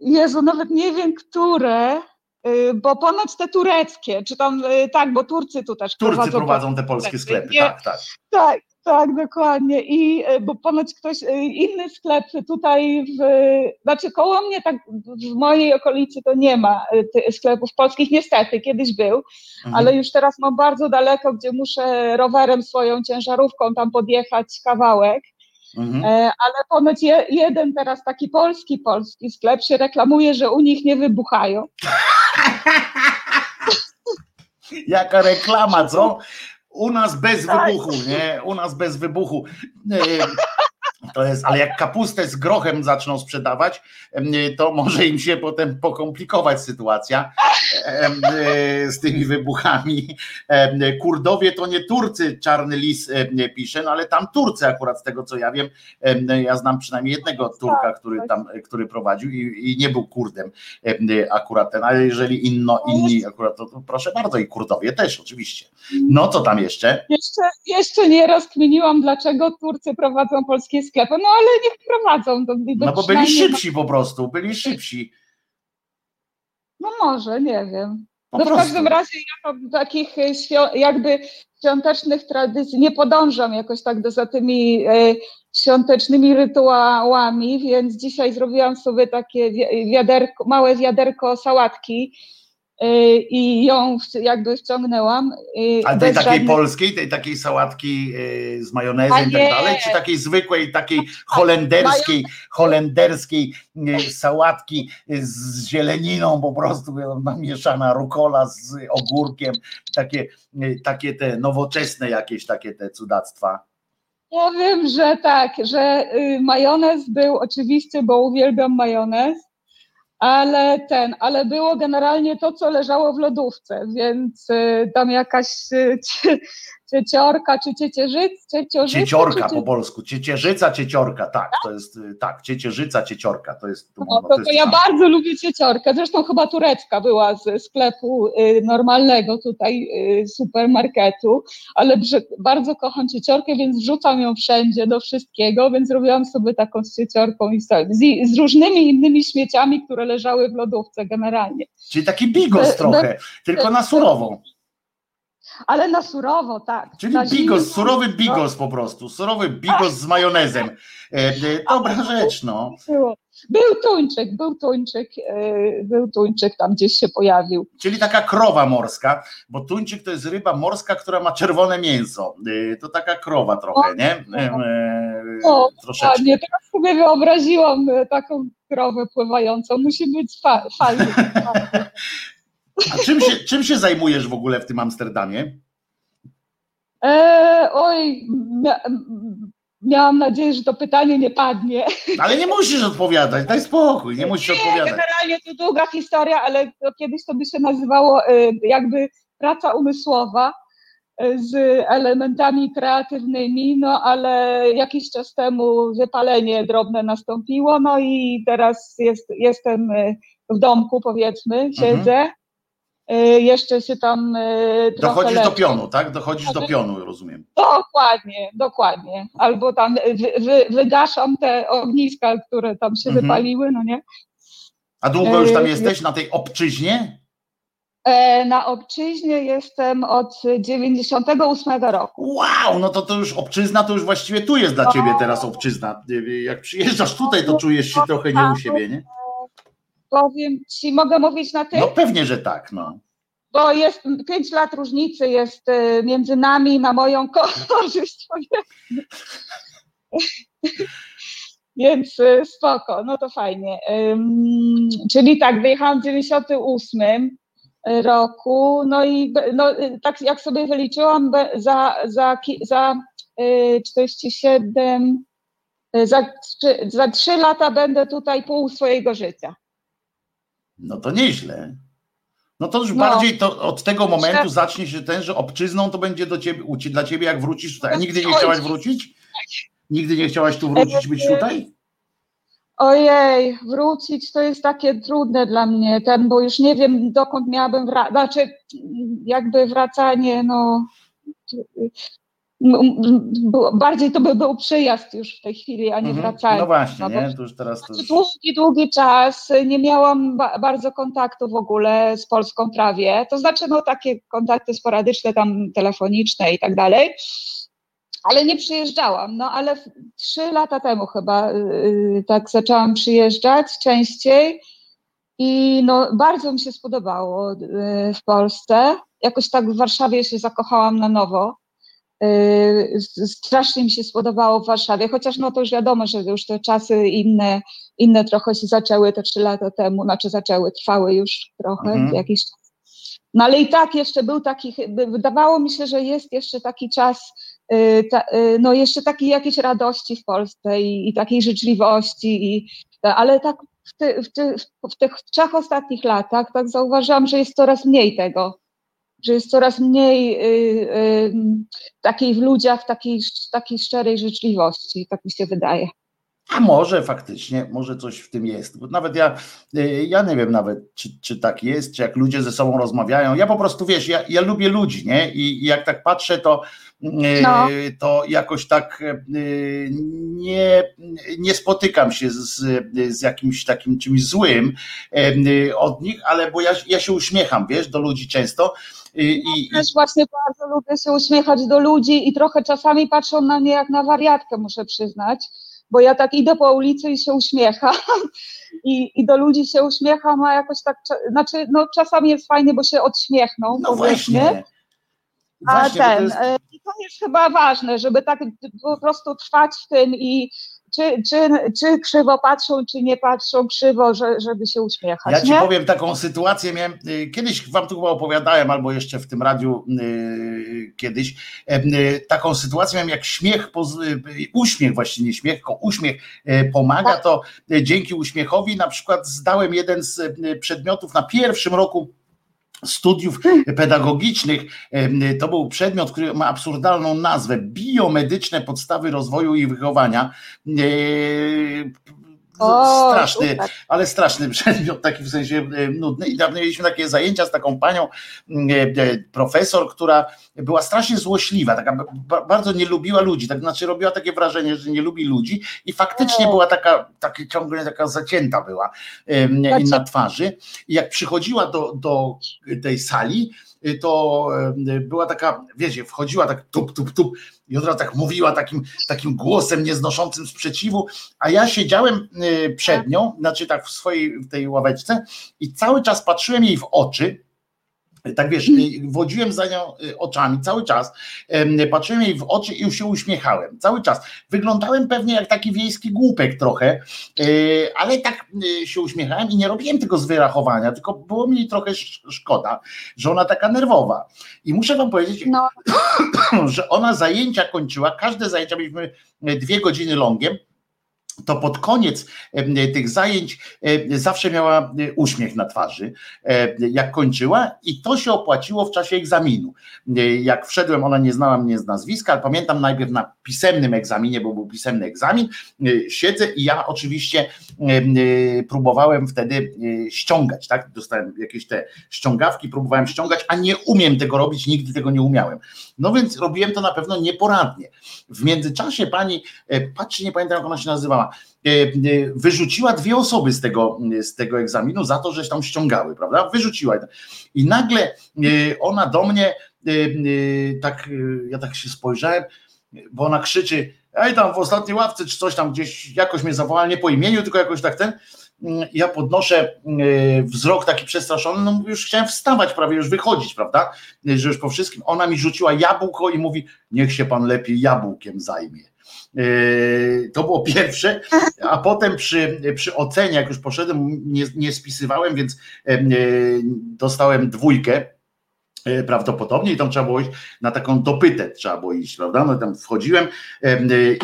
Jezu, nawet nie wiem, które, y, bo ponoć te tureckie, czy tam, y, tak, bo Turcy tu też Turcy prowadzą, prowadzą te polskie sklepy, nie, tak, tak. Tak, tak, dokładnie. I e, bo ponoć ktoś, e, inny sklep tutaj w, znaczy koło mnie, tak w mojej okolicy to nie ma e, sklepów polskich, niestety, kiedyś był, mhm. ale już teraz mam bardzo daleko, gdzie muszę rowerem swoją ciężarówką tam podjechać kawałek. Mhm. Ale ponoć je, jeden teraz taki polski, polski sklep się reklamuje, że u nich nie wybuchają. Jaka reklama, co? U nas bez tak. wybuchu, nie? U nas bez wybuchu. To jest, ale jak kapustę z grochem zaczną sprzedawać, to może im się potem pokomplikować sytuacja z tymi wybuchami. Kurdowie to nie Turcy, czarny lis pisze, no ale tam Turcy akurat z tego co ja wiem, ja znam przynajmniej jednego Turka, który tam, który prowadził i, i nie był Kurdem akurat ten, ale jeżeli inno, inni akurat, to, to proszę bardzo i Kurdowie też oczywiście. No co tam jeszcze? Jeszcze, jeszcze nie rozkminiłam, dlaczego Turcy prowadzą polskie sklepy, no ale niech prowadzą. To no bo byli szybsi po prostu, byli szybsi. No może, nie wiem. no w każdym razie ja do takich e, jakby świątecznych tradycji nie podążam jakoś tak do, za tymi e, świątecznymi rytuałami, więc dzisiaj zrobiłam sobie takie wiaderko, małe wiaderko sałatki i ją jakby wciągnęłam. Y, Ale tej takiej żadnych... polskiej, tej takiej sałatki y, z majonezem i tak dalej, czy takiej zwykłej, takiej holenderskiej, holenderskiej sałatki z zieleniną po prostu namieszana rukola z ogórkiem, takie, takie te nowoczesne jakieś takie te cudactwa. Powiem, że tak, że majonez był oczywiście, bo uwielbiam majonez ale ten, ale było generalnie to, co leżało w lodówce, więc y, tam jakaś y, cieciorka czy ciecierzyc, cieciorzyca. Cieciorka po polsku, ciecierzyca, cieciorka, tak, to jest, y, tak, ciecierzyca, cieciorka, to jest. To, no, to, to, to ja bardzo lubię cieciorkę, zresztą chyba turecka była ze sklepu y, normalnego tutaj, y, supermarketu, ale bardzo kocham cieciorkę, więc wrzucam ją wszędzie, do wszystkiego, więc robiłam sobie taką z cieciorką i z, z różnymi innymi śmieciami, które leżały w lodówce generalnie. Czyli taki bigos trochę, tylko na surową ale na surowo, tak. Czyli na bigos, surowy bigos po prostu, surowy bigos z majonezem. E, e, dobra rzecz, no. Był tuńczyk, był tuńczyk, e, był tuńczyk, tam gdzieś się pojawił. Czyli taka krowa morska, bo tuńczyk to jest ryba morska, która ma czerwone mięso. To taka krowa trochę, nie? O, troszeczkę. Nie, teraz sobie wyobraziłam taką krowę pływającą. Musi być fa fajnie. A czym się, czym się zajmujesz w ogóle w tym Amsterdamie? E, oj, mia, miałam nadzieję, że to pytanie nie padnie. Ale nie musisz odpowiadać, daj spokój, nie musisz nie, odpowiadać. Generalnie to długa historia, ale to kiedyś to by się nazywało e, jakby praca umysłowa e, z elementami kreatywnymi, no ale jakiś czas temu wypalenie drobne nastąpiło, no i teraz jest, jestem e, w domku, powiedzmy, siedzę. Mhm. Y, jeszcze się tam. Y, Dochodzisz leczę. do pionu, tak? Dochodzisz do pionu, rozumiem. Dokładnie, dokładnie. Albo tam wy, wy, wygaszam te ogniska, które tam się mhm. wypaliły, no nie? A długo już tam y, jesteś na tej obczyźnie? E, na obczyźnie jestem od 98 roku. Wow, no to to już obczyzna, to już właściwie tu jest dla ciebie teraz obczyzna. Jak przyjeżdżasz tutaj, to czujesz się trochę nie u siebie, nie? Powiem ci, mogę mówić na tym? No pewnie, że tak, no. Bo jest pięć lat różnicy jest y, między nami na moją korzyść. Więc y, spoko, no to fajnie. Czyli tak, wyjechałam w 98 roku, no i no, tak jak sobie wyliczyłam, za, za, za 47, y, za 3, za 3 lata będę tutaj pół swojego życia. No to nieźle. No to już no. bardziej to od tego momentu zacznie się ten, że obczyzną to będzie do ciebie, dla ciebie jak wrócisz tutaj. A nigdy nie chciałaś wrócić? Nigdy nie chciałaś tu wrócić, być tutaj? Ojej, wrócić to jest takie trudne dla mnie, ten, bo już nie wiem dokąd miałabym wracać, znaczy jakby wracanie, no bardziej to by był przyjazd już w tej chwili, a nie mhm. wracanie. No właśnie, no, nie? To już teraz to już... Długi, długi czas nie miałam ba bardzo kontaktu w ogóle z Polską prawie, to znaczy no takie kontakty sporadyczne tam telefoniczne i tak dalej, ale nie przyjeżdżałam, no ale trzy lata temu chyba yy, tak zaczęłam przyjeżdżać częściej i no bardzo mi się spodobało yy, w Polsce, jakoś tak w Warszawie się zakochałam na nowo, strasznie mi się spodobało w Warszawie, chociaż no to już wiadomo, że już te czasy inne, inne trochę się zaczęły te trzy lata temu, znaczy zaczęły, trwały już trochę mhm. jakiś czas. No ale i tak jeszcze był taki, wydawało mi się, że jest jeszcze taki czas, y, y, no jeszcze takiej jakiejś radości w Polsce i, i takiej życzliwości, i, ale tak w, ty, w, ty, w tych trzech ostatnich latach tak zauważyłam, że jest coraz mniej tego że jest coraz mniej y, y, takiej w ludziach, takiej, takiej szczerej życzliwości, tak mi się wydaje. A może faktycznie, może coś w tym jest. Bo nawet ja, y, ja nie wiem nawet, czy, czy tak jest, czy jak ludzie ze sobą rozmawiają. Ja po prostu wiesz, ja, ja lubię ludzi, nie? I, i jak tak patrzę, to, no. to jakoś tak nie, nie spotykam się z, z jakimś takim czymś złym od nich, ale bo ja, ja się uśmiecham, wiesz, do ludzi często i, i, też właśnie bardzo lubię się uśmiechać do ludzi i trochę czasami patrzą na mnie jak na wariatkę, muszę przyznać, bo ja tak idę po ulicy i się uśmiecham i, i do ludzi się uśmiecham, a jakoś tak, znaczy no czasami jest fajnie, bo się odśmiechną, no powiedzmy. Właśnie. A ten, to jest... I to jest chyba ważne, żeby tak po prostu trwać w tym i czy, czy, czy krzywo patrzą, czy nie patrzą krzywo, że, żeby się uśmiechać. Ja ci nie? powiem taką sytuację, miałem, y, kiedyś wam tu chyba opowiadałem, albo jeszcze w tym radiu yy, kiedyś, yy, taką sytuację miałem, jak śmiech, yy, uśmiech właściwie nie śmiech, tylko uśmiech pomaga, tak. to dzięki uśmiechowi na przykład zdałem jeden z przedmiotów na pierwszym roku studiów pedagogicznych. To był przedmiot, który ma absurdalną nazwę biomedyczne podstawy rozwoju i wychowania o, straszny, super. ale straszny przedmiot, taki w sensie e, nudny. I dawno mieliśmy takie zajęcia z taką panią e, e, profesor, która była strasznie złośliwa, taka bardzo nie lubiła ludzi, tak znaczy robiła takie wrażenie, że nie lubi ludzi i faktycznie była taka, takie ciągle taka zacięta była na twarzy. I jak przychodziła do, do tej sali, to była taka, wiecie, wchodziła tak tup, tup, tup i od razu tak mówiła takim, takim głosem nieznoszącym sprzeciwu, a ja siedziałem y, przed nią, znaczy tak w swojej w tej ławeczce i cały czas patrzyłem jej w oczy, tak wiesz, mhm. wodziłem za nią y, oczami cały czas, patrzyłem jej w oczy i już się uśmiechałem cały czas. Wyglądałem pewnie jak taki wiejski głupek trochę, y, ale tak y, się uśmiechałem i nie robiłem tego z wyrachowania, tylko było mi trochę szkoda, że ona taka nerwowa. I muszę wam powiedzieć, no. że ona zajęcia kończyła, każde zajęcia mieliśmy dwie godziny longiem, to pod koniec tych zajęć zawsze miała e, uśmiech na twarzy, jak kończyła, i to się opłaciło w czasie egzaminu. E, jak wszedłem, ona nie znała mnie z nazwiska, ale pamiętam najpierw na pisemnym egzaminie, bo był pisemny egzamin, e, siedzę i ja oczywiście próbowałem wtedy ściągać, tak? Dostałem jakieś te ściągawki, próbowałem ściągać, a nie umiem tego robić, nigdy tego nie umiałem. No więc robiłem to na pewno nieporadnie. W międzyczasie pani, patrzcie, nie pamiętam jak ona się nazywała, E, e, wyrzuciła dwie osoby z tego, z tego egzaminu za to, że tam ściągały, prawda? Wyrzuciła. I nagle e, ona do mnie tak, ja tak się spojrzałem, bo ona krzyczy, ej tam w ostatniej ławce, czy coś tam gdzieś jakoś mnie zawołała, nie po imieniu, tylko jakoś tak ten. Ja podnoszę wzrok taki przestraszony, no już chciałem wstawać, prawie już wychodzić, prawda? Że już po wszystkim. Ona mi rzuciła jabłko i mówi, niech się pan lepiej jabłkiem zajmie. Yy, to było pierwsze, a potem przy, przy ocenie, jak już poszedłem, nie, nie spisywałem, więc yy, dostałem dwójkę yy, prawdopodobnie i tam trzeba było iść na taką dopytę trzeba było iść, prawda? No tam wchodziłem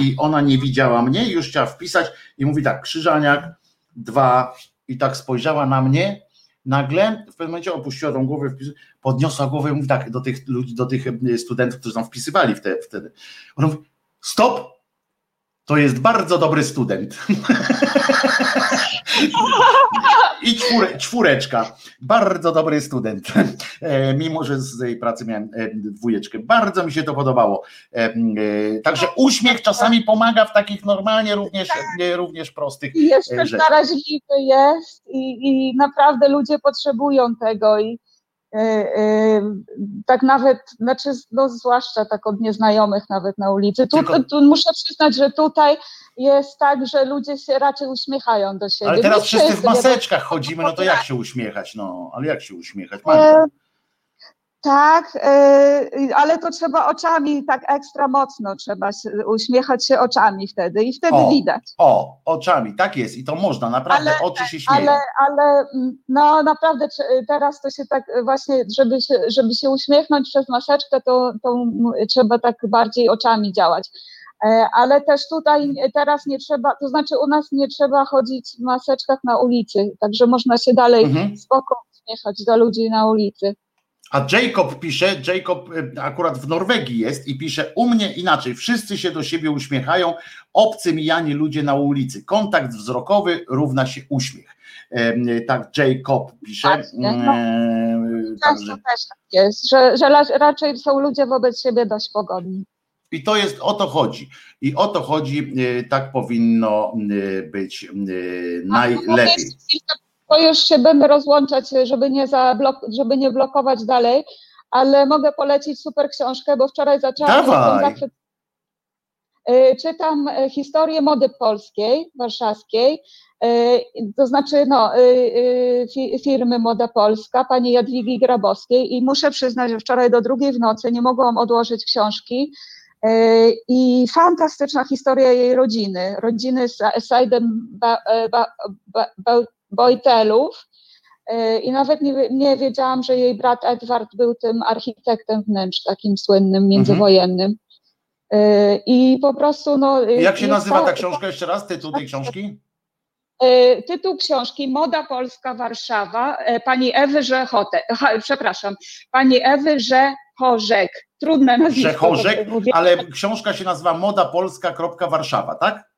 i ona nie widziała mnie, już chciała wpisać i mówi tak, Krzyżaniak, dwa i tak spojrzała na mnie, nagle w pewnym momencie opuściła tą głowę, podniosła głowę i mówi tak do tych ludzi, do tych studentów, którzy tam wpisywali wtedy. Ona mówi, stop, to jest bardzo dobry student. I czwóre, czwóreczka. Bardzo dobry student. E, mimo, że z tej pracy miałem e, dwójeczkę. Bardzo mi się to podobało. E, także uśmiech czasami pomaga w takich normalnie również, również prostych I też naraźliwy jest i, i naprawdę ludzie potrzebują tego i tak nawet, znaczy, no zwłaszcza tak od nieznajomych nawet na ulicy. Tu, Tylko... tu, muszę przyznać, że tutaj jest tak, że ludzie się raczej uśmiechają do siebie. Ale teraz wszyscy w maseczkach chodzimy, no to jak się uśmiechać? No, ale jak się uśmiechać? Magda? Tak, yy, ale to trzeba oczami tak ekstra mocno, trzeba uśmiechać się oczami wtedy i wtedy o, widać. O, oczami, tak jest i to można, naprawdę ale, oczy się śmieją. Ale, ale mm, no naprawdę teraz to się tak właśnie, żeby się, żeby się uśmiechnąć przez maseczkę, to, to trzeba tak bardziej oczami działać. E, ale też tutaj teraz nie trzeba, to znaczy u nas nie trzeba chodzić w maseczkach na ulicy, także można się dalej mhm. spokojnie uśmiechać do ludzi na ulicy. A Jacob pisze, Jacob y, akurat w Norwegii jest i pisze, u mnie inaczej, wszyscy się do siebie uśmiechają, obcy mijani ludzie na ulicy. Kontakt wzrokowy równa się uśmiech. Tak Jacob pisze. No. Często też tak jest, że, że raczej są ludzie wobec siebie dość pogodni. I to jest, o to chodzi. I o to chodzi, y, tak powinno y, być najlepiej to już się będę rozłączać, żeby nie, zablok- żeby nie blokować dalej, ale mogę polecić super książkę, bo wczoraj zaczęłam. Zawsze, y, czytam y, historię mody polskiej, warszawskiej, y, to znaczy no, firmy Moda Polska, pani Jadwigi Grabowskiej i muszę przyznać, że wczoraj do drugiej w nocy nie mogłam odłożyć książki, I fantastyczna historia jej rodziny, rodziny z Sajdem Bojtelów. I nawet nie, nie, wiedziałam, że jej brat Edward był tym architektem wnętrz, takim słynnym, międzywojennym. I po prostu. No, Jak się nazywa ta książka jeszcze raz? Tytuł tej książki? Tytuł książki Moda Polska Warszawa pani Ewy Rzechote, przepraszam, pani Ewy Rzechorzek. Trudne nazwisko. Rzechorzek, ale książka się nazywa Moda Polska. Warszawa, tak?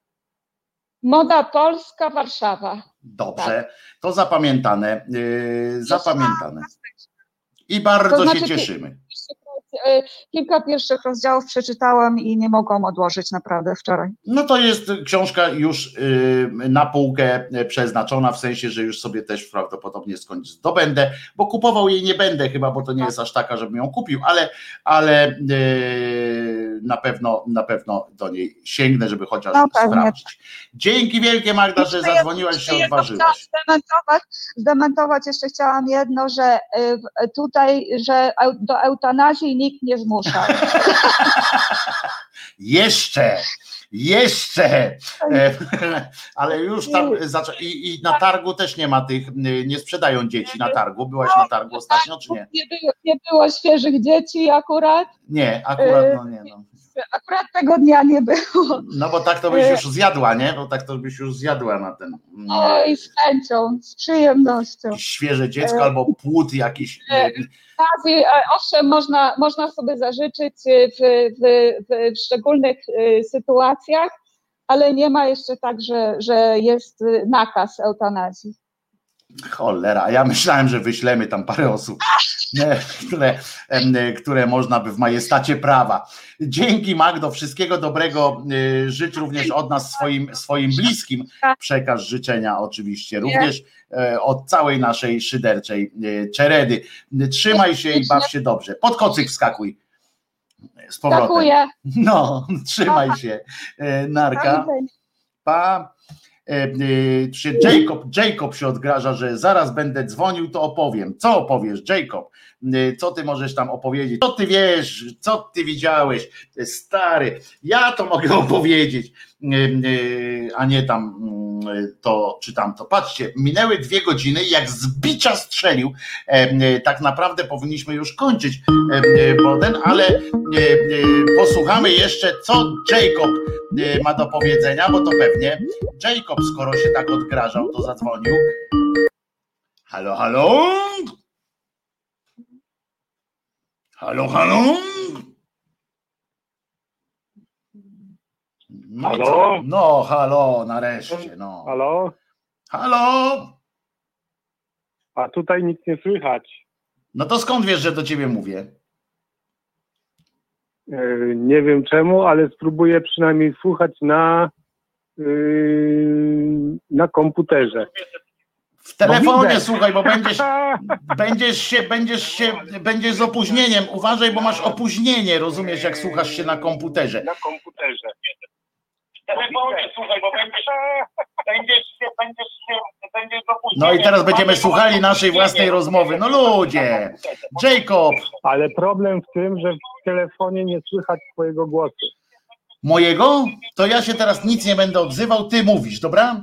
Moda Polska Warszawa. Dobrze, tak. to zapamiętane. Yy, zapamiętane. I bardzo to znaczy, się cieszymy. E, kilka pierwszych rozdziałów przeczytałam i nie mogłam odłożyć naprawdę wczoraj. No to jest książka już y, na półkę przeznaczona, w sensie, że już sobie też prawdopodobnie skądś zdobędę, bo kupował jej nie będę chyba, bo to nie jest aż taka, żebym ją kupił, ale, ale y, na pewno na pewno do niej sięgnę, żeby chociaż no, sprawdzić. Dzięki wielkie Magda, że zadzwoniłaś się odważyłaś. Zdementować, zdementować jeszcze chciałam jedno, że y, tutaj, że do eutanazji nikt nie zmusza. Jeszcze, jeszcze, e, ale już tam i, i, na targu też nie ma tych, nie sprzedają dzieci na targu. Byłaś na targu ostatnio, czy nie? Nie było, nie było świeżych dzieci akurat. Nie, akurat no nie. No. Akurat tego dnia nie było. No bo tak to byś już zjadła, nie? Bo tak to byś już zjadła na ten. Oj, z chęcią, z przyjemnością. Świeże dziecko albo płód jakiś. Okazji, owszem, można, można sobie zażyczyć w, w, w szczególnych sytuacjach, ale nie ma jeszcze tak, że, że jest nakaz eutanazji. Cholera, ja myślałem, że wyślemy tam parę osób, które, które można by w majestacie prawa. Dzięki Magdo, wszystkiego dobrego. Y, życz również od nas swoim, swoim bliskim. Przekaż życzenia oczywiście, również e, od całej naszej szyderczej e, czeredy. Trzymaj się i baw się dobrze. Pod kocyk wskakuj z powrotem. No, trzymaj się. E, narka. Pa. Czy Jacob, Jacob się odgraża, że zaraz będę dzwonił, to opowiem. Co opowiesz, Jacob? Co ty możesz tam opowiedzieć? Co ty wiesz? Co ty widziałeś? Stary, ja to mogę opowiedzieć, a nie tam to czy tamto. Patrzcie, minęły dwie godziny, jak z bicia strzelił. Tak naprawdę powinniśmy już kończyć Boden, ale posłuchamy jeszcze, co Jacob ma do powiedzenia, bo to pewnie Jacob, skoro się tak odgrażał, to zadzwonił. Halo, halo? Halo, halo? No, halo? no, halo, nareszcie, no. Halo? Halo? A tutaj nic nie słychać. No to skąd wiesz, że do ciebie mówię? E, nie wiem czemu, ale spróbuję przynajmniej słuchać na, yy, na komputerze. W telefonie słuchaj, bo będziesz, będziesz się, będziesz się, będziesz z opóźnieniem. Uważaj, bo masz opóźnienie, rozumiesz, jak słuchasz się na komputerze. Na komputerze. W telefonie słuchaj, bo będziesz, będziesz się, będziesz się, będziesz z opóźnieniem. No i teraz będziemy słuchali naszej własnej rozmowy. No ludzie, Jacob. Ale problem w tym, że w telefonie nie słychać twojego głosu. Mojego? To ja się teraz nic nie będę odzywał, ty mówisz, dobra?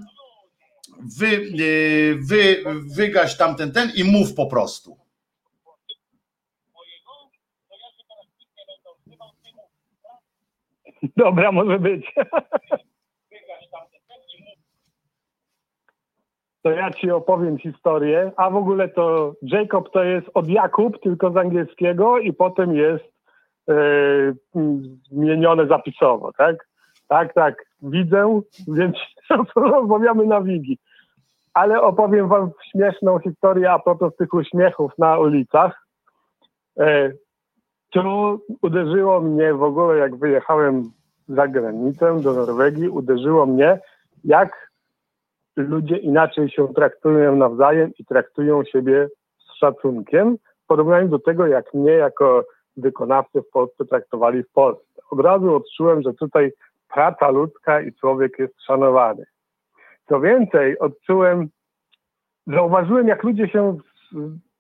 Wy, y, wy, wygaś tamten ten i mów po prostu. Dobra, może być. To ja ci opowiem historię, a w ogóle to Jacob to jest od Jakub, tylko z angielskiego i potem jest e, zmienione zapisowo, tak? Tak, tak, widzę, więc rozmawiamy na wigi ale opowiem wam śmieszną historię a propos tych uśmiechów na ulicach. E, tu uderzyło mnie w ogóle, jak wyjechałem za granicę do Norwegii, uderzyło mnie, jak ludzie inaczej się traktują nawzajem i traktują siebie z szacunkiem, w porównaniu do tego, jak mnie jako wykonawcę w Polsce traktowali w Polsce. Od razu odczułem, że tutaj praca ludzka i człowiek jest szanowany. Co więcej, odczułem, zauważyłem, jak ludzie się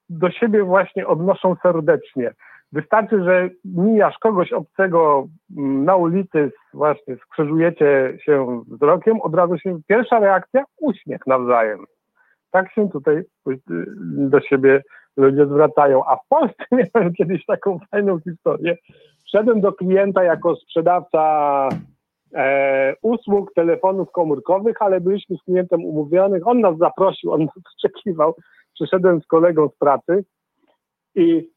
do siebie właśnie odnoszą serdecznie. Wystarczy, że mijasz kogoś obcego mm, na ulicy, właśnie skrzyżujecie się wzrokiem, od razu się pierwsza reakcja uśmiech nawzajem. Tak się tutaj y, do siebie ludzie zwracają. A w Polsce miałem kiedyś taką fajną historię. Wszedłem do klienta jako sprzedawca e, usług telefonów komórkowych, ale byliśmy z klientem umówionych. On nas zaprosił, on nas oczekiwał. Przyszedłem z kolegą z pracy i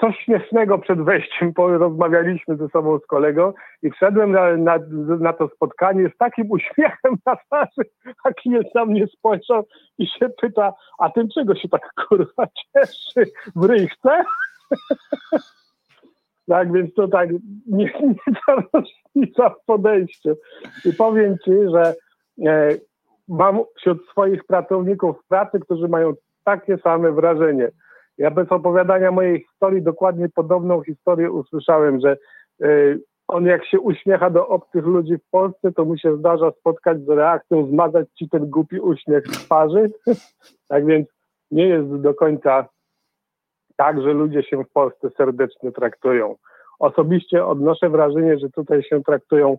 coś śmiesznego przed wejściem, rozmawialiśmy ze sobą z kolegą i wszedłem na, na, na, to spotkanie z takim uśmiechem na twarzy, a klient na mnie spojrzał i się pyta, a tym czego się tak kurwa cieszy? W rychce? tak, więc to tak nie, nie ta różnica w podejściu. I powiem Ci, że e, mam wśród swoich pracowników pracy, którzy mają takie same wrażenie – ja bez opowiadania mojej historii dokładnie podobną historię usłyszałem, że y, on jak się uśmiecha do obcych ludzi w Polsce, to mu się zdarza spotkać z reakcją, zmazać ci ten głupi uśmiech z twarzy. tak więc nie jest do końca tak, że ludzie się w Polsce serdecznie traktują. Osobiście odnoszę wrażenie, że tutaj się traktują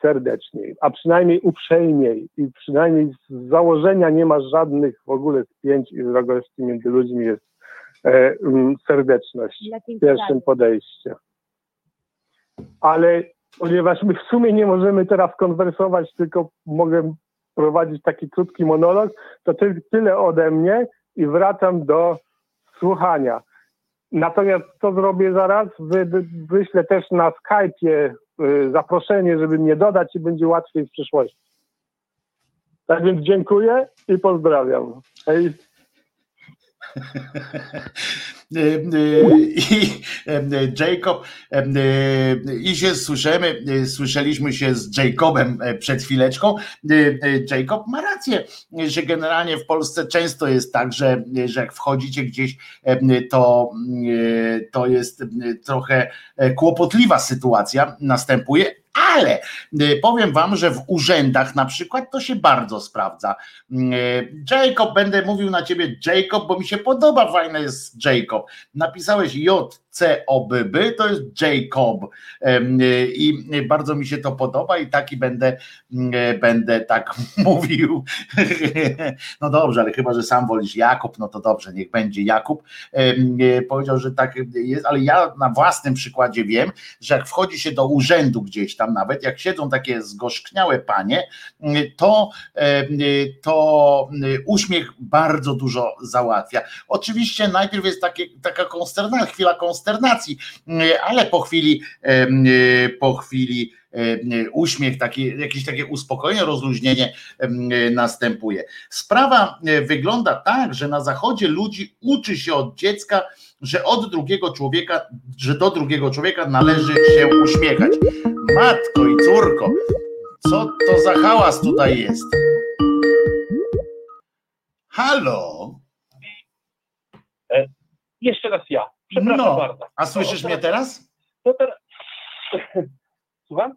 serdeczniej, a przynajmniej uprzejmiej i przynajmniej z założenia nie ma żadnych w ogóle spięć i wrogości między ludźmi. Jest E, serdeczność w pierwszym podejściu. Ale ponieważ my w sumie nie możemy teraz konwersować, tylko mogę prowadzić taki krótki monolog, to tyle ode mnie i wracam do słuchania. Natomiast co zrobię zaraz? Wy, wyślę też na Skype'ie y, zaproszenie, żeby mnie dodać i będzie łatwiej w przyszłości. Tak więc dziękuję i pozdrawiam. Hej. I Jacob, i się słyszymy, słyszeliśmy się z Jacobem przed chwileczką. Jacob ma rację, że generalnie w Polsce często jest tak, że, że jak wchodzicie gdzieś, to, to jest trochę kłopotliwa sytuacja następuje, ale y, powiem wam, że w urzędach na przykład to się bardzo sprawdza. Y, Jacob, będę mówił na ciebie Jacob, bo mi się podoba, fajne jest Jacob. Napisałeś J C O B B, to jest Jacob i bardzo mi się to podoba i taki będę, będę tak mówił. No dobrze, ale chyba, że sam wolisz Jakub, no to dobrze, niech będzie Jakub. Powiedział, że tak jest, ale ja na własnym przykładzie wiem, że jak wchodzi się do urzędu gdzieś tam nawet, jak siedzą takie zgorzkniałe panie, to, to uśmiech bardzo dużo załatwia. Oczywiście najpierw jest takie, taka konsternacja, chwila konsternacji, konsternacji, ale po chwili, po chwili uśmiech, taki, jakieś takie uspokojenie, rozluźnienie następuje. Sprawa wygląda tak, że na zachodzie ludzi uczy się od dziecka, że od drugiego człowieka, że do drugiego człowieka należy się uśmiechać. Matko i córko, co to za hałas tutaj jest? Halo? E, jeszcze raz ja. Przepraszam no, bardzo. A słyszysz mnie teraz? To teraz... Słucham?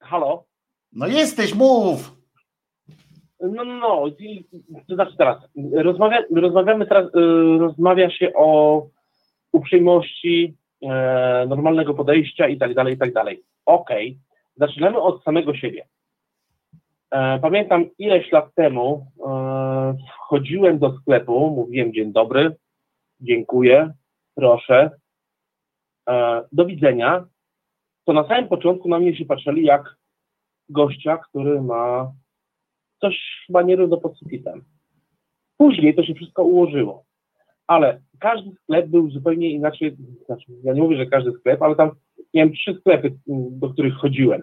Halo? No jesteś, mów! No, no, no. To znaczy teraz, rozmawia, rozmawiamy teraz, y, rozmawia się o uprzejmości, e, normalnego podejścia i tak dalej, i tak dalej. Okej, okay. zaczynamy od samego siebie. E, pamiętam ileś lat temu e, wchodziłem do sklepu, mówiłem dzień dobry, dziękuję, proszę, e, do widzenia. To na samym początku na mnie się patrzyli jak gościa, który ma coś chyba nierówno pod. Później to się wszystko ułożyło. Ale każdy sklep był zupełnie inaczej, znaczy ja nie mówię, że każdy sklep, ale tam miałem trzy sklepy, do których chodziłem.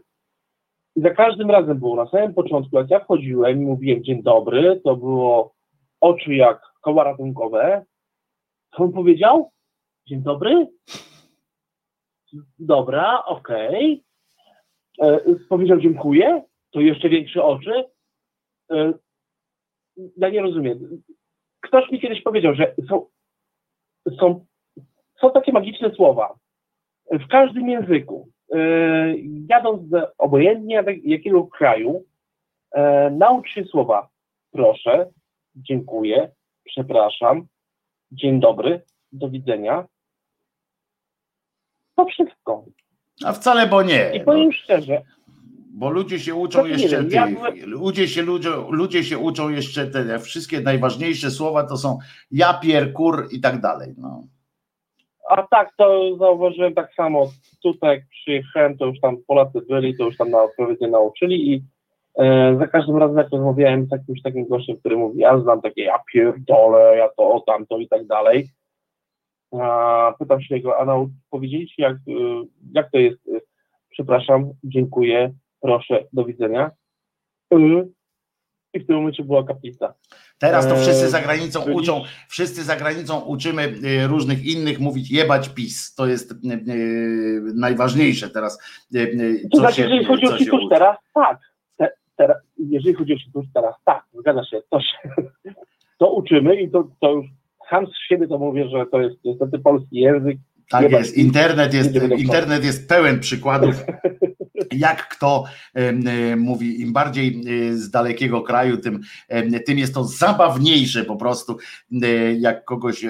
I za każdym razem było na samym początku, jak ja wchodziłem i mówiłem dzień dobry, to było oczy jak koła ratunkowe. Co on powiedział? Dzień dobry? Dobra, okej. Okay. E, powiedział dziękuję, to jeszcze większe oczy. E, ja nie rozumiem. Ktoś mi kiedyś powiedział, że są, są, są takie magiczne słowa w każdym języku. E, jadąc do obojętnie jakiego kraju, e, naucz się słowa proszę, dziękuję, przepraszam, dzień dobry, do widzenia. To wszystko. A wcale bo nie. I powiem no. szczerze, bo ludzie się uczą no jeszcze, wiem, ja... ludzie, się, ludzie, ludzie się uczą jeszcze, te wszystkie najważniejsze słowa to są ja, pier, kur i tak dalej. No. A tak, to zauważyłem tak samo. Tutaj jak przyjechałem, to już tam Polacy byli, to już tam na odpowiedzi nauczyli i e, za każdym razem jak rozmawiałem z jakimś takim gościem, który mówi, ja znam takie ja pierdolę, ja to, tamto i tak dalej. A, pytam się jego, a nau- powiedzieli jak, e, jak to jest, przepraszam, dziękuję, proszę, do widzenia. Y, I w tym momencie była kaplica. Teraz to wszyscy e, za granicą uczą, wszyscy za granicą uczymy y, różnych innych mówić jebać PiS. To jest y, najważniejsze teraz. Co znaczy, się, jeżeli chodzi o Situs teraz, tak. Te, teraz, jeżeli chodzi o Situs teraz, tak, zgadza się. To, się, to uczymy i to, to już sam z siebie to mówię, że to jest niestety polski język. Tak jest, internet jest, internet jest pełen przykładów jak kto mówi, im bardziej e, z dalekiego kraju, tym, tym jest to zabawniejsze po prostu, jak kogoś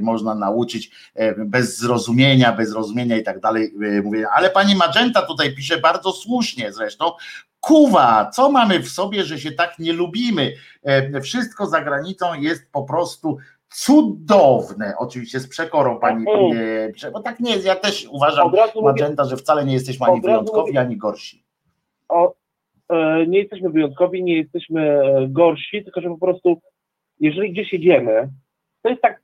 można nauczyć bez zrozumienia, bez rozumienia i tak dalej. E, mówię, ale pani Magenta tutaj pisze bardzo słusznie zresztą, Kuwa, co mamy w sobie, że się tak nie lubimy? Wszystko za granicą jest po prostu cudowne, oczywiście z przekorą pani, bo tak nie jest, ja też uważam, Magenta, że wcale nie jesteśmy ani wyjątkowi, mówię, ani gorsi. O, e, nie jesteśmy wyjątkowi, nie jesteśmy e, gorsi, tylko że po prostu, jeżeli gdzieś jedziemy, to jest tak,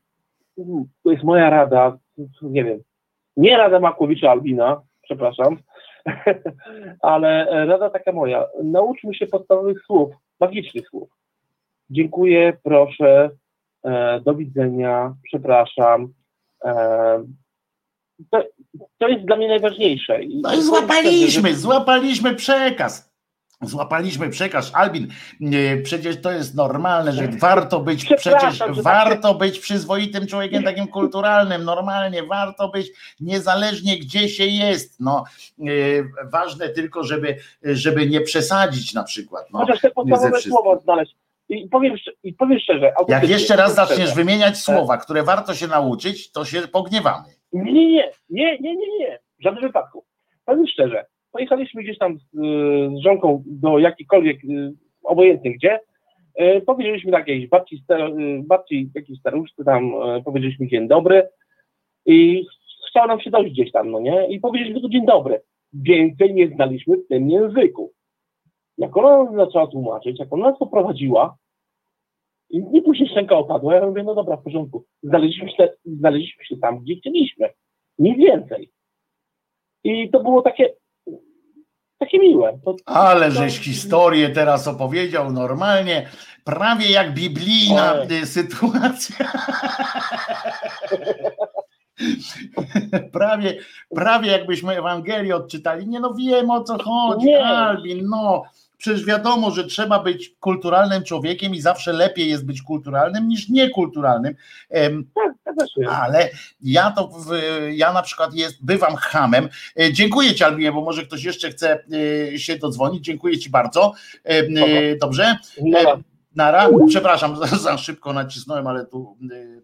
to jest moja rada, nie wiem, nie rada Makłowicza Albina, przepraszam, ale rada taka moja, nauczmy się podstawowych słów, magicznych słów. Dziękuję, proszę, E, do widzenia, przepraszam. E, to, to jest dla mnie najważniejsze. No i złapaliśmy, złapaliśmy przekaz. Złapaliśmy przekaz, Albin. Przecież to jest normalne, że warto być przecież warto być przyzwoitym człowiekiem, takim kulturalnym, normalnie warto być, niezależnie gdzie się jest. No, ważne tylko, żeby, żeby nie przesadzić na przykład. No, Chociaż te podstawowe słowo znaleźć. I powiem, i powiem szczerze. Jak jeszcze raz zaczniesz wymieniać słowa, które warto się nauczyć, to się pogniewamy. Nie, nie, nie, nie, nie, nie, w żadnym wypadku. Powiem szczerze, pojechaliśmy gdzieś tam z, z żonką do jakikolwiek, y, obojętnie gdzie, y, powiedzieliśmy na jakiejś babci, y, babci jakiejś staruszce tam, powiedzieliśmy dzień dobry i chciało nam się dojść gdzieś tam, no nie? I powiedzieliśmy to dzień dobry. Więcej nie znaliśmy w tym języku. Jak ona zaczęła tłumaczyć, jak ona nas poprowadziła, i nie później szczęka opadła, ja mówię, no dobra, w porządku. Znaleźliśmy się, znaleźliśmy się tam, gdzie chcieliśmy. Nic więcej. I to było takie, takie miłe. To, Ale to... żeś historię teraz opowiedział normalnie, prawie jak biblijna Oj. sytuacja. prawie, prawie jakbyśmy Ewangelię odczytali. Nie no, wiem o co chodzi, nie. Albin, no Przecież wiadomo, że trzeba być kulturalnym człowiekiem i zawsze lepiej jest być kulturalnym niż niekulturalnym. Tak, Ale ja to, ja na przykład jest, bywam hamem. E, dziękuję Ci Albinie, bo może ktoś jeszcze chce e, się dodzwonić. Dziękuję Ci bardzo. E, dobrze? Nara, przepraszam, za, za, szybko nacisnąłem, ale tu y,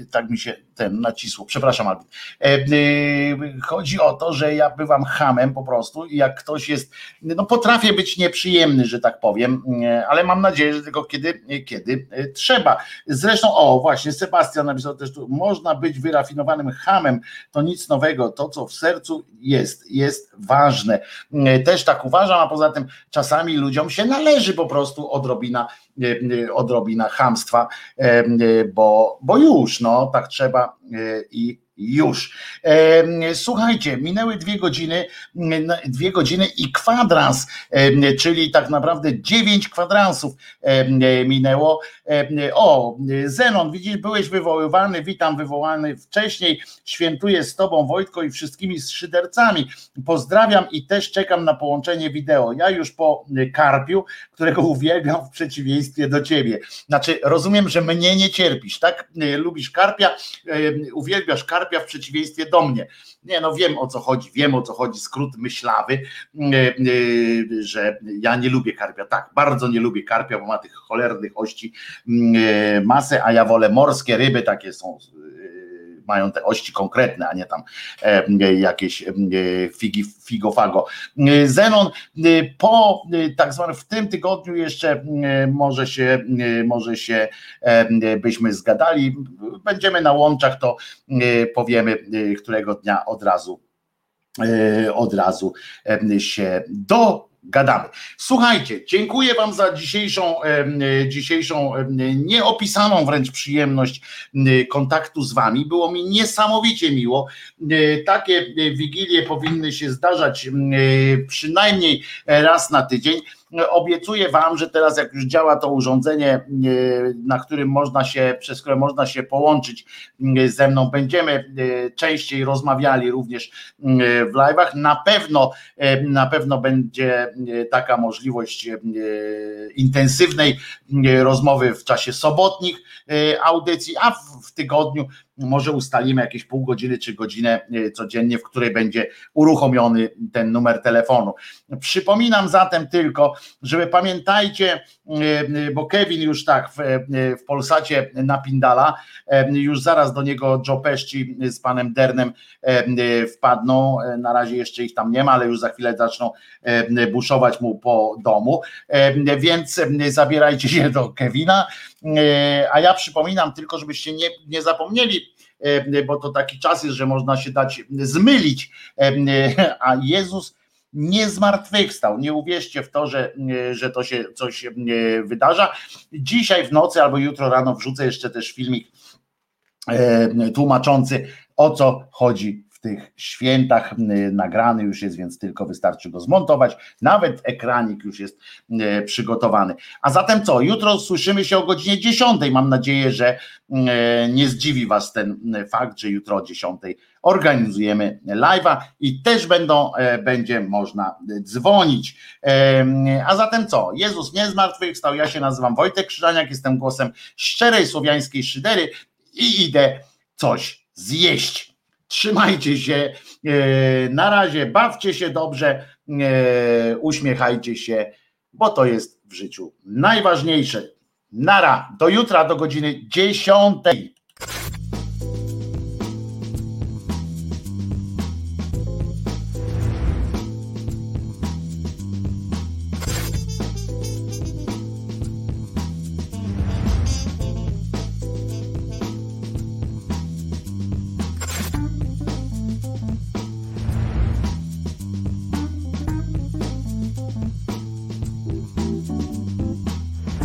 y, tak mi się ten nacisło. Przepraszam, Albin. E, y, chodzi o to, że ja bywam hamem po prostu i jak ktoś jest, no potrafię być nieprzyjemny, że tak powiem, ale mam nadzieję, że tylko kiedy, kiedy trzeba. Zresztą, o właśnie, Sebastian napisał też tu, można być wyrafinowanym hamem, to nic nowego, to co w sercu jest, jest ważne. Też tak uważam, a poza tym czasami ludziom się należy po prostu od odrobina, e, e, odrobina chamstwa, e, bo, bo już, no tak trzeba i już. Słuchajcie, minęły dwie godziny, dwie godziny i kwadrans, czyli tak naprawdę dziewięć kwadransów minęło. O, Zenon, widzisz, byłeś wywoływany, witam wywołany wcześniej, świętuję z Tobą Wojtko i wszystkimi szydercami. Pozdrawiam i też czekam na połączenie wideo. Ja już po Karpiu, którego uwielbiam w przeciwieństwie do ciebie. Znaczy, rozumiem, że mnie nie cierpisz, tak? Lubisz karpia, uwielbiasz karpia w przeciwieństwie do mnie. Nie, no wiem o co chodzi, wiem o co chodzi, skrót myślawy, że ja nie lubię karpia. Tak, bardzo nie lubię karpia, bo ma tych cholernych ości masę, a ja wolę morskie ryby, takie są mają te ości konkretne, a nie tam e, jakieś e, figi, figofago. E, Zenon po tak zwanym w tym tygodniu jeszcze może się, może się byśmy zgadali. Będziemy na łączach, to powiemy którego dnia od razu od razu się do gadamy. Słuchajcie, dziękuję Wam za dzisiejszą, dzisiejszą nieopisaną wręcz przyjemność kontaktu z Wami. Było mi niesamowicie miło. Takie wigilie powinny się zdarzać przynajmniej raz na tydzień. Obiecuję Wam, że teraz jak już działa to urządzenie, e, na którym można się, przez które można się połączyć e, ze mną, będziemy e, częściej rozmawiali również w live'ach. Na pewno, na pewno będzie taka możliwość intensywnej rozmowy w czasie sobotnich audycji, a w tygodniu może ustalimy jakieś pół godziny czy godzinę e, codziennie, w której będzie uruchomiony ten numer telefonu. Przypominam zatem tylko, żeby pamiętajcie, bo Kevin już tak w, w Polsacie napindala, już zaraz do niego Joe z panem Dernem wpadną, na razie jeszcze ich tam nie ma, ale już za chwilę zaczną buszować mu po domu, więc zabierajcie się do Kevina, a ja przypominam tylko, żebyście nie, nie zapomnieli E, bo to taki czas jest, że można się dać zmylić, e, a Jezus nie zmartwychwstał. Nie uwierzcie w to, że, że to się coś wydarza. Dzisiaj w nocy albo jutro rano wrzucę jeszcze też filmik e, tłumaczący o co chodzi tych świętach nagrany już jest, więc tylko wystarczy go zmontować. Nawet ekranik już jest przygotowany. A zatem co? Jutro słyszymy się o godzinie 10. Mam nadzieję, że nie zdziwi Was ten fakt, że jutro o 10 organizujemy live'a i też będą, e, będzie można dzwonić. A zatem co? Jezus nie zmartwychwstał. Ja się nazywam Wojtek Krzyżaniak, jestem głosem szczerej słowiańskiej szydery i idę coś zjeść. Trzymajcie się. E, na razie bawcie się dobrze, e, uśmiechajcie się, bo to jest w życiu najważniejsze. Nara, do jutra do godziny 10.